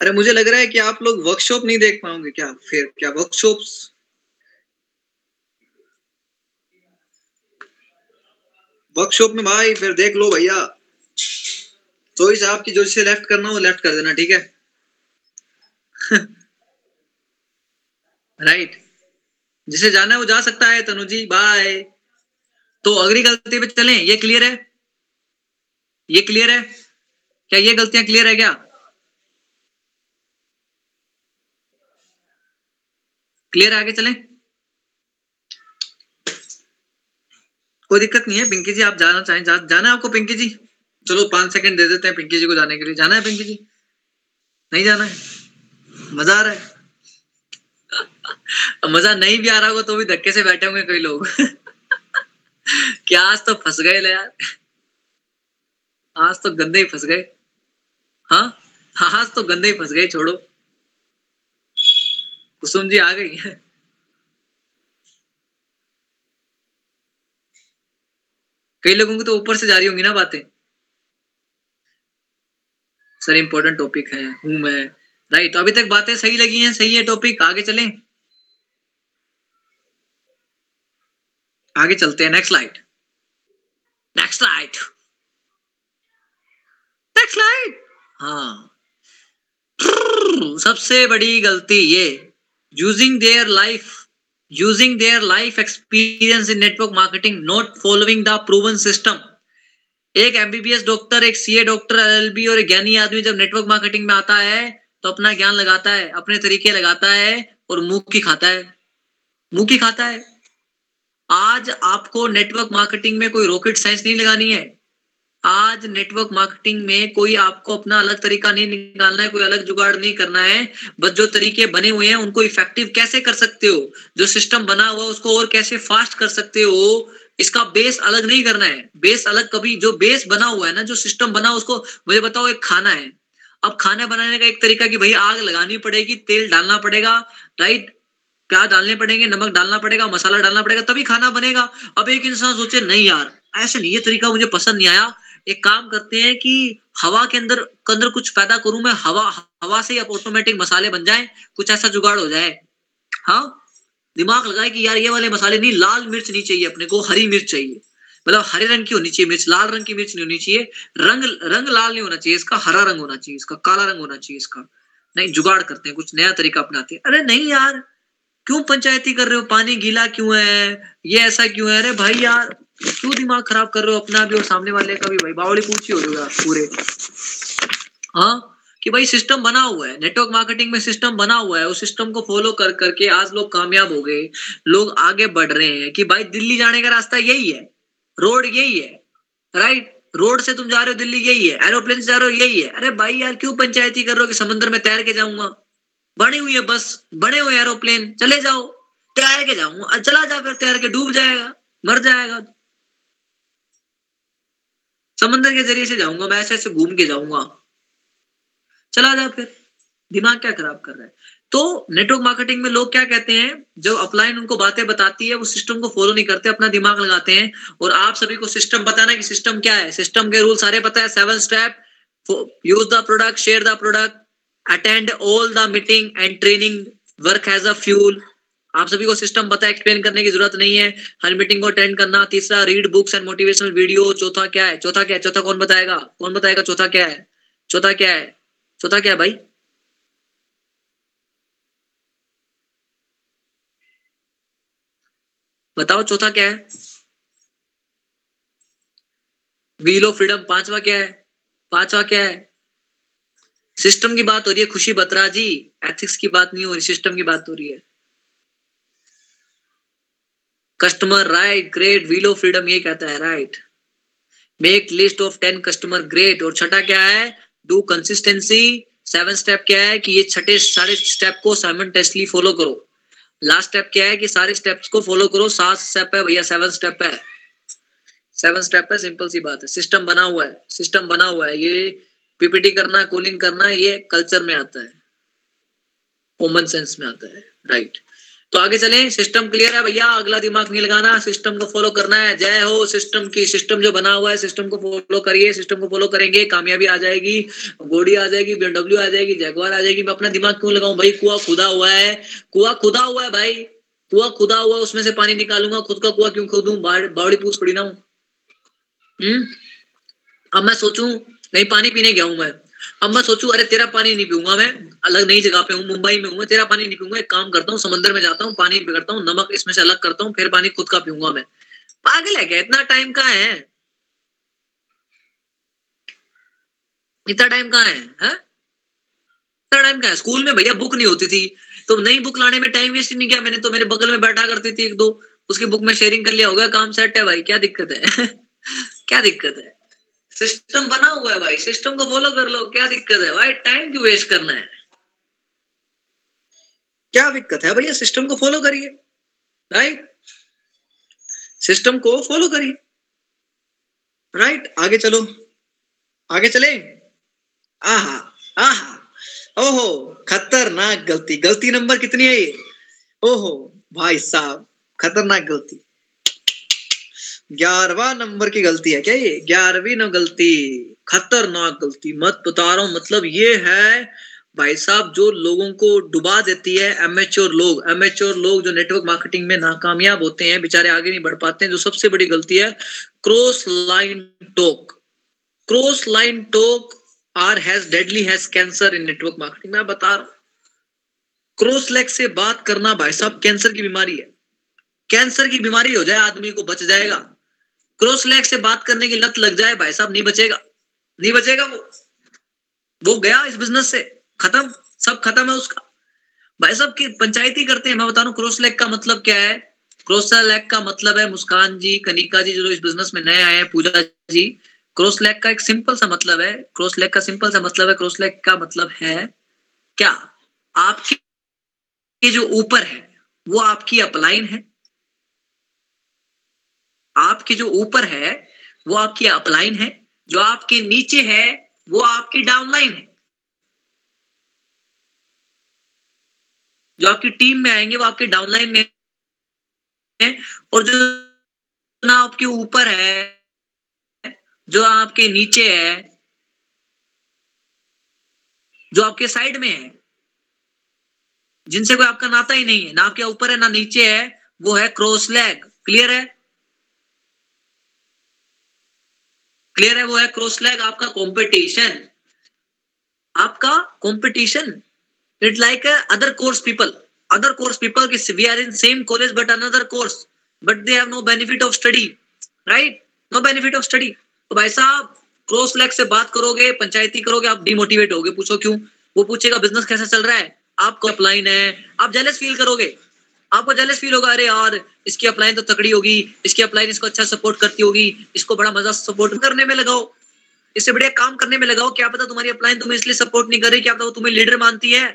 अरे मुझे लग रहा है कि आप लोग वर्कशॉप नहीं देख पाओगे क्या? फिर क्या वर्कशॉप्स वर्कशॉप में भाई, फिर देख लो भैया। चॉइस आपकी जो से लेफ़्ट करना हो लेफ़्ट कर देना, ठीक है? (laughs) राइट जिसे जाना है वो जा सकता है तनु जी बाय तो अगली गलती पे चलें। ये क्लियर है? ये क्लियर है? क्या ये गलतियाँ क्लियर है क्या? क्लियर आगे चलें। कोई दिक्कत नहीं है। पिंकी जी आप जाना चाहें जा, जाना है आपको पिंकी जी? चलो पाँच सेकंड दे देते हैं पिंकी जी को जाने के लिए। जाना है पिंकी जी? नहीं जाना है? मज़ा आ रहा है? (laughs) मज़ा नहीं भी आ रहा होगा तो भी धक्के से बैठे होंगे कई लोग। (laughs) क्या आज तो फंस गए यार। आज तो गंदे ही फंस गए। हाँ? आज तो गंदे ही फंस गए, छोड़ो। कुसुम जी आ गई कई लोगों की तो ऊपर से जा रही होंगी ना बातें। सर इंपॉर्टेंट टॉपिक है, हूँ मैं। राइट तो अभी तक बातें सही लगी हैं, सही है टॉपिक आगे चलें। आगे चलते हैं next slide next slide next slide हाँ. (laughs) सबसे बड़ी गलती ये using their life using their life experience in network marketing not following the proven system एक एमबीबीएस डॉक्टर एक सीए डॉक्टर एलएलबी और एक ज्ञानी आदमी जब नेटवर्क मार्केटिंग में आता है तो अपना ज्ञान लगाता है, अपने तरीके लगाता है और मुँह की खाता है। मुँह की खाता है। आज आपको नेटवर्क मार्केटिंग में कोई रॉकेट साइंस नहीं लगानी है। आज नेटवर्क मार्केटिंग में कोई आपको अपना अलग तरीका नहीं निकालना है, कोई अलग जुगाड़ नहीं करना है। बस जो तरीके बने हुए हैं, उनको इफ़ेक्टिव कैसे कर सकते हो? जो सिस्टम बना हुआ उसको और कैसे फास्ट कर सकते हो? इसका बेस अलग नहीं करना है। बेस अलग कभी, जो बेस बना हुआ है ना, जो सिस्टम बना उसको मुझे बताओ, एक खाना है। अब खाना बनाने का एक तरीका कि भाई आग लगानी पड़ेगी, तेल डालना पड़ेगा राइट प्याज डालने पड़ेंगे, नमक डालना पड़ेगा, मसाला डालना पड़ेगा, तभी खाना बनेगा। अब एक इंसान सोचे, नहीं यार, ऐसे नहीं ये तरीका मुझे पसंद नहीं आया। एक काम करते हैं कि हवा के अंदर के अंदर कुछ पैदा करूँ मैं, हवा हवा से अब ऑटोमेटिक मसाले बन जाए, कुछ ऐसा जुगाड़ हो जाए। हाँ दिमाग लगाए कि यार ये वाले मसाले नहीं, लाल मिर्च नहीं चाहिए अपने को, हरी मिर्च चाहिए। मतलब हरे रंग की होनी चाहिए मिर्च, लाल रंग की मिर्च नहीं होनी चाहिए, रंग रंग लाल नहीं होना चाहिए इसका, हरा रंग होना चाहिए इसका, काला रंग होना चाहिए इसका। नहीं, जुगाड़ करते हैं, कुछ नया तरीका अपनाते हैं। अरे नहीं यार क्यों पंचायती कर रहे हो? पानी गीला क्यों है? ये ऐसा क्यों है? अरे भाई यार, क्यों दिमाग खराब कर रहे हो अपना भी और सामने वाले का भी? भाई बावड़ी पूछी हो रही पूरे। हाँ? कि भाई सिस्टम बना हुआ है। नेटवर्क मार्केटिंग में सिस्टम बना हुआ है। उस सिस्टम को फॉलो कर, करके आज लोग कामयाब हो गए। लोग आगे बढ़ रहे हैं कि भाई दिल्ली जाने का रास्ता यही है। रोड यही है। राइट रोड से तुम जा रहे हो, दिल्ली यही है। एरोप्लेन से जा रहे हो, यही है। अरे भाई यार, क्यों पंचायती कर रहे हो कि समुद्र में तैर के जाऊँगा? हुई है बस बने हुए एरोप्लेन चले जाओ। तैर के जाऊँगा। चला जा फिर, तैर के डूब जाएगा, मर जाएगा। समंदर के ज़रिए से जाऊँगा मैं, ऐसे ऐसे घूम के जाऊँगा। चला जा फिर। दिमाग क्या खराब कर रहा है? तो नेटवर्क मार्केटिंग में लोग क्या कहते हैं? जो अपलाइन उनको बातें बताती है, वो सिस्टम को फॉलो नहीं करते, अपना दिमाग लगाते हैं। और आप सभी को सिस्टम पता ना कि सिस्टम क्या है? सिस्टम के रूल सारे पता है। Seven step use the product share the product attend all the meeting and training work as a fuel आप सभी को सिस्टम पता है एक्सप्लेन करने की ज़रूरत नहीं है। हर मीटिंग को अटेंड करना। तीसरा read books and motivational video चौथा क्या है? चौथा क्या है? चौथा कौन बताएगा? कौन बताएगा चौथा क्या है? चौथा क्या है? चौथा क्या है भाई? बताओ चौथा क्या है? व्हील ऑफ़ फ्रीडम पांचवा क्या है? पांचवा क्या है? सिस्टम की बात हो रही है, खुशी बत्रा जी। एथिक्स की बात नहीं हो रही सिस्टम की बात हो रही है। Customer right great wheel of freedom ये कहता है right make list of ten customer great और छठा क्या है? डू कंसिस्टेंसी सेवन स्टेप क्या है? कि ये छठे सारे स्टेप को साइमल्टेनियसली फॉलो करो। लास्ट स्टेप क्या है? कि सारे स्टेप्स को फॉलो करो। सात स्टेप है भैया सेवन स्टेप है। सेवन स्टेप है सिंपल सी बात है। सिस्टम बना हुआ है। सिस्टम बना हुआ है। ये पीपीटी करना, कूलिंग करना, ये कल्चर में आता है। कॉमन सेंस में आता है राइट तो आगे चले सिस्टम क्लियर है भैया, अगला दिमाग नहीं लगाना सिस्टम को फॉलो करना है, जय हो सिस्टम की सिस्टम जो बना हुआ है सिस्टम को फॉलो करिए सिस्टम को फॉलो करेंगे, कामयाबी आ जाएगी, गोडी आ जाएगी बीएमडब्ल्यू आ जाएगी जैगवार आ जाएगी, मैं अपना दिमाग क्यों लगाऊँ भाई, कुआ खुदा हुआ है, कुआ खुदा हुआ है भाई, कुआ खुदा हुआ उसमें से पानी निकालूँगा, खुद का कुआ क्यों खोदूं बावड़ी पूछ पड़ी ना हूँ। हम्म अब मैं सोचूं नहीं पानी पीने गया हूँ मैं। अब मैं सोचू अरे तेरा पानी नहीं पीऊँगा मैं। अलग नई जगह पे हूँ मुंबई में हूँ तेरा पानी नहीं पीऊँगा। एक काम करता हूँ समंदर में जाता हूँ पानी बिगड़ता हूँ नमक इसमें से अलग करता हूँ फिर पानी खुद का पीऊँगा मैं। पागल है क्या? इतना टाइम कहाँ है? इतना टाइम कहाँ है, है? इतना टाइम कहाँ है? स्कूल में भैया बुक नहीं होती थी। तो नई बुक लाने में टाइम वेस्ट नहीं किया मैंने तो मेरे बगल में बैठा करती थी एक दो। उसकी बुक में शेयरिंग कर लिया होगा काम सेट है भाई क्या दिक्कत है? (laughs) क्या दिक्कत है? सिस्टम बना हुआ है भाई। सिस्टम को फॉलो कर लो। क्या दिक्कत है? भाई, टाइम क्यों वेस्ट करना है? क्या दिक्कत है भैया? सिस्टम को फॉलो करिए। राइट? सिस्टम को फॉलो करिए। राइट? आगे चलो। आगे चले। आहा आहा। ओहो, खतरनाक गलती। गलती नंबर कितनी है ये? ओहो, भाई साहब, खतरनाक गलती। ग्यारहवा नंबर की गलती है क्या ये? ग्यारहवीं न गलती, खतरनाक गलती। मत बता रहा हूँ मतलब ये है, भाई साहब, जो लोगों को डुबा देती है एमेच्योर लोग। एमेच्योर लोग जो नेटवर्क मार्केटिंग में नाकामयाब होते हैं, बेचारे आगे नहीं बढ़ पाते हैं, जो सबसे बड़ी गलती है cross line talk cross line talk are as deadly as cancer in network marketing मैं बता रहा हूँ। क्रॉस लेग से बात करना, भाई साहब कैंसर की बीमारी है। कैंसर की बीमारी हो जाए, आदमी को बच जाएगा। क्रॉस लेग से बात करने की लत लग जाए, भाई साहब, नहीं बचेगा। नहीं बचेगा वो। वो गया इस बिज़नेस से। खत्म। सब खत्म है उसका। भाई साहब, की पंचायती करते हैं। मैं बता रहा क्रॉस लेग का मतलब क्या है? क्रॉस लेग का मतलब है मुस्कान जी, कनिका जी, जो इस बिज़नेस में नए आए हैं, पूजा जी। क्रॉस लेग का एक सिंपल सा मतलब है। क्रॉस लेग का सिंपल सा मतलब है क्रॉस लेग का मतलब है क्या? आपकी जो ऊपर है, वो आपकी अपलाइन है। आपके जो ऊपर है, वो आपकी अपलाइन है, जो आपके नीचे है, वो आपकी डाउनलाइन है। जो आपकी टीम में आएँगे, वो आपके डाउनलाइन में है, और जो ना आपके ऊपर है, जो आपके नीचे है, जो आपके साइड में है, जिनसे कोई आपका नाता ही नहीं है, ना आपके ऊपर है, ना नीचे है, वो है क्रॉस लेग क्लियर है? क्लियर है वो है? क्रॉस लेग आपका कंपटीशन आपका competition it like other course people other course people we are in same college but another course but they have no benefit of study right no benefit of study तो भाई साहब क्रॉस लेग से बात करोगे, पंचायती करोगे, आप डिमोटिवेट होगे. पूछो क्यों? वो पूछेगा बिज़नेस कैसा चल रहा है? आपको अपलाइन है। आप जेलस फील करोगे। आपको जेलस फील होगा, अरे यार, इसकी अपलाइन तो तकड़ी होगी, इसकी अपलाइन इसको अच्छा सपोर्ट करती होगी, इसको बड़ा मज़ा सपोर्ट करने में लगाओ, इससे बढ़िया काम करने में लगाओ, क्या पता तुम्हारी अपलाइन तुम्हें इसलिए सपोर्ट नहीं कर रही, क्या पता वो तुम्हें लीडर मानती है,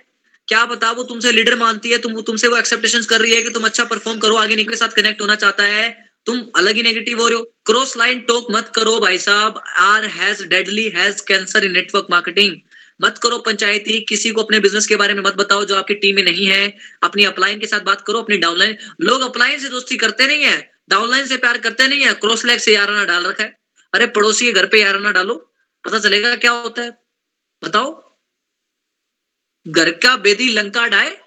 क्या पता वो तुमसे लीडर मानती है, तुम, तुमसे वो एक्सेप्टेशन कर रही है कि तुम अच्छा परफॉर्म करो, आगे निकले साथ कनेक्ट होना चाहता है, तुम अलग ही नेगेटिव हो रहे हो क्रॉस लाइन टोक मत करो भाई साहब are as deadly as cancer in network marketing मत करो पंचायती, किसी को अपने बिज़नेस के बारे में मत बताओ जो आपकी टीम में नहीं है। अपनी अपलाइन के साथ बात करो, अपनी डाउनलाइन लोग अपलाइन से दोस्ती करते नहीं है डाउनलाइन से प्यार करते नहीं है क्रॉस लैग से याराना डाल रखा है। अरे पड़ोसी के घर पे याराना डालो, पता चलेगा क्या होता है। बताओ। घर का बेदी लंका डाए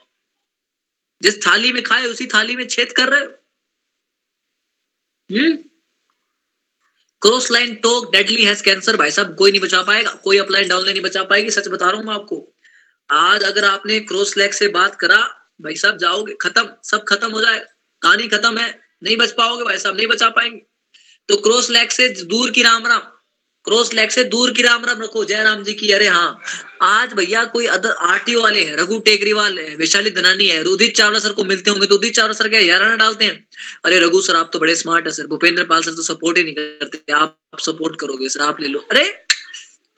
जिस थाली में खाए, उसी थाली में छेद कर रहे हो। हम्म। Cross line talk deadly as cancer भाई साहब, कोई नहीं बचा पाएगा, कोई अपलाइन डाउन नहीं बचा पाएगी, सच बता रहा हूँ मैं आपको। आज अगर आपने क्रॉस लेग से बात करा, भाई साहब, जाओगे, खत्म, सब खत्म हो जाए कहानी खत्म है, नहीं बच पाओगे, भाई साहब, नहीं बचा पाएँगे। तो क्रॉस लेग से दूर की राम राम। क्रॉस लेग से दूर की राम राम रखो। जयराम जी की। अरे हाँ आज भैया कोई अदर आरटीओ वाले हैं, रघु टेकरीवाल है, वैशाली धनानी है उदित चावला सर को मिलते होंगे तो उदित चावला सर क्या याराना डालते हैं। अरे रघु सर, आप तो बड़े स्मार्ट है, सर। भूपेंद्र पाल सर तो सपोर्ट ही नहीं करते। आप सपोर्ट करोगे, सर। आप ले लो। अरे,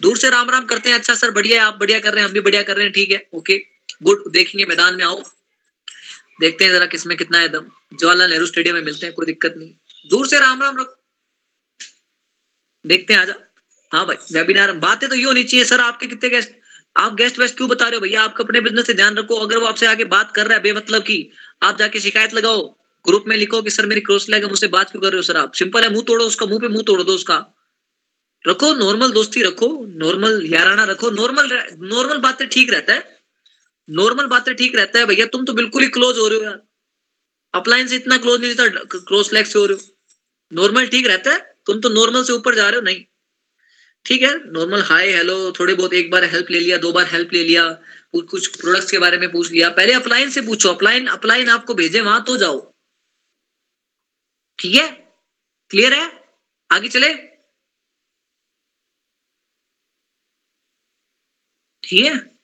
दूर से राम राम करते हैं। अच्छा सर, बढ़िया है। आप बढ़िया कर रहे हैं, हम भी बढ़िया कर रहे हैं। ठीक है ओके गुड देखेंगे, मैदान में आओ। देखते हैं जरा किसमें कितना है दम। जवाहरलाल नेहरू स्टेडियम में मिलते हैं, कोई दिक्कत नहीं। दूर से राम राम रखो देखते हैं, आजा। हाँ भाई वेबिनार बातें तो ये होनी चाहिए, सर, आपके कितने गेस्ट आप गेस्ट वेस्ट क्यों बता रहे हो भैया? आप अपने बिज़नेस से ध्यान रखो, अगर वो आपसे आगे बात कर रहा है, बेमतलब की आप जाके शिकायत लगाओ ग्रुप में लिखो कि सर, मेरी क्रॉस लैग मुझसे बात क्यों कर रहे हो, सर, आप? सिंपल है, मुँह तोड़ो उसका, मुँह पे मुँह तोड़ दो उसका। रखो नॉर्मल दोस्ती रखो नॉर्मल याराना रखो नॉर्मल नॉर्मल बातें ठीक रहता है। नॉर्मल बातें ठीक रहता है भैया, तुम तो बिल्कुल ही क्लोज हो रहे हो यार। अपलाइन से इतना क्लोज नहीं था क्रॉस लैग से हो रहे हो। नॉर्मल ठीक रहता है, तुम तो नॉर्मल से ऊपर जा रहे हो, नहीं। ठीक है नॉर्मल हाय हेलो थोड़े बहुत एक बार हेल्प ले लिया, दो बार हेल्प ले लिया कुछ प्रोडक्ट्स के बारे में पूछ लिया। पहले अपलाइन से पूछो अपलाइन अपलाइन आपको भेजे, वहाँ तो जाओ। ठीक है? क्लियर है? आगे चले। ठीक है?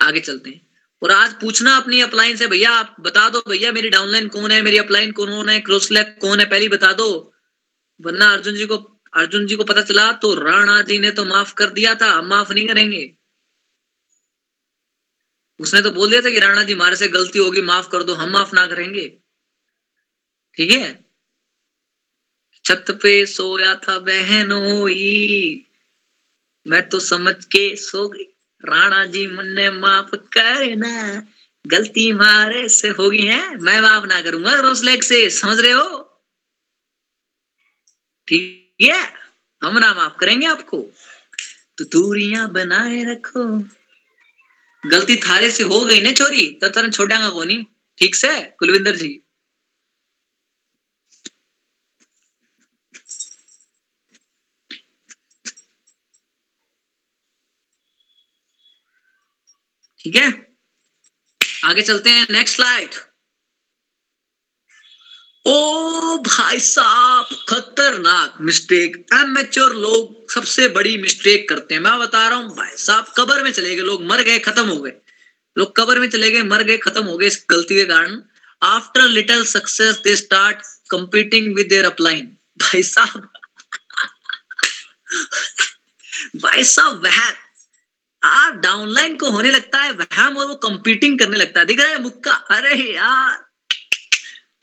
आगे चलते हैं। और आज पूछना अपनी अपलाइन से, भैया, आप बता दो, भैया, मेरी डाउनलाइन कौन है, मेरी अपलाइन कौन है क्रॉसलैक कौन है, पहले बता दो। वरना अर्जुन जी को अर्जुन जी को पता चला तो राणा जी ने तो माफ़ कर दिया था हम माफ़ नहीं करेंगे। उसने तो बोल दिया था कि राणा जी हमारे से गलती होगी, माफ़ कर दो, हम माफ़ ना करेंगे। ठीक है? छत पे सोया था बहनोई मैं तो समझ के सो गई। राणा जी मुन्ने माफ़ करना, गलती मारे से होगी, है? मैं माफ़ ना करूँगा, रोज लेग से, समझ रहे हो? ठीक है हम ना माफ़ करेंगे आपको। तो दूरियाँ बनाए रखो। गलती थारे से हो गई ना चोरी? तो तरह छोड़ांगा को नहीं। ठीक से? कुलविंदर जी। ठीक है? आगे चलते हैं। नेक्स्ट स्लाइड ओ भाई साहब, खतरनाक मिस्टेक एमेच्योर लोग सबसे बड़ी मिस्टेक करते हैं। मैं बता रहा हूँ, भाई साहब, कबर में चले गए, लोग मर गए, खत्म हो गए। लोग कबर में चले गए, मर गए, खत्म हो गए इस गलती के कारण। After little success they start competing with their upline भाई साहब भाई साहब, वह आप डाउनलाइन को होने लगता है वहम और वो कंपीटिंग करने लगता है। दिख रहा है मुक्का? अरे यार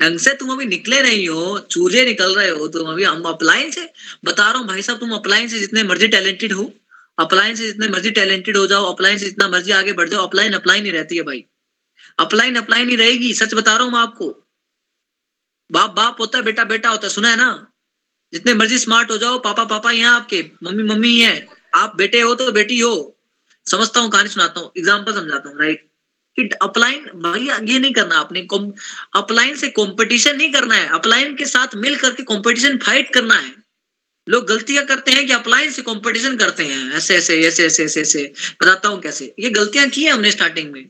ढंग से तुम अभी निकले नहीं हो चूजे निकल रहे हो, तुम अभी हम अप्लाइन से बता रहा हूँ भाई साहब, तुम अप्लाइन से जितने मर्ज़ी टैलेंटेड हो। अप्लाइन से जितने मर्ज़ी टैलेंटेड हो जाओ अप्लाइन से जितना मर्ज़ी आगे बढ़ जाओ अप्लाइन अप्लाइन ही रहती है भाई। अप्लाइन अप्लाई नहीं रहेगी, सच बता रहा हूँ मैं आपको। बाप बाप होता है, बेटा बेटा होता है, सुना है ना? जितने मर्ज़ी स्मार्ट हो जाओ, पापा पापा यहाँ आपके, मम्मी मम्मी ही। है आप बेटे हो तो बेटी हो। समझता हूँ, कहानी सुनाता हूँ एग्ज़ाम्पल समझाता हूँ राइट कि अपलाइन भाई, ये नहीं करना आपने। अपलाइन से कंपटीशन नहीं करना है। अपलाइन के साथ मिल करके कंपटीशन फाइट करना है। लोग गलतियाँ करते हैं कि अपलाइन से कंपटीशन करते हैं। ऐसे ऐसे ऐसे ऐसे ऐसे ऐसे। बताता हूँ कैसे। ये गलतियाँ की है हमने स्टार्टिंग में।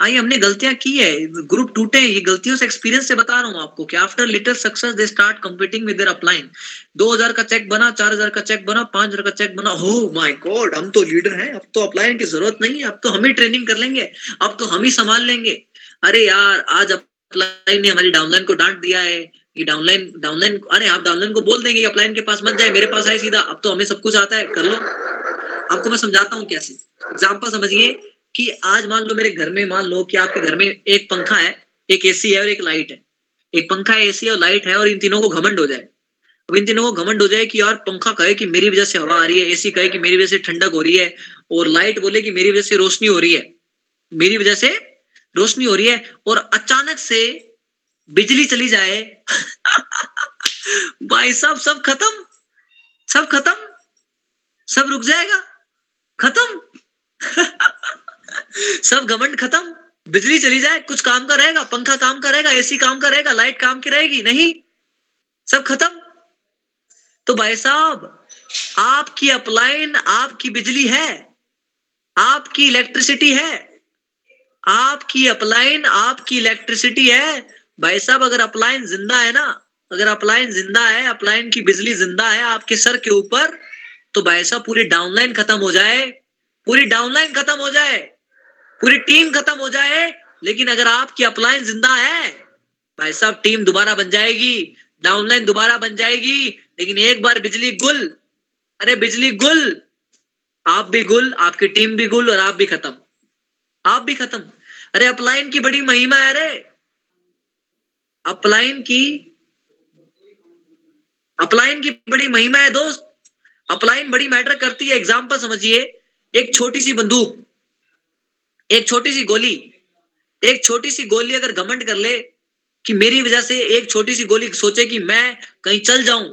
आई, हमने गलतियाँ की है। ग्रुप टूटे, ये गलतियों से एक्सपीरियंस से बता रहा हूँ आपको कि after little success they start competing with their upline 2000 का चेक बना 4000 का चेक बना 5000 का चेक बना। हो माय गॉड हम तो लीडर हैं, अब तो अपलाइन की ज़रूरत नहीं है, अब तो हम ही ट्रेनिंग कर लेंगे, अब तो हम ही संभाल लेंगे। अरे यार, आज अपलाइन ने हमारी डाउनलाइन को डांट दिया है कि डाउनलाइन डाउनलाइन अरे आप डाउनलाइन को बोल देंगे अपलाइन के पास मत जाए, मेरे पास आए सीधा, अब तो हमें सब कुछ आता है, कर लो। आपको मैं समझाता हूँ कैसे? एग्ज़ाम्पल समझिए कि आज मान लो मेरे घर में, मान लो कि आपके घर में एक पंखा है, एक एसी है और एक लाइट है। एक पंखा है एसी और लाइट है और इन तीनों को घमंड हो जाए। अब इन तीनों को घमंड हो जाए कि यार पंखा कहे कि मेरी वजह से हवा आ रही है एसी कहे कि मेरी वजह से ठंडक हो रही है और लाइट बोले कि मेरी वजह से रोशनी हो रही है। मेरी वजह से रोशनी हो रही है और अचानक से बिजली चली जाए। (laughs) भाई साहब, सब खत्म। सब खत्म। सब रुक जाएगा। खत्म। (laughs) सब घमंड खत्म। बिजली चली जाए, कुछ काम का रहेगा, पंखा काम का रहेगा, एसी काम का रहेगा, लाइट काम की रहेगी, नहीं। सब खत्म। तो भाई साहब, आपकी अपलाइन, आपकी बिजली है, आपकी इलेक्ट्रिसिटी है, आपकी अपलाइन, आपकी इलेक्ट्रिसिटी है। भाई साहब, अगर अपलाइन ज़िंदा है ना, अगर अपलाइन ज़िंदा है, अपलाइन की बिजली ज़िंदा है आपके सर के ऊपर तो भाई साहब, पूरी डाउनलाइन खत्म हो जाए, पूरी डाउनलाइन खत्म हो जाए। पूरी टीम खत्म हो जाए, लेकिन अगर आपकी अपलाइन ज़िंदा है, भाई साहब, टीम दोबारा बन जाएगी डाउनलाइन दोबारा बन जाएगी, लेकिन एक बार बिजली गुल, अरे बिजली गुल, आप भी गुल, आपकी टीम भी गुल और आप भी खत्म। आप भी खत्म। अरे अपलाइन की बड़ी महिमा है अरे अपलाइन की अपलाइन की बड़ी महिमा है दोस्त। अपलाइन बड़ी मैटर करती है। एग्ज़ाम्पल समझिए, एक छोटी सी बंदूक। एक छोटी सी गोली, एक छोटी सी गोली अगर घमंड कर ले कि मेरी वजह से एक छोटी सी गोली सोचे कि मैं कहीं चल जाऊँ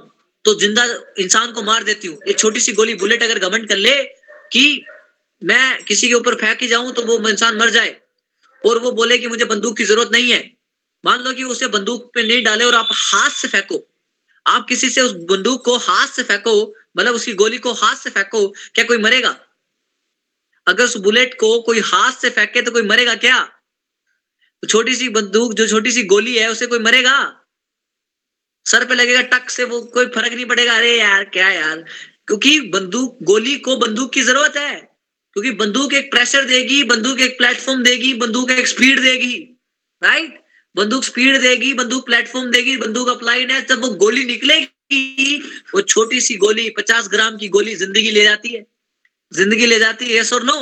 तो ज़िंदा इंसान को मार देती हूँ। एक छोटी सी गोली बुलेट अगर घमंड कर ले कि मैं किसी के ऊपर फेंक ही जाऊँ तो वो इंसान मर जाए। और वो बोले कि मुझे बंदूक की ज़रूरत नहीं है। मान लो कि उसे बंदूक पे नहीं डाले और आप हाथ से फेंको। आप किसी से उस बंदूक को हाथ से फेंको मतलब उसकी गोली को हाथ से फेंको, क्या कोई मरेगा? अगर उस बुलेट को कोई हाथ से फेंके तो कोई मरेगा क्या? छोटी सी बंदूक, जो छोटी सी गोली है, उसे कोई मरेगा? सर पे लगेगा टक से, वो कोई फ़र्क नहीं पड़ेगा। अरे यार, क्या यार? क्योंकि बंदूक, गोली को बंदूक की ज़रूरत है। क्योंकि बंदूक एक प्रेशर देगी, बंदूक एक प्लेटफॉर्म देगी, बंदूक एक स्पीड देगी। राइट बंदूक स्पीड देगी, बंदूक प्लेटफॉर्म देगी, बंदूक अप्लाइड है। जब वो गोली निकलेगी, वो छोटी सी गोली, पचास ग्राम की गोली ज़िंदगी ले जाती है। ज़िंदगी ले जाती है यस और नो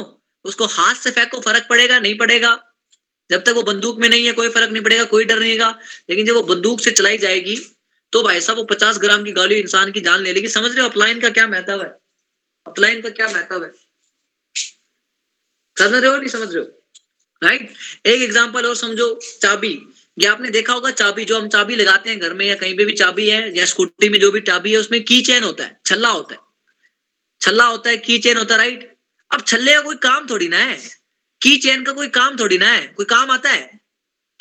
उसको हाथ से फेंको, फ़र्क पड़ेगा, नहीं पड़ेगा? जब तक वो बंदूक में नहीं है, कोई फ़र्क नहीं पड़ेगा, कोई डर नहीं है लेकिन जब वो बंदूक से चलाई जाएगी तो भाई साहब वो पचास ग्राम की गाली इंसान की जान ले लेगी। समझ रहे हो, अपलाइन का क्या महत्व है? अपलाइन का क्या महत्व है? समझ रहे हो नहीं समझ रहे हो? राइट एक एग्ज़ाम्पल और समझो, चाबी। ये आपने देखा होगा, चाबी जो हम चाबी लगाते हैं घर में या कहीं पे भी चाबी है या स्कूटी में जो भी चाबी है, उसमें की चेन होता है, छल्ला होता है। छल्ला होता है, की चेन होता है राइट अब छल्ले का कोई काम थोड़ी ना है। की चेन का कोई काम थोड़ी ना है। कोई काम आता है?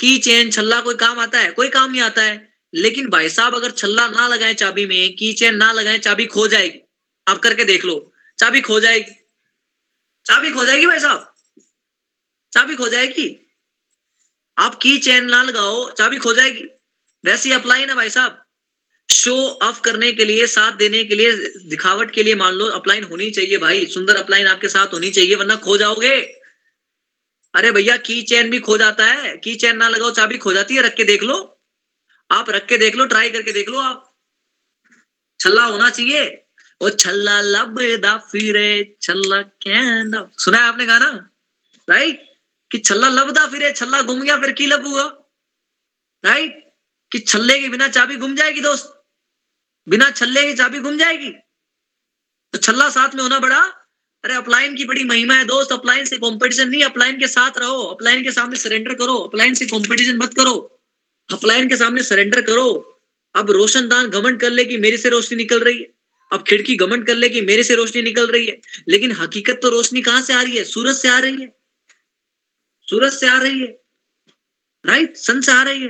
की चेन, छल्ला कोई काम आता है? कोई काम नहीं आता है। लेकिन भाई साहब, अगर छल्ला ना लगाए चाबी में, की चेन ना लगाए, चाबी खो जाएगी। आप करके देख लो, चाबी खो जाएगी। चाबी खो जाएगी भाई साहब? चाबी खो जाएगी? आप की चेन ना लगाओ, चाबी खो जाएगी। वैसी अप्लाई ना भाई साहब? शो ऑफ़ करने के लिए, साथ देने के लिए, दिखावट के लिए मान लो अपलाइन होनी चाहिए भाई। सुंदर अपलाइन आपके साथ होनी चाहिए, वरना खो जाओगे। अरे भैया की चैन भी खो जाता है। की चैन ना लगाओ, चाबी खो जाती है, रख के देख लो। आप रख के देख लो ट्राई करके देख लो आप। छल्ला होना चाहिए। ओ छल्ला लबदा फिरे, छल्ला कहना सुना है आपने गाना? राइट कि छल्ला लब दा फिरे, छल्ला घूम गया, फिर की लब हुआ? राइट कि छल्ले के बिना चाबी घूम जाएगी दोस्त? बिना छल्ले की चाबी घूम जाएगी। तो छल्ला साथ में होना बड़ा, अरे अपलाइन की बड़ी महिमा है दोस्त, अपलाइन से कंपटीशन नहीं, अपलाइन के साथ रहो, अपलाइन के सामने सरेंडर करो, अपलाइन से कंपटीशन मत करो, अपलाइन के सामने सरेंडर करो। अब रोशनदान घमंड कर ले कि मेरे से रोशनी निकल रही है, अब खिड़की घमंड कर ले कि मेरे से रोशनी निकल रही है। लेकिन हकीकत तो रोशनी कहाँ से आ रही है? सूरज से आ रही है। सूरज से आ रही है। राइट सन से आ रही है।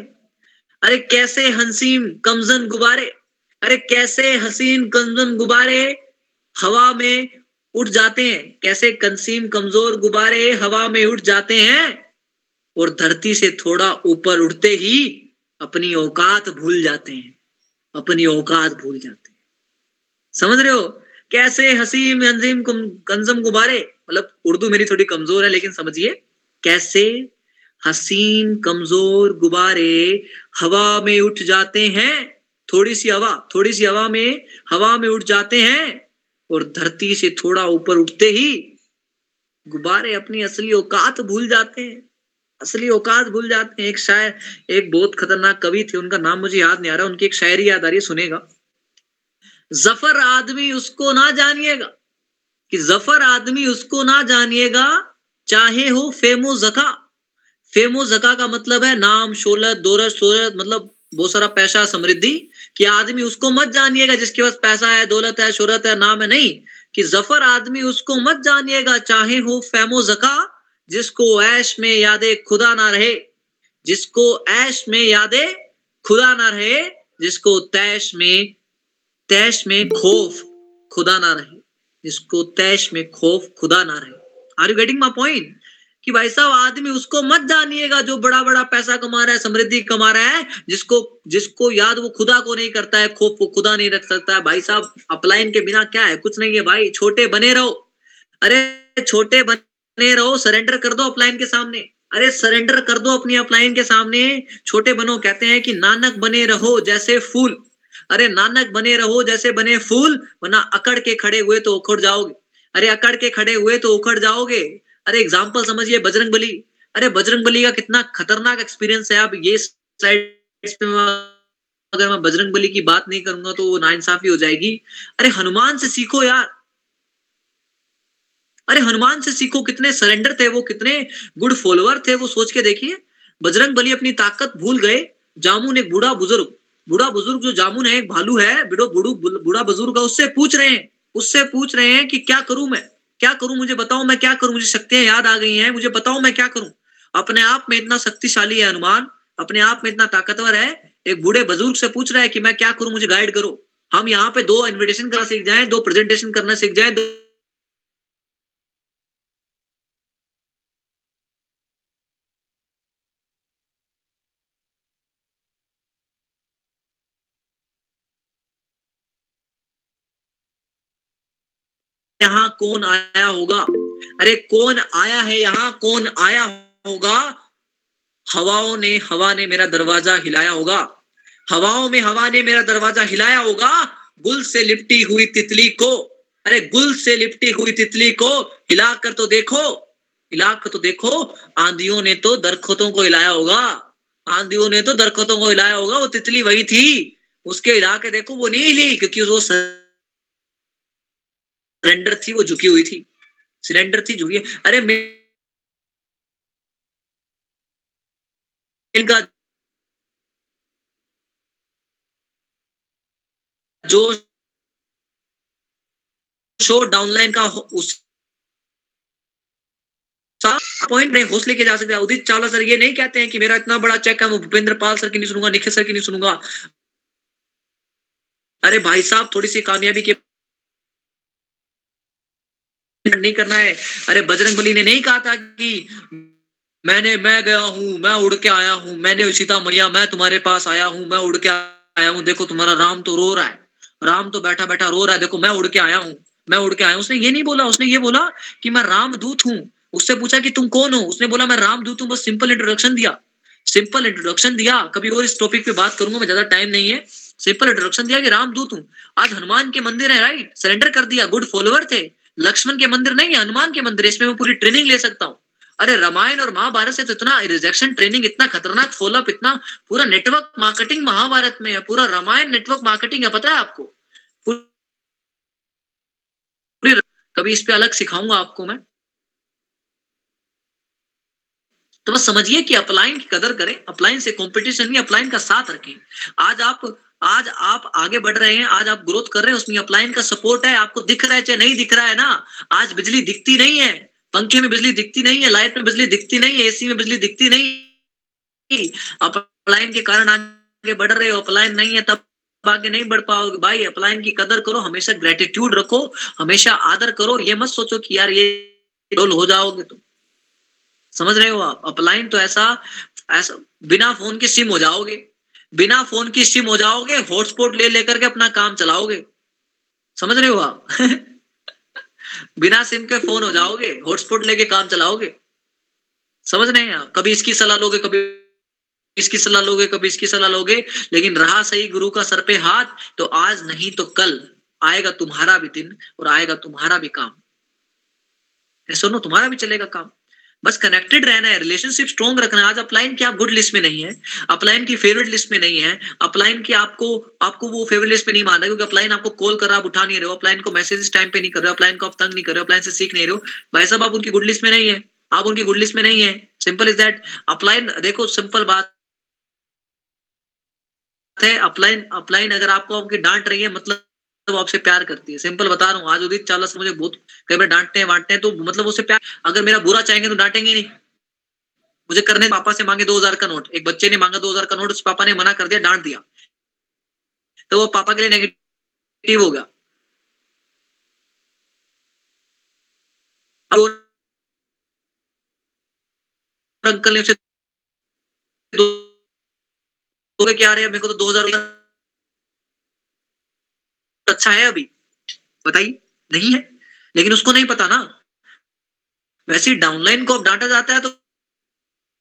अरे कैसे हंसीम, कमजन, गुब्बारे? अरे कैसे हसीन कमजन गुब्बारे हवा में उठ जाते हैं? कैसे कंसीम, कमज़ोर, गुब्बारे हवा में उठ जाते हैं? और धरती से थोड़ा ऊपर उठते ही अपनी औकात भूल जाते हैं। अपनी औकात भूल जाते हैं। समझ रहे हो? कैसे हसीम अंजीम कंजम, गुब्बारे? मतलब उर्दू मेरी थोड़ी कमज़ोर है, लेकिन समझिए। कैसे हसीन, कमज़ोर, गुब्बारे हवा में उठ जाते हैं? थोड़ी सी हवा थोड़ी सी हवा में हवा में उठ जाते हैं और धरती से थोड़ा ऊपर उठते ही गुब्बारे अपनी असली औकात भूल जाते हैं। असली औकात भूल जाते हैं। एक शायर, एक बहुत खतरनाक कवि थे, उनका नाम मुझे याद नहीं आ रहा, उनकी एक शायरी याद आ रही है, सुनेगा। ज़फ़र आदमी उसको ना जानिएगा, कि ज़फ़र आदमी उसको ना जानिएगा, चाहे हो फेमो जका फेमो जका का मतलब है नाम शोलत दौलत, शोहरत मतलब बहुत सारा पैसा समृद्धि। कि आदमी उसको मत जानिएगा जिसके पास पैसा है, दौलत है, शोहरत है, नाम है नहीं, कि ज़फ़र आदमी उसको मत जानिएगा, चाहे हो फैमो जका, जिसको ऐश में यादे खुदा ना रहे, जिसको ऐश में यादे खुदा ना रहे, जिसको तैश में तैश में खौफ खुदा ना रहे, जिसको तैश में खौफ खुदा ना रहे। Are you getting my point कि भाई साहब, आदमी उसको मत जानिएगा जो बड़ा बड़ा पैसा कमा रहा है, समृद्धि कमा रहा है, जिसको जिसको याद वो खुदा को नहीं करता है खोफ वो खुदा नहीं रख सकता है। भाई साहब अपलाइन के बिना क्या है? कुछ नहीं है भाई, छोटे बने रहो। अरे, छोटे बने रहो सरेंडर कर दो अपलाइन के सामने। अरे सरेंडर कर दो अपनी अपलाइन के सामने। छोटे बनो, कहते हैं कि नानक बने रहो जैसे फूल। अरे, नानक बने रहो जैसे बने फूल, वरना अकड़ के खड़े हुए तो उखड़ जाओगे। अरे, अकड़ के खड़े हुए तो उखड़ जाओगे। अरे एग्ज़ाम्पल समझिए, बजरंग बली। अरे बजरंग बली का कितना खतरनाक एक्सपीरियंस है। आप ये अगर मैं बजरंग बली की बात नहीं करूँगा तो वो नाइंसाफी हो जाएगी। अरे हनुमान से सीखो यार। अरे हनुमान से सीखो, कितने सरेंडर थे वो, कितने गुड फॉलोअर थे वो, सोच के देखिए। बजरंग बली अपनी ताकत भूल गए। जामुन एक बूढ़ा बुज़ुर्ग। बूढ़ा बुज़ुर्ग जो जामुन है, एक भालू है। बिड़ो बूढ़ा बुज़ुर्ग उससे पूछ रहे हैं। उससे पूछ रहे हैं कि क्या करूँ मैं? क्या करूँ? मुझे बताओ मैं क्या करूँ? मुझे शक्तियाँ याद आ गई हैं। मुझे बताओ मैं क्या करूँ? अपने आप में इतना शक्तिशाली है हनुमान। अपने आप में इतना ताकतवर है। एक बूढ़े बुज़ुर्ग से पूछ रहा है कि मैं क्या करूँ? मुझे गाइड करो। हम यहाँ पे दो इन्विटेशन करना सीख जाए, दो प्रेजेंटेशन करना सीख जाएँ यहाँ कौन आया होगा? अरे कौन आया है यहाँ? कौन आया होगा? हवाओं ने, हवा ने मेरा दरवाज़ा हिलाया होगा। हवाओं में, हवा ने मेरा दरवाज़ा हिलाया होगा। गुल से लिपटी हुई तितली को। अरे गुल से लिपटी हुई तितली को हिलाकर तो देखो। हिलाकर तो देखो, आंधियों ने तो दरख्तों को हिलाया होगा। आंधियों ने तो दरखतों को हिलाया होगा। वो तितली वही थी। उसके हिला के देखो, वो नहीं हिली क्योंकि वो सिलेंडर थी, वो झुकी हुई थी। सिलेंडर थी, झुकी अरे इनका जो शो डाउनलाइन का उस पॉइंट नहीं होस्ट लेके जा सकते। उदित चावला सर ये नहीं कहते हैं कि मेरा इतना बड़ा चेक है, मैं भूपेंद्र पाल सर की नहीं सुनूँगा, निखिल सर की नहीं सुनूँगा। अरे, भाई साहब, थोड़ी सी कामयाबी के नहीं करना है। अरे बजरंग बली ने नहीं कहा था कि मैंने, मैं गया हूँ, मैं उड़ के आया हूँ, मैंने सीता मैया मैं तुम्हारे पास आया हूँ, मैं उड़ के आया हूँ। देखो तुम्हारा राम तो रो रहा है। राम तो बैठा बैठा रो रहा है। देखो मैं उड़ के आया हूँ, मैं उड़ के आया हूँ। उसने ये नहीं बोला, उसने ये बोला कि मैं राम दूत हूँ। उससे पूछा कि तुम कौन हो? उसने बोला, मैं राम दूत हूँ, बस सिंपल इंट्रोडक्शन दिया। सिंपल इंट्रोडक्शन दिया। कभी और इस टॉपिक पे बात करूँगा, मैं ज़्यादा टाइम नहीं है। सिंपल इंट्रोडक्शन दिया कि राम दूत हूँ। आज हनुमान के मंदिर है राइट सरेंडर कर दिया। गुड फॉलोअर थे। लक्ष्मण के मंदिर नहीं है, हनुमान के मंदिर इसमें मैं पूरी ट्रेनिंग ले सकता हूँ। अरे रामायण और महाभारत से तो इतना रिजेक्शन ट्रेनिंग इतना खतरनाक फॉलोअप इतना पूरा नेटवर्क मार्केटिंग महाभारत में है, पूरा रामायण नेटवर्क मार्केटिंग है, पता है आपको? कभी इस पे अलग सिखाऊँगा आपको मैं। तो बस समझिए कि अपलाइन की कदर करें, अपलाइन से कंपटीशन नहीं अपलाइन का साथ रखें। आज आप आज आप आगे बढ़ रहे हैं, आज आप ग्रोथ कर रहे हैं, उसमें अपलाइन का सपोर्ट है, आपको दिख रहा है चाहे नहीं दिख रहा है ना? आज बिजली दिखती नहीं है। पंखे में बिजली दिखती नहीं है, लाइट में बिजली दिखती नहीं है, एसी में बिजली दिखती नहीं अपलाइन के कारण आगे बढ़ रहे हो, अपलाइन नहीं है, तब आगे नहीं बढ़ पाओगे। भाई, अपलाइन की कदर करो, हमेशा ग्रेटिट्यूड रखो, हमेशा आदर करो। ये मत सोचो कि यार ये रोल हो जाओगे तुम समझ रहे हो आप? अपलाइन तो ऐसा ऐसा, बिना फ़ोन के सिम हो जाओगे। बिना फ़ोन की सिम हो जाओगे, हॉटस्पॉट ले लेकर के अपना काम चलाओगे। समझ रहे हो आप? (laughs) बिना सिम के फ़ोन हो जाओगे, हॉटस्पॉट लेके काम चलाओगे। समझ रहे हैं आप? कभी इसकी सलाह लोगे, कभी इसकी सलाह लोगे, कभी इसकी सलाह लोगे, लेकिन रहा सही गुरु का सर पे हाथ तो आज नहीं तो कल। आएगा तुम्हारा भी दिन और आएगा तुम्हारा भी काम। सुनो, तुम्हारा भी चलेगा काम। बस कनेक्टेड रहना है रिलेशनशिप स्ट्रॉन्ग रखना है। आज अपलाइन की आप गुड लिस्ट में नहीं है अपलाइन की फेवरेट लिस्ट में नहीं है अपलाइन की आपको आपको वो फेवरेट लिस्ट में नहीं माना क्योंकि अपलाइन आपको कॉल कर रहा आप उठा नहीं रहे हो अपलाइन को मैसेज टाइम पे नहीं कर रहे हो अपलाइन को आप तंग नहीं कर रहे हो अपलाइन से सीख नहीं रहे हो। भाई साहब, आप उनकी गुड लिस्ट में नहीं है, आप उनकी गुड लिस्ट में नहीं है। सिंपल इज़ दैट अपलाइन देखो सिंपल बात है अपलाइन अपलाइन अगर आपको आपकी डांट रही है मतलब वो आपसे प्यार करती है। सिंपल बता रहा हूँ, आज उदित चावला से मुझे बहुत, कई बार डांटते हैं, बांटते हैं तो मतलब उससे प्यार, अगर मेरा बुरा चाहेंगे तो डांटेंगे नहीं। मुझे करने पापा से मांगे दो हज़ार का नोट, एक बच्चे ने मांगा दो हज़ार का नोट, उस पापा ने मना कर दिया, डांट दिया। तो वो पापा के लिए नेगेटिव हो गया। अंकल ने उसे दो क्या रहे मेरे को तो दो हज़ार अच्छा है अभी। बताइए, नहीं है। लेकिन उसको नहीं पता ना। वैसे डाउनलाइन को डांटा जाता है तो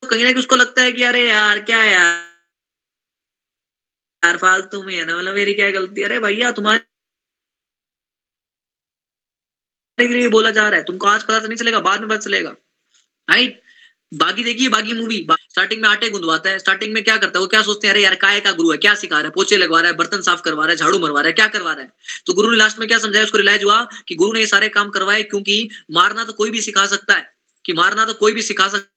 कहीं ना कहीं उसको लगता है कि अरे यार, क्या यार? यार, फालतू में है ना। मतलब मेरी क्या गलती अरे भैया, तुम्हारे बोला जा रहा है। तुमको आज पता तो नहीं चलेगा, बाद में पता चलेगा। राइट बागी देखिए बागी मूवी स्टार्टिंग में आटे गुंदवाता है स्टार्टिंग में क्या करता है, वो क्या सोचते हैं, अरे यार, काय का गुरु है, क्या सिखा रहा है पोचे लगवा रहा है, बर्तन साफ़ करवा रहा है, झाड़ू मरवा रहा है, क्या करवा रहा है? तो गुरु ने लास्ट में क्या समझाया? उसको रिलाइज हुआ कि गुरु ने ये सारे काम करवाए क्योंकि मारना तो कोई भी सिखा सकता है, कि मारना तो कोई भी सिखा सकता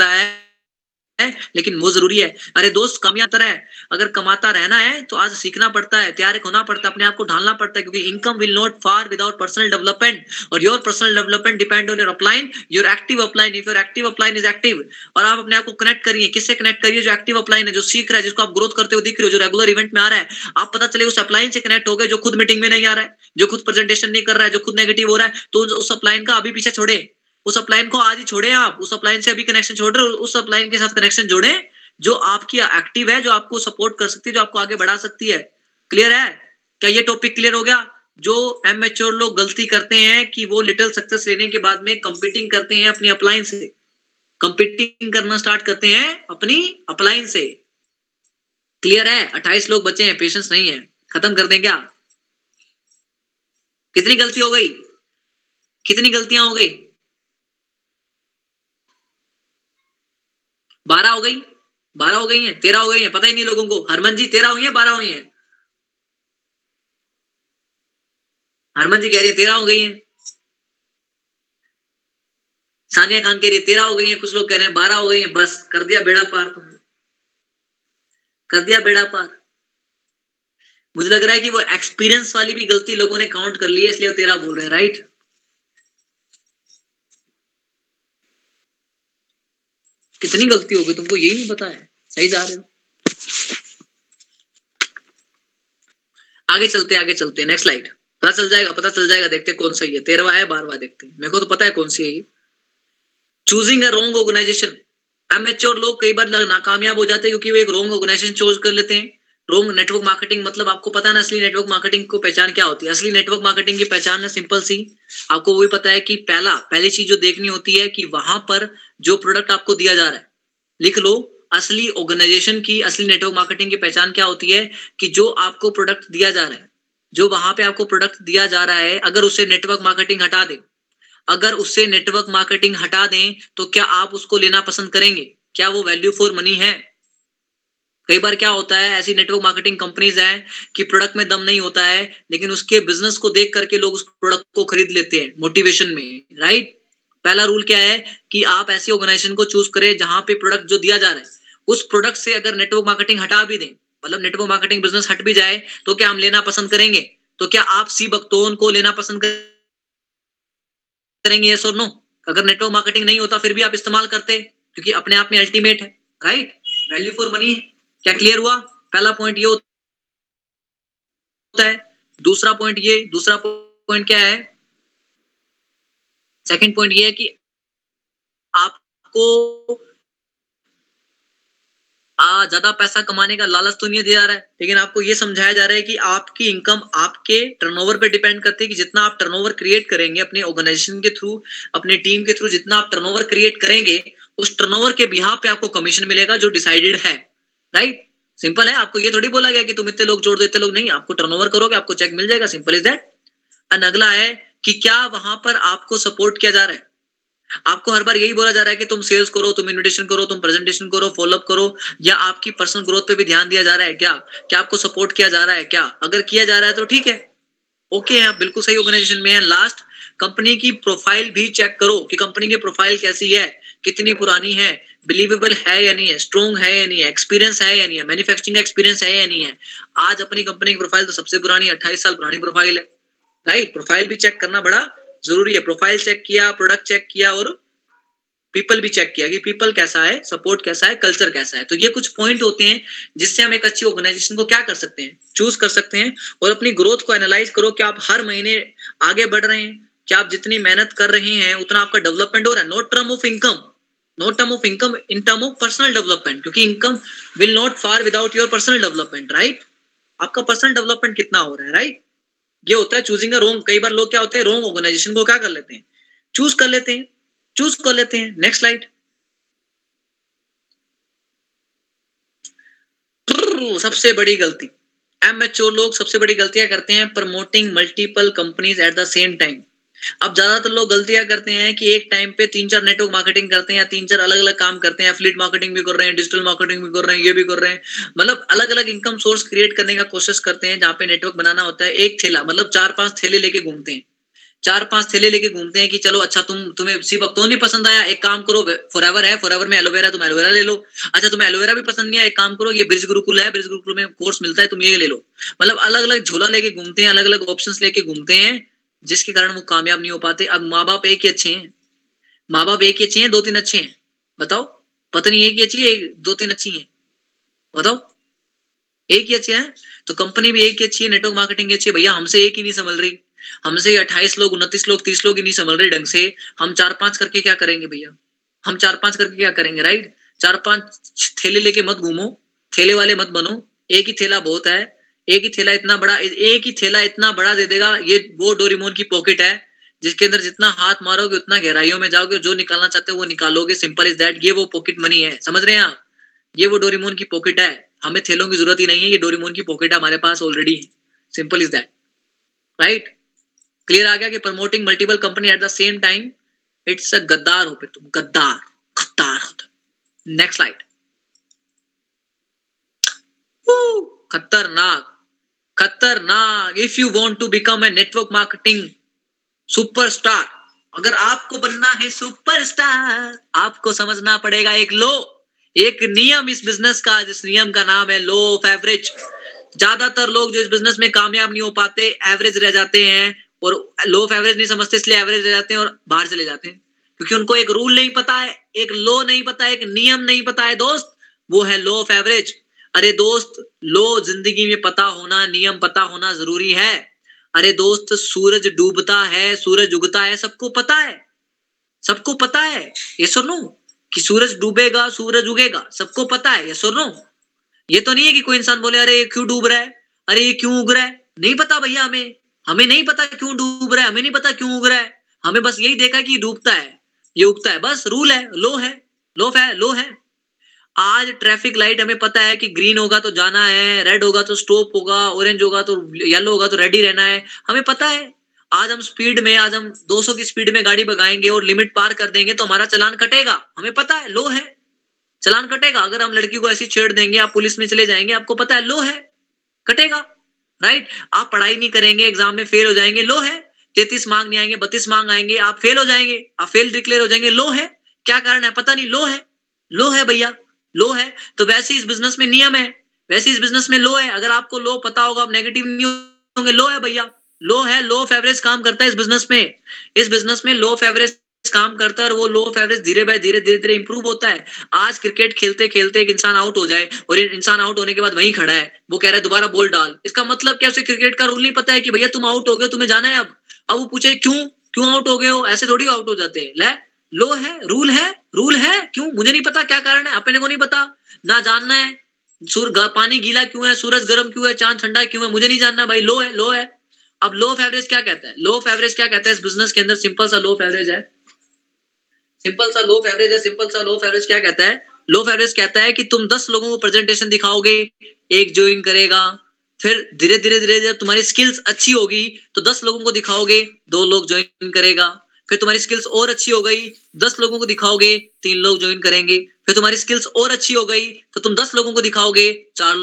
है। लेकिन वो ज़रूरी है। अरे दोस्त कमियाँ तरह अगर कमाता रहना है तो आज सीखना पड़ता है, तैयार होना पड़ता है, अपने आप को ढालना पड़ता है, क्योंकि income will not far without personal development और your personal development depend on your upline your active upline if your active upline is active और आप अपने आप को कनेक्ट करिए। किससे कनेक्ट करिए? जो एक्टिव अपलाइन है, जो सीख रहा है, जिसको आप ग्रोथ करते हुए दिख रहे हो, जो रेगुलर इवेंट में आ रहा है, आप पता चले उस अपलाइन से कनेक्ट हो गए, जो खुद मीटिंग में नहीं आ रहा है, जो खुद प्रेजेंटेशन नहीं कर रहा है, जो खुद नेगेटिव हो रहा है तो उस अपलाइन का अभी पीछे छोड़े। उस अपलाइन को आज ही छोड़े आप। उस अपलाइन से अभी कनेक्शन छोड़ रहे उस अपलाइन के साथ कनेक्शन जोड़े, जो आपकी एक्टिव है, जो आपको सपोर्ट कर सकती है, जो आपको आगे बढ़ा सकती है। क्लियर है? क्या ये टॉपिक क्लियर हो गया? जो एमेच्योर लोग गलती करते हैं कि वो लिटिल सक्सेस लेने के बाद में कंपीटिंग करते हैं अपनी अपलाइन से। कंपीटिंग करना स्टार्ट करते हैं अपनी अपलाइन से। क्लियर है? अट्ठाईस लोग बचे हैं पेशेंस नहीं है। खत्म कर दें क्या? कितनी गलती हो गई? कितनी गलतियाँ हो गई? बारह हो गई, बारह हो गई है, तेरह हो गई है, पता ही नहीं लोगों को। हरमन जी, तेरह हुई है, बारह हुई है? हरमन जी कह रही है, तेरह हो गई है। सानिया खान कह रही है, तेरह हो गई है, कुछ लोग कह रहे हैं, बारह हो गई है, बस, कर दिया बेड़ा पार तुमने। कर दिया बेड़ा पार। मुझे लग रहा है कि वो एक्सपीरियंस वाली भी गलती लोगों ने काउंट कर ली है, इसलिए तेरह बोल रहे हैं राइट कितनी गलती होगी तुमको यही नहीं पता है। सही जा रहे हो। आगे चलते आगे चलते। नेक्स्ट स्लाइड पता चल जाएगा, पता चल जाएगा। देखते कौन सा ये तेरवा है, बारवा देखते हैं। मेरे को तो पता है कौन सी है ये। Choosing a wrong organization amateur लोग कई बार नाकामयाब हो जाते हैं क्योंकि वो एक रॉन्ग ऑर्गेनाइजेशन चूज़ कर लेते हैं। रॉन्ग नेटवर्क मार्केटिंग मतलब आपको पता ना असली नेटवर्क मार्केटिंग को पहचान क्या होती है? असली नेटवर्क मार्केटिंग की पहचान है सिंपल सी। आपको वही पता है कि पहला, पहली चीज़ जो देखनी होती है कि वहाँ पर जो प्रोडक्ट आपको दिया जा रहा है, लिख लो, असली ऑर्गेनाइजेशन की, असली नेटवर्क मार्केटिंग की पहचान क्या होती है कि जो आपको प्रोडक्ट दिया जा रहा है, जो वहाँ पे आपको प्रोडक्ट दिया जा रहा है, अगर उसे नेटवर्क मार्केटिंग हटा दे। अगर उससे नेटवर्क मार्केटिंग हटा दें तो क्या आप उसको लेना पसंद करेंगे? क्या वो वैल्यू फॉर मनी है? कई बार क्या होता है, ऐसी नेटवर्क मार्केटिंग कंपनीज़ है कि प्रोडक्ट में दम नहीं होता है, लेकिन उसके बिज़नेस को देख करके लोग उस प्रोडक्ट को खरीद लेते हैं मोटिवेशन में राइट पहला रूल क्या है कि आप ऐसी ऑर्गेनाइजेशन को चूज़ करें जहाँ पे प्रोडक्ट जो दिया जा रहा है। उस प्रोडक्ट से अगर नेटवर्क मार्केटिंग हटा भी दें मतलब नेटवर्क मार्केटिंग बिज़नेस हट भी जाए तो क्या हम लेना पसंद करेंगे? तो क्या आप सी बक्तौन को लेना पसंद करेंगे यस और नो अगर नेटवर्क मार्केटिंग नहीं होता, फिर भी आप इस्तेमाल करते, क्योंकि अपने आप में अल्टीमेट है राइट वैल्यू फॉर मनी क्या क्लियर हुआ? पहला पॉइंट ये होता है। दूसरा पॉइंट ये, दूसरा पॉइंट क्या है? सेकंड पॉइंट ये है कि आपको आ, ज़्यादा पैसा कमाने का लालच तो नहीं दिया जा रहा है, लेकिन आपको ये समझाया जा रहा है कि आपकी इनकम आपके टर्नओवर पे डिपेंड करती है कि जितना आप टर्नओवर क्रिएट करेंगे अपने ऑर्गेनाइजेशन के थ्रू अपने टीम के थ्रू जितना आप टर्नओवर क्रिएट करेंगे, उस टर्नओवर के बिहार पे आपको कमीशन मिलेगा जो डिसाइडेड है। राइट सिंपल है, आपको ये थोड़ी बोला गया कि तुम इतने लोग जोड़ देते लोग नहीं, आपको टर्नओवर करोगे, आपको चेक मिल जाएगा सिंपल इज़ दैट एंड अगला है कि क्या वहाँ पर आपको सपोर्ट किया जा रहा है? आपको हर बार यही बोला जा रहा है कि तुम सेल्स करो, तुम इन्विटेशन करो, तुम प्रेजेंटेशन करो फॉलोअप करो, या आपकी पर्सनल ग्रोथ पे भी ध्यान दिया जा रहा है क्या? क्या आपको सपोर्ट किया जा रहा है क्या? अगर किया जा रहा है तो ठीक है। ओके है आप बिल्कुल सही ऑर्गेनाइजेशन में है। लास्ट कंपनी की प्रोफ़ाइल भी चेक करो कि कंपनी की प्रोफ़ाइल कैसी है, कितनी पुरानी है बिलीवेबल है या नहीं है? स्ट्रॉन्ग है या नहीं है? एक्सपीरियंस है या नहीं है? मैन्युफैक्चरिंग एक्सपीरियंस है या नहीं है? आज अपनी कंपनी की प्रोफ़ाइल तो सबसे पुरानी अट्ठाईस साल पुरानी प्रोफ़ाइल है। राइट प्रोफ़ाइल भी चेक करना बड़ा ज़रूरी है। प्रोफ़ाइल चेक किया प्रोडक्ट चेक किया और पीपल भी चेक किया कि पीपल कैसा है सपोर्ट कैसा है कल्चर कैसा है। तो ये कुछ पॉइंट होते हैं जिससे हम एक अच्छी ऑर्गेनाइजेशन को क्या कर सकते हैं? चूज़ कर सकते हैं और अपनी ग्रोथ को एनालाइज करो कि आप हर महीने आगे बढ़ रहे हैं, क्या आप जितनी मेहनत कर रहे हैं, उतना आपका डेवलपमेंट हो रहा है। Not term of income no term of income in term of personal development क्योंकि income will not far without your personal development right आपका पर्सनल डेवलपमेंट कितना हो रहा है राइट ये होता है चूजिंग अ रोंग कई बार लोग क्या होते हैं रोंग ऑर्गेनाइजेशन को क्या कर लेते हैं? चूज़ कर लेते हैं चूज़ कर लेते हैं। नेक्स्ट स्लाइड सबसे बड़ी गलती। एमएचओ लोग सबसे बड़ी गलतियाँ करते हैं promoting multiple companies at the same time अब ज़्यादातर लोग गलतियाँ करते हैं कि एक टाइम पे तीन चार नेटवर्क मार्केटिंग करते हैं या तीन चार अलग अलग काम करते हैं फ्लीट मार्केटिंग भी कर रहे हैं डिजिटल मार्केटिंग भी कर रहे हैं, ये भी कर रहे हैं। मतलब अलग अलग इनकम सोर्स क्रिएट करने का कोशिश करते हैं जहाँ पे नेटवर्क बनाना होता है, एक थैला मतलब चार पाँच थैले लेके घूमते हैं। चार पाँच थैले लेके घूमते हैं कि चलो अच्छा तुम, तुम्हें सी तो नहीं पसंद आया, एक काम करो फॉरएवर है फॉरएवर में एलोवेरा तुम एलोवेरा ले लो। अच्छा तुम्हें एलोवेरा भी पसंद नहीं आया, एक काम करो, ये ब्रिज गुरुकुल है ब्रिज गुरुकुल में कोर्स मिलता है, तुम ये ले लो। मतलब अलग अलग झोला लेके घूमते हैं अलग अलग ऑप्शन लेके घूमते हैं। जिसके कारण वो कामयाब नहीं हो पाते। अब माँ बाप एक ही अच्छे हैं। माँ बाप एक ही अच्छे हैं दो तीन अच्छे हैं। बताओ, पत्नी एक ही अच्छी है दो तीन अच्छी हैं। बताओ, एक ही अच्छे हैं? तो कंपनी भी एक ही अच्छी है नेटवर्क मार्केटिंग अच्छी है। भैया, हमसे एक ही नहीं संभल रही। हमसे अट्ठाईस लोग, उनतीस लोग, तीस लोग ही नहीं संभल रहे ढंग से। हम चार पाँच करके क्या करेंगे भैया? हम चार पाँच करके क्या करेंगे राइट चार पाँच थैले लेके मत घूमो, थैले वाले मत बनो। एक ही थैला बहुत है एक ही थैला इतना बड़ा, एक ही थैला इतना बड़ा दे देगा, ये वो डोरीमोन की पॉकेट है, जिसके अंदर जितना हाथ मारोगे, उतना गहराइयों में जाओगे, जो निकालना चाहते हो वो निकालोगे सिंपल इज़ दैट ये वो पॉकेट मनी है, समझ रहे हैं आप? ये वो डोरीमोन की पॉकेट है, हमें थैलों की ज़रूरत ही नहीं है, ये डोरीमोन की पॉकेट हमारे पास ऑलरेडी है simple is that right clear आ गया कि promoting multiple company at the same time it's a गद्दार हो फिर तुम, गद्दार खद्दार होता नेक्स्ट स्लाइड खतरनाक। खतरनाक if you want to become a network marketing superstar अगर आपको बनना है सुपरस्टार आपको समझना पड़ेगा एक लो एक नियम इस बिज़नेस का, जिस नियम का नाम है लो ऑफ़ एवरेज ज़्यादातर लोग जो इस बिज़नेस में कामयाब नहीं हो पाते एवरेज रह जाते हैं और लो ऑफ़ एवरेज नहीं समझते, इसलिए एवरेज रह जाते हैं और बाहर चले जाते हैं। क्योंकि उनको एक रूल नहीं पता है, एक लो नहीं पता है, एक नियम नहीं पता है, दोस्त, वो है लो ऑफ़ एवरेज अरे दोस्त लो, ज़िंदगी में पता होना, नियम पता होना ज़रूरी है। अरे दोस्त, सूरज डूबता है, सूरज उगता है, सबको पता है। सबको पता है, ये सुनो, कि सूरज डूबेगा, सूरज उगेगा, सबको पता है, ये सुनो। ये तो नहीं है कि कोई इंसान बोले, अरे, ये क्यों डूब रहा है? अरे, ये क्यों उग रहा है? नहीं पता भैया हमें। हमें नहीं पता क्यों डूब रहा है, हमें नहीं पता क्यों उग रहा है। हमें बस यही देखा कि डूबता है, ये उगता है। बस, रूल है, लो है लो है लो है। आज ट्रैफ़िक लाइट हमें पता है कि ग्रीन होगा तो जाना है रेड होगा तो स्टॉप होगा ऑरेंज होगा तो येलो होगा तो रेडी रहना है। हमें पता है, आज हम स्पीड में, आज हम 200 की स्पीड में गाड़ी भगाएँगे और लिमिट पार कर देंगे तो हमारा चलान कटेगा। हमें पता है लो है। चलान कटेगा। अगर हम लड़की को ऐसी छेड़ देंगे, आप पुलिस में चले जाएँगे, आपको पता है लो है। कटेगा राइट आप पढ़ाई नहीं करेंगे एग्ज़ाम में फेल हो जाएँगे लो है। तैतीस मांग नहीं आएँगे, बत्तीस मांग आएँगे, आप फेल हो जाएँगे, आप फेल डिक्लेयर हो जाएँगे लो है। क्या कारण है? पता नहीं लो है। लो है भैया। लो है तो वैसे इस बिज़नेस में नियम है, वैसे इस बिज़नेस में लो है। अगर आपको लो पता होगा, आप नेगेटिव नहीं होंगे लो है भैया। लो है, लो फेवरेज काम करता है इस बिज़नेस में। इस बिज़नेस में लो फेवरेज काम करता है और वो लो ऑफ़ एवरेज धीरे बाय धीरे धीरे धीरे इंप्रूव होता है। आज क्रिकेट खेलते खेलते एक इंसान आउट हो जाए और इंसान आउट होने के बाद वहीं खड़ा है। वो कह रहा है, दोबारा बॉल डाल। इसका मतलब क्या उसे क्रिकेट का रूल नहीं पता है कि भैया तुम आउट हो गए तुम्हें जाना है अब। अब वो पूछे, क्यों? क्यों आउट हो गए हो? ऐसे थोड़ी आउट हो जाते हैं। ले है रूल है रूल है, क्यों? मुझे नहीं पता क्या कारण है अपने को नहीं पता। ना जानना है सूर पानी गीला क्यों है, सूरज गर्म क्यों है, चाँद ठंडा क्यों है, मुझे नहीं जानना भाई लो है लो है। अब लो ऑफ़ एवरेज क्या कहता है? लो ऑफ़ एवरेज क्या कहता है इस बिज़नेस के अंदर? सिंपल सा लो ऑफ़ एवरेज है। सिंपल सा लो ऑफ़ एवरेज है सिंपल सा लो ऑफ़ एवरेज क्या कहता है? लो ऑफ़ एवरेज कहता है कि तुम दस लोगों को प्रेजेंटेशन दिखाओगे, एक ज्वाइन करेगा, फिर धीरे धीरे धीरे जब तुम्हारी स्किल्स अच्छी होगी तो दस लोगों को दिखाओगे, दो लोग ज्वाइन करेगा। फिर तुम्हारी स्किल्स और अच्छी हो गई, दस लोगों को दिखाओगे, तीन लोग ज्वाइन करेंगे। फिर तुम्हारी स्किल्स और अच्छी हो गई तो तुम दस लोगों को दिखाओगे, चार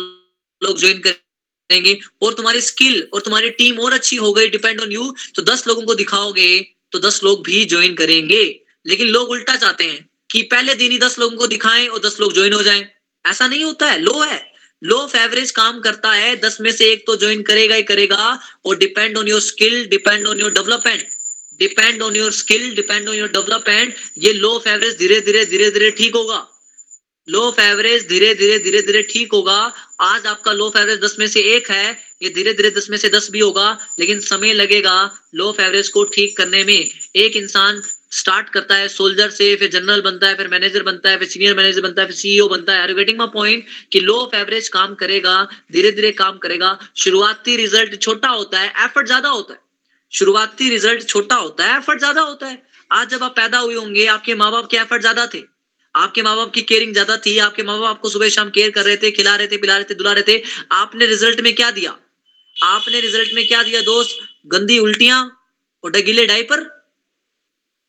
लोग ज्वाइन करेंगे। और तुम्हारी स्किल और तुम्हारी टीम और अच्छी हो गई डिपेंड ऑन यू तो दस लोगों को दिखाओगे तो दस लोग भी ज्वाइन करेंगे। लेकिन लोग उल्टा चाहते हैं कि पहले दिन ही दस लोगों को दिखाएँ और दस लोग ज्वाइन हो जाएँ। ऐसा नहीं होता है लो है। लो ऑफ़ एवरेज काम करता है, दस में से एक तो ज्वाइन करेगा ही करेगा, और depend on your skill depend on your development depend on your skill depend on your development ये लो ऑफ़ एवरेज धीरे धीरे धीरे धीरे ठीक होगा। लो ऑफ़ एवरेज धीरे धीरे धीरे धीरे ठीक होगा। आज आपका लो ऑफ़ एवरेज दस में से एक है। ये धीरे धीरे दस में से दस भी होगा, लेकिन समय लगेगा लो ऑफ़ एवरेज को ठीक करने में। एक इंसान स्टार्ट करता है सोल्जर से, फिर जनरल बनता है, फिर मैनेजर बनता है, फिर सीनियर मैनेजर बनता है, फिर सीईओ बनता है। गेटिंग पॉइंट कि लो ऑफ़ एवरेज काम करेगा, धीरे धीरे काम करेगा। शुरुआती रिज़ल्ट छोटा होता है एफर्ट ज़्यादा होता है। शुरुआती रिज़ल्ट छोटा होता है, एफर्ट ज़्यादा होता है। आज जब आप पैदा हुए होंगे, आपके माँ बाप के एफर्ट ज़्यादा थे। आपके माँ बाप की केयरिंग ज़्यादा थी, आपके माँ बाप आपको सुबह शाम केयर कर रहे थे, खिला रहे थे, पिला रहे थे, दुला रहे थे। आपने रिज़ल्ट में क्या दिया? आपने रिज़ल्ट में क्या दिया, दोस्त? गंदी उल्टियाँ और डगीले डायपर।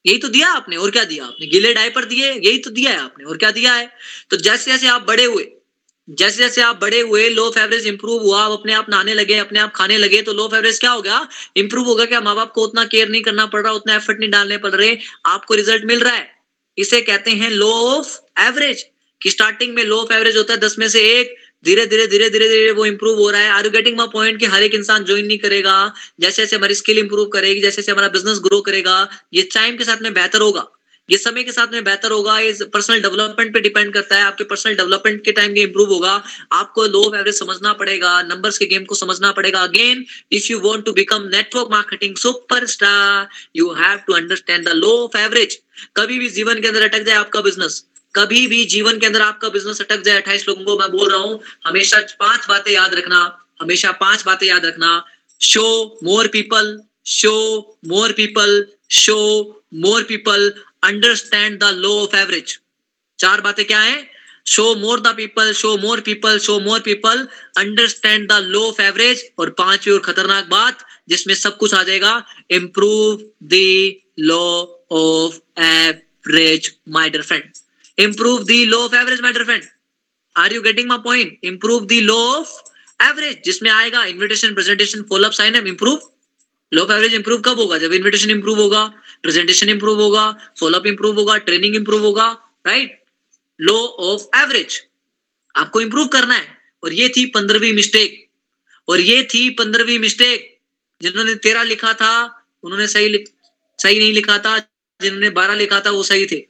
यही तो दिया आपने, और क्या दिया आपने? गीले डायपर दिए, यही तो दिया है आपने, और क्या दिया है? तो जैसे जैसे आप बड़े हुए जैसे जैसे आप बड़े हुए लो फेवरेज इंप्रूव हुआ, आप अपने आप नहाने लगे, अपने आप खाने लगे तो लो फेवरेज क्या होगा? इंप्रूव होगा क्या? माँ बाप को उतना केयर नहीं करना पड़ रहा, उतना एफर्ट नहीं डालने पड़ रहे, आपको रिज़ल्ट मिल रहा है। इसे कहते हैं लो ऑफ़ एवरेज कि स्टार्टिंग में लो ऑफ़ एवरेज होता है, दस में से एक, धीरे धीरे धीरे धीरे धीरे वो इंप्रूव हो रहा है। Are you getting my point कि हर एक इंसान ज्वाइन नहीं करेगा? जैसे जैसे हमारी स्किल इंप्रूव करेगी, जैसे जैसे हमारा बिज़नेस ग्रो करेगा, ये टाइम के साथ में बेहतर होगा। ये समय के साथ में बेहतर होगा ये पर्सनल डेवलपमेंट पे डिपेंड करता है, आपके पर्सनल डेवलपमेंट के टाइम इंप्रूव होगा, आपको लो एवरेज समझना पड़ेगा नंबर्स के गेम को समझना पड़ेगा again if you want to become network marketing superstar you have to understand the law of average कभी भी जीवन के अंदर अटक जाए आपका बिज़नेस कभी भी जीवन के अंदर आपका बिज़नेस अटक जाए, अट्ठाईस लोगों को मैं बोल रहा हूँ, हमेशा पाँच बातें याद रखना, हमेशा पाँच बातें याद रखना show more people show more people show more people understand the law of average चार बातें क्या है? Show more the people show more people show more people understand the law of average और पांचवी और खतरनाक बात, जिसमें सब कुछ आ जाएगा improve the law of average my dear friend improve the law of average, my dear friend. Are you getting my point? Improve the law of average, जिसमें आएगा invitation presentation follow up sign up improve law of average improve कब होगा? जब इन्विटेशन इंप्रूव होगा। प्रेजेंटेशन इंप्रूव होगा फॉलोअप इंप्रूव होगा ट्रेनिंग इंप्रूव होगा राइट लो ऑफ़ एवरेज आपको इंप्रूव करना है। और ये थी पंद्रहवीं मिस्टेक और ये थी पंद्रहवीं मिस्टेक जिन्होंने तेरह लिखा था, उन्होंने सही सही नहीं लिखा था। जिन्होंने बारह लिखा था, वो सही थे।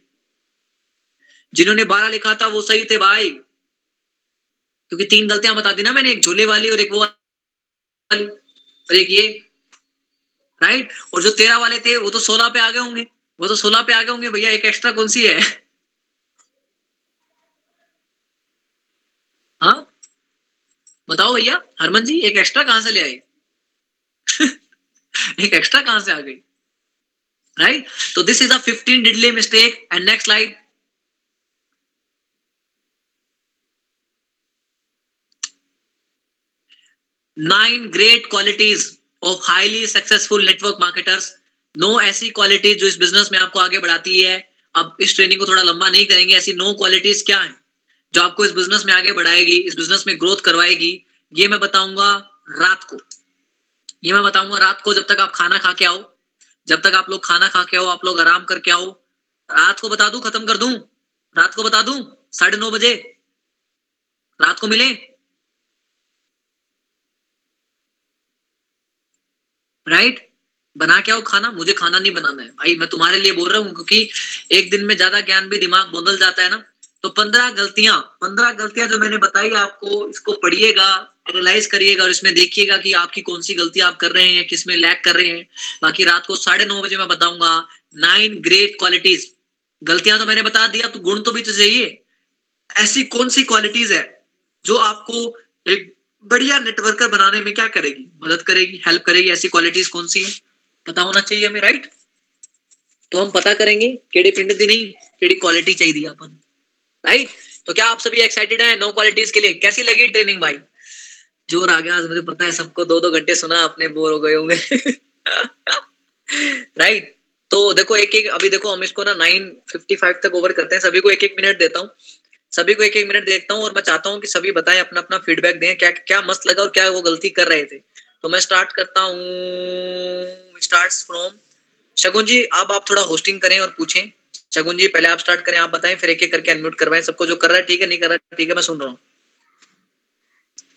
जिन्होंने बारह लिखा था, वो सही थे भाई। क्योंकि तीन गलतियाँ बता दी ना मैंने, एक झोले वाली और एक वो वाली। और एक ये। राइट और जो तेरह वाले थे, वो तो सोलह पे आ गए होंगे। वो तो सोलह पे आ गए होंगे, भैया, एक एक्स्ट्रा कौन सी है? (laughs) हाँ? बताओ भैया, हरमन जी, एक एक्स्ट्रा कहाँ से ले आई (laughs) एक एक्स्ट्रा कहाँ से आ गई? राइट तो this is a 15 deadly mistake and next slide nine great qualities of highly successful network marketers no ऐसी क्वालिटी जो इस बिज़नेस में आपको आगे बढ़ाती है। अब इस ट्रेनिंग को थोड़ा लंबा नहीं करेंगे। ऐसी नो क्वालिटीज क्या है जो आपको इस बिज़नेस में आगे बढ़ाएगी, इस बिज़नेस में ग्रोथ करवाएगी? ये मैं बताऊँगा रात को। ये मैं बताऊँगा रात को जब तक आप खाना खा के आओ। जब तक आप लोग खाना खा के आओ, आप लोग आराम करके आओ। रात को बता दू? खत्म कर दू? रात को बता दू? साढ़े नौ बजे? रात को मिले? राइट बना के आओ खाना? मुझे खाना नहीं बनाना है। भाई, मैं तुम्हारे लिए बोल रहा हूँ, क्योंकि एक दिन में ज़्यादा ज्ञान भी दिमाग बदल जाता है ना। तो पंद्रह गलतियाँ पंद्रह गलतियाँ जो मैंने बताई, आपको इसको पढ़िएगा एनालाइज करिएगा और इसमें देखिएगा कि आपकी कौन सी गलती आप कर रहे हैं, किसमें लैक कर रहे हैं। बाकी रात को साढ़े नौ बजे मैं बताऊँगा नाइन ग्रेट क्वालिटीज गलतियाँ तो मैंने बता दिया तो गुण तो भी तो चाहिए। ऐसी कौन सी क्वालिटीज है जो आपको एक बढ़िया नेटवर्कर बनाने में क्या करेगी? मदद करेगी? हेल्प करेगी? ऐसी क्वालिटीज कौन सी है? पता होना चाहिए हमें राइट तो हम पता करेंगे, केड़ी पिंड दी नहीं, केड़ी क्वालिटी चाहिए अपन राइट तो क्या आप सभी एक्साइटेड हैं नो क्वालिटीज के लिए? कैसी लगी ट्रेनिंग भाई? ज़ोर आ गया मुझे पता है सबको दो दो घंटे सुना, अपने बोर हो गए होंगे। (laughs) राइट तो देखो एक एक अभी देखो, हम इसको ना नाइन फिफ्टी फाइव तक ओवर करते हैं, सभी को एक एक मिनट देता हूँ। सभी को एक एक मिनट देखता हूँ और मैं चाहता हूँ कि सभी बताएँ अपना अपना फीडबैक दें, क्या क्या मस्त लगा और क्या वो गलती कर रहे थे। तो मैं स्टार्ट करता हूँ। स्टार्ट फ्रॉम शगुन जी, अब आप थोड़ा होस्टिंग करें और पूछें। शगुन जी, पहले आप स्टार्ट करें, आप बताएँ, फिर एक एक करके अनम्यूट करवाएँ। सबको जो कर रहा है, ठीक है, नहीं कर रहा है, ठीक है, मैं सुन रहा हूँ।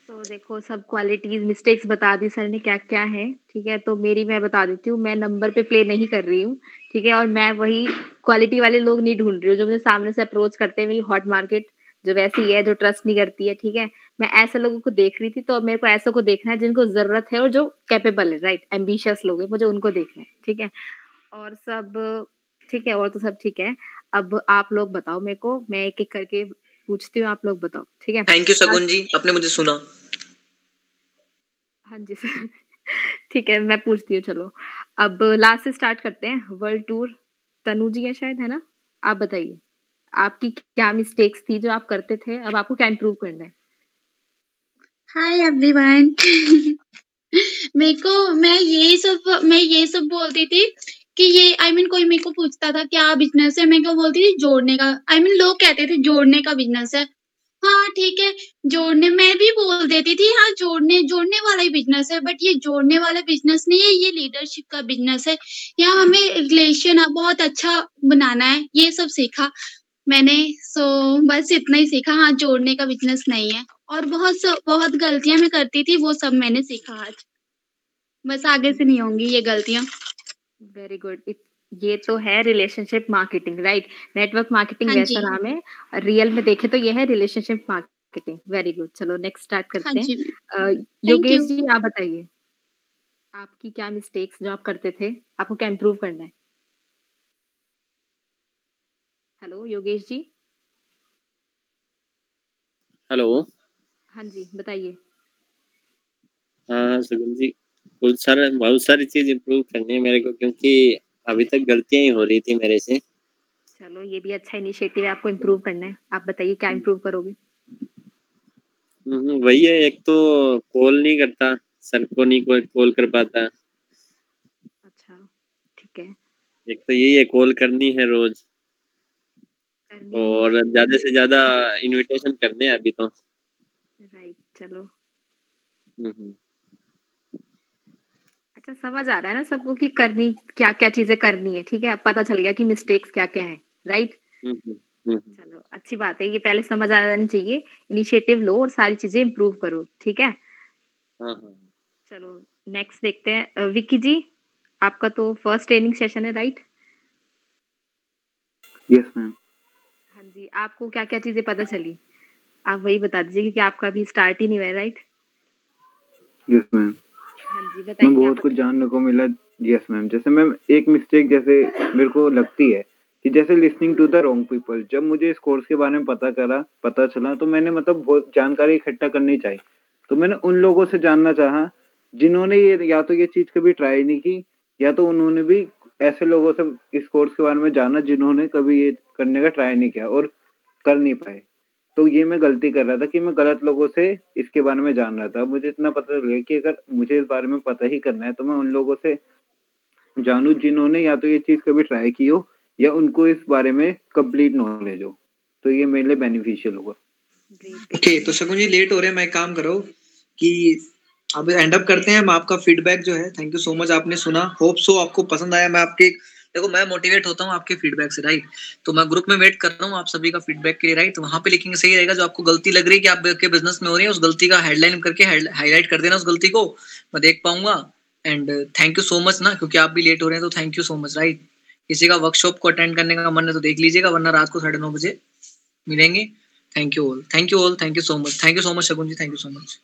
तो देखो, सब क्वालिटीज मिस्टेक्स बता दी सर ने क्या क्या है, ठीक है? तो मेरी मैं बता देती हूँ, मैं नंबर पे प्ले नहीं कर रही हूँ। ठीक है और मैं वही क्वालिटी वाले लोग नहीं ढूंढ रही हूँ जो मुझे सामने से अप्रोच करते हैं मेरी हॉट मार्केट जो वैसी है जो ट्रस्ट नहीं करती है ठीक है? मैं ऐसे लोगों को देख रही थी तो मेरे को ऐसे को देखना है जिनको ज़रूरत है और जो कैपेबल है राइट एम्बिशियस लोग है मुझे उनको देखना है ठीक है? और सब ठीक है और तो सब ठीक है। अब आप लोग बताओ मेरे को मैं एक एक करके पूछती हूँ आप लोग बताओ ठीक है? थैंक यू शगुन जी आपने मुझे सुना। हाँ जी सर। (laughs) ठीक है मैं पूछती हूँ चलो। अब लास्ट से स्टार्ट करते हैं. वर्ल्ड टूर तनु जी है शायद है ना? आप बताइए. आपकी क्या मिस्टेक्स थी जो आप करते थे? अब आपको क्या इम्प्रूव करना है? हाय एवरीवन (laughs) मेरे को मैं ये सब मैं ये सब बोलती थी कि ये आई I मीन mean, कोई मेरे को पूछता था क्या बिज़नेस है मैं क्या बोलती थी? जोड़ने का आई I मीन mean, लोग कहते थे जोड़ने का बिज़नेस है। हाँ ठीक है। जोड़ने, मैं भी बोल देती थी हाँ जोड़ने जोड़ने वाला ही बिज़नेस है बट ये जोड़ने वाला बिज़नेस नहीं है, ये लीडरशिप का बिज़नेस है। यहाँ हमें रिलेशन बहुत अच्छा बनाना है, ये सब सीखा मैंने सो बस इतना ही सीखा। हाँ जोड़ने का बिज़नेस नहीं है, और बहुत बहुत गलतियाँ मैं करती थी, वो सब मैंने सीखा आज। बस आगे से नहीं होंगी ये गलतियाँ। वेरी गुड ये तो है relationship marketing right network marketing हाँ वैसा जी। नाम है। रियल में देखे तो ये है रिलेशनशिप मार्केटिंग वेरी गुड चलो नेक्स्ट स्टार्ट हाँ करते हैं। जी। योगेश. जी आप बताइए। आपकी क्या मिस्टेक्स जो आप करते थे? आपको क्या इम्प्रूव करना है? हेलो योगेश जी? हेलो हाँ जी बताइए। हाँ सगुन जी बहुत सारा बहुत सारी चीज़ इम्प्रूव करनी है मेरे को क्योंकि अभी तक गलतियाँ ही हो रही थी मेरे से। चलो ये भी अच्छा इनिशिएटिव है आपको इम्प्रूव करना है। आप बताइए क्या इम्प्रूव करोगे? हम्म, वही है एक तो कॉल नहीं करता सर को नहीं कोई कॉल कर पाता। अच्छा ठीक है। एक तो यही है कॉल करनी है रोज। करनी और ज़्यादा से ज़्यादा इनविटेशन करने हैं अभी तो। राइट चलो। हम्म, हम्म। अच्छा समझ आ रहा है ना सबको कि करनी क्या क्या चीज़ें करनी है ठीक है? अब पता चल गया कि मिस्टेक्स क्या क्या है राइट। चलो अच्छी बात है ये पहले समझ आ जानी चाहिए इनिशिएटिव लो और सारी चीज़ें इम्प्रूव करो ठीक है? हाँ हाँ। चलो नेक्स्ट देखते हैं। विक्की जी आपका तो फ़र्स्ट ट्रेनिंग सेशन है राइट यस मैम हाँ जी आपको क्या क्या चीज़ें पता चली? आप वही बता दीजिए क्योंकि आपका अभी स्टार्ट ही नहीं हुआ है राइट यस मैम हाँ जी बताइए बहुत कुछ जानने को मिला। यस मैम जैसे मैम एक मिस्टेक जैसे मेरे को लगती है कि जैसे listening to the wrong people जब मुझे इस कोर्स के बारे में पता करा पता चला तो मैंने मतलब बहुत जानकारी इकट्ठा करनी चाहिए। तो मैंने उन लोगों से जानना चाहा जिन्होंने ये या तो ये चीज़ कभी ट्राई नहीं की या तो उन्होंने भी ऐसे लोगों से इस कोर्स के बारे में जाना जिन्होंने कभी ये करने का ट्राई नहीं किया और कर नहीं पाए। तो ये मैं गलती कर रहा था कि मैं गलत लोगों से इसके बारे में जान रहा था। मुझे इतना पता चल गया कि अगर मुझे इस बारे में पता ही करना है तो मैं उन लोगों से जानूं जिन्होंने या तो ये चीज़ कभी ट्राई की हो, या उनको इस बारे में कंप्लीट नॉलेज हो। तो ये मेरे लिए बेनिफिशियल होगा ओके तो शकुन जी लेट हो रहे हैं। मैं काम करो कि अब एंड अप करते हैं। हम आपका फीडबैक जो है थैंक यू सो मच आपने सुना। होप सो आपको पसंद आया। मैं आपके देखो, मैं मोटिवेट होता हूँ आपके फीडबैक से राइट तो मैं ग्रुप में वेट कर रहा हूँ आप सभी का फीडबैक के लिए राइट वहाँ पे लिखेंगे, सही रहेगा, जो आपको गलती लग रही है कि आपके बिज़नेस में हो रही है, उस गलती का हेडलाइन करके हाईलाइट कर देना उस गलती को। मैं देख पाऊँगा। And thank you so much ना, क्योंकि आप भी लेट हो रहे हैं तो thank you so much right किसी का वर्कशॉप को अटेंड करने का मन है तो देख लीजिएगा, वरना रात को साढ़े नौ बजे मिलेंगे। Thank you all thank you all thank you so much thank you so much Shakun ji. Thank you so much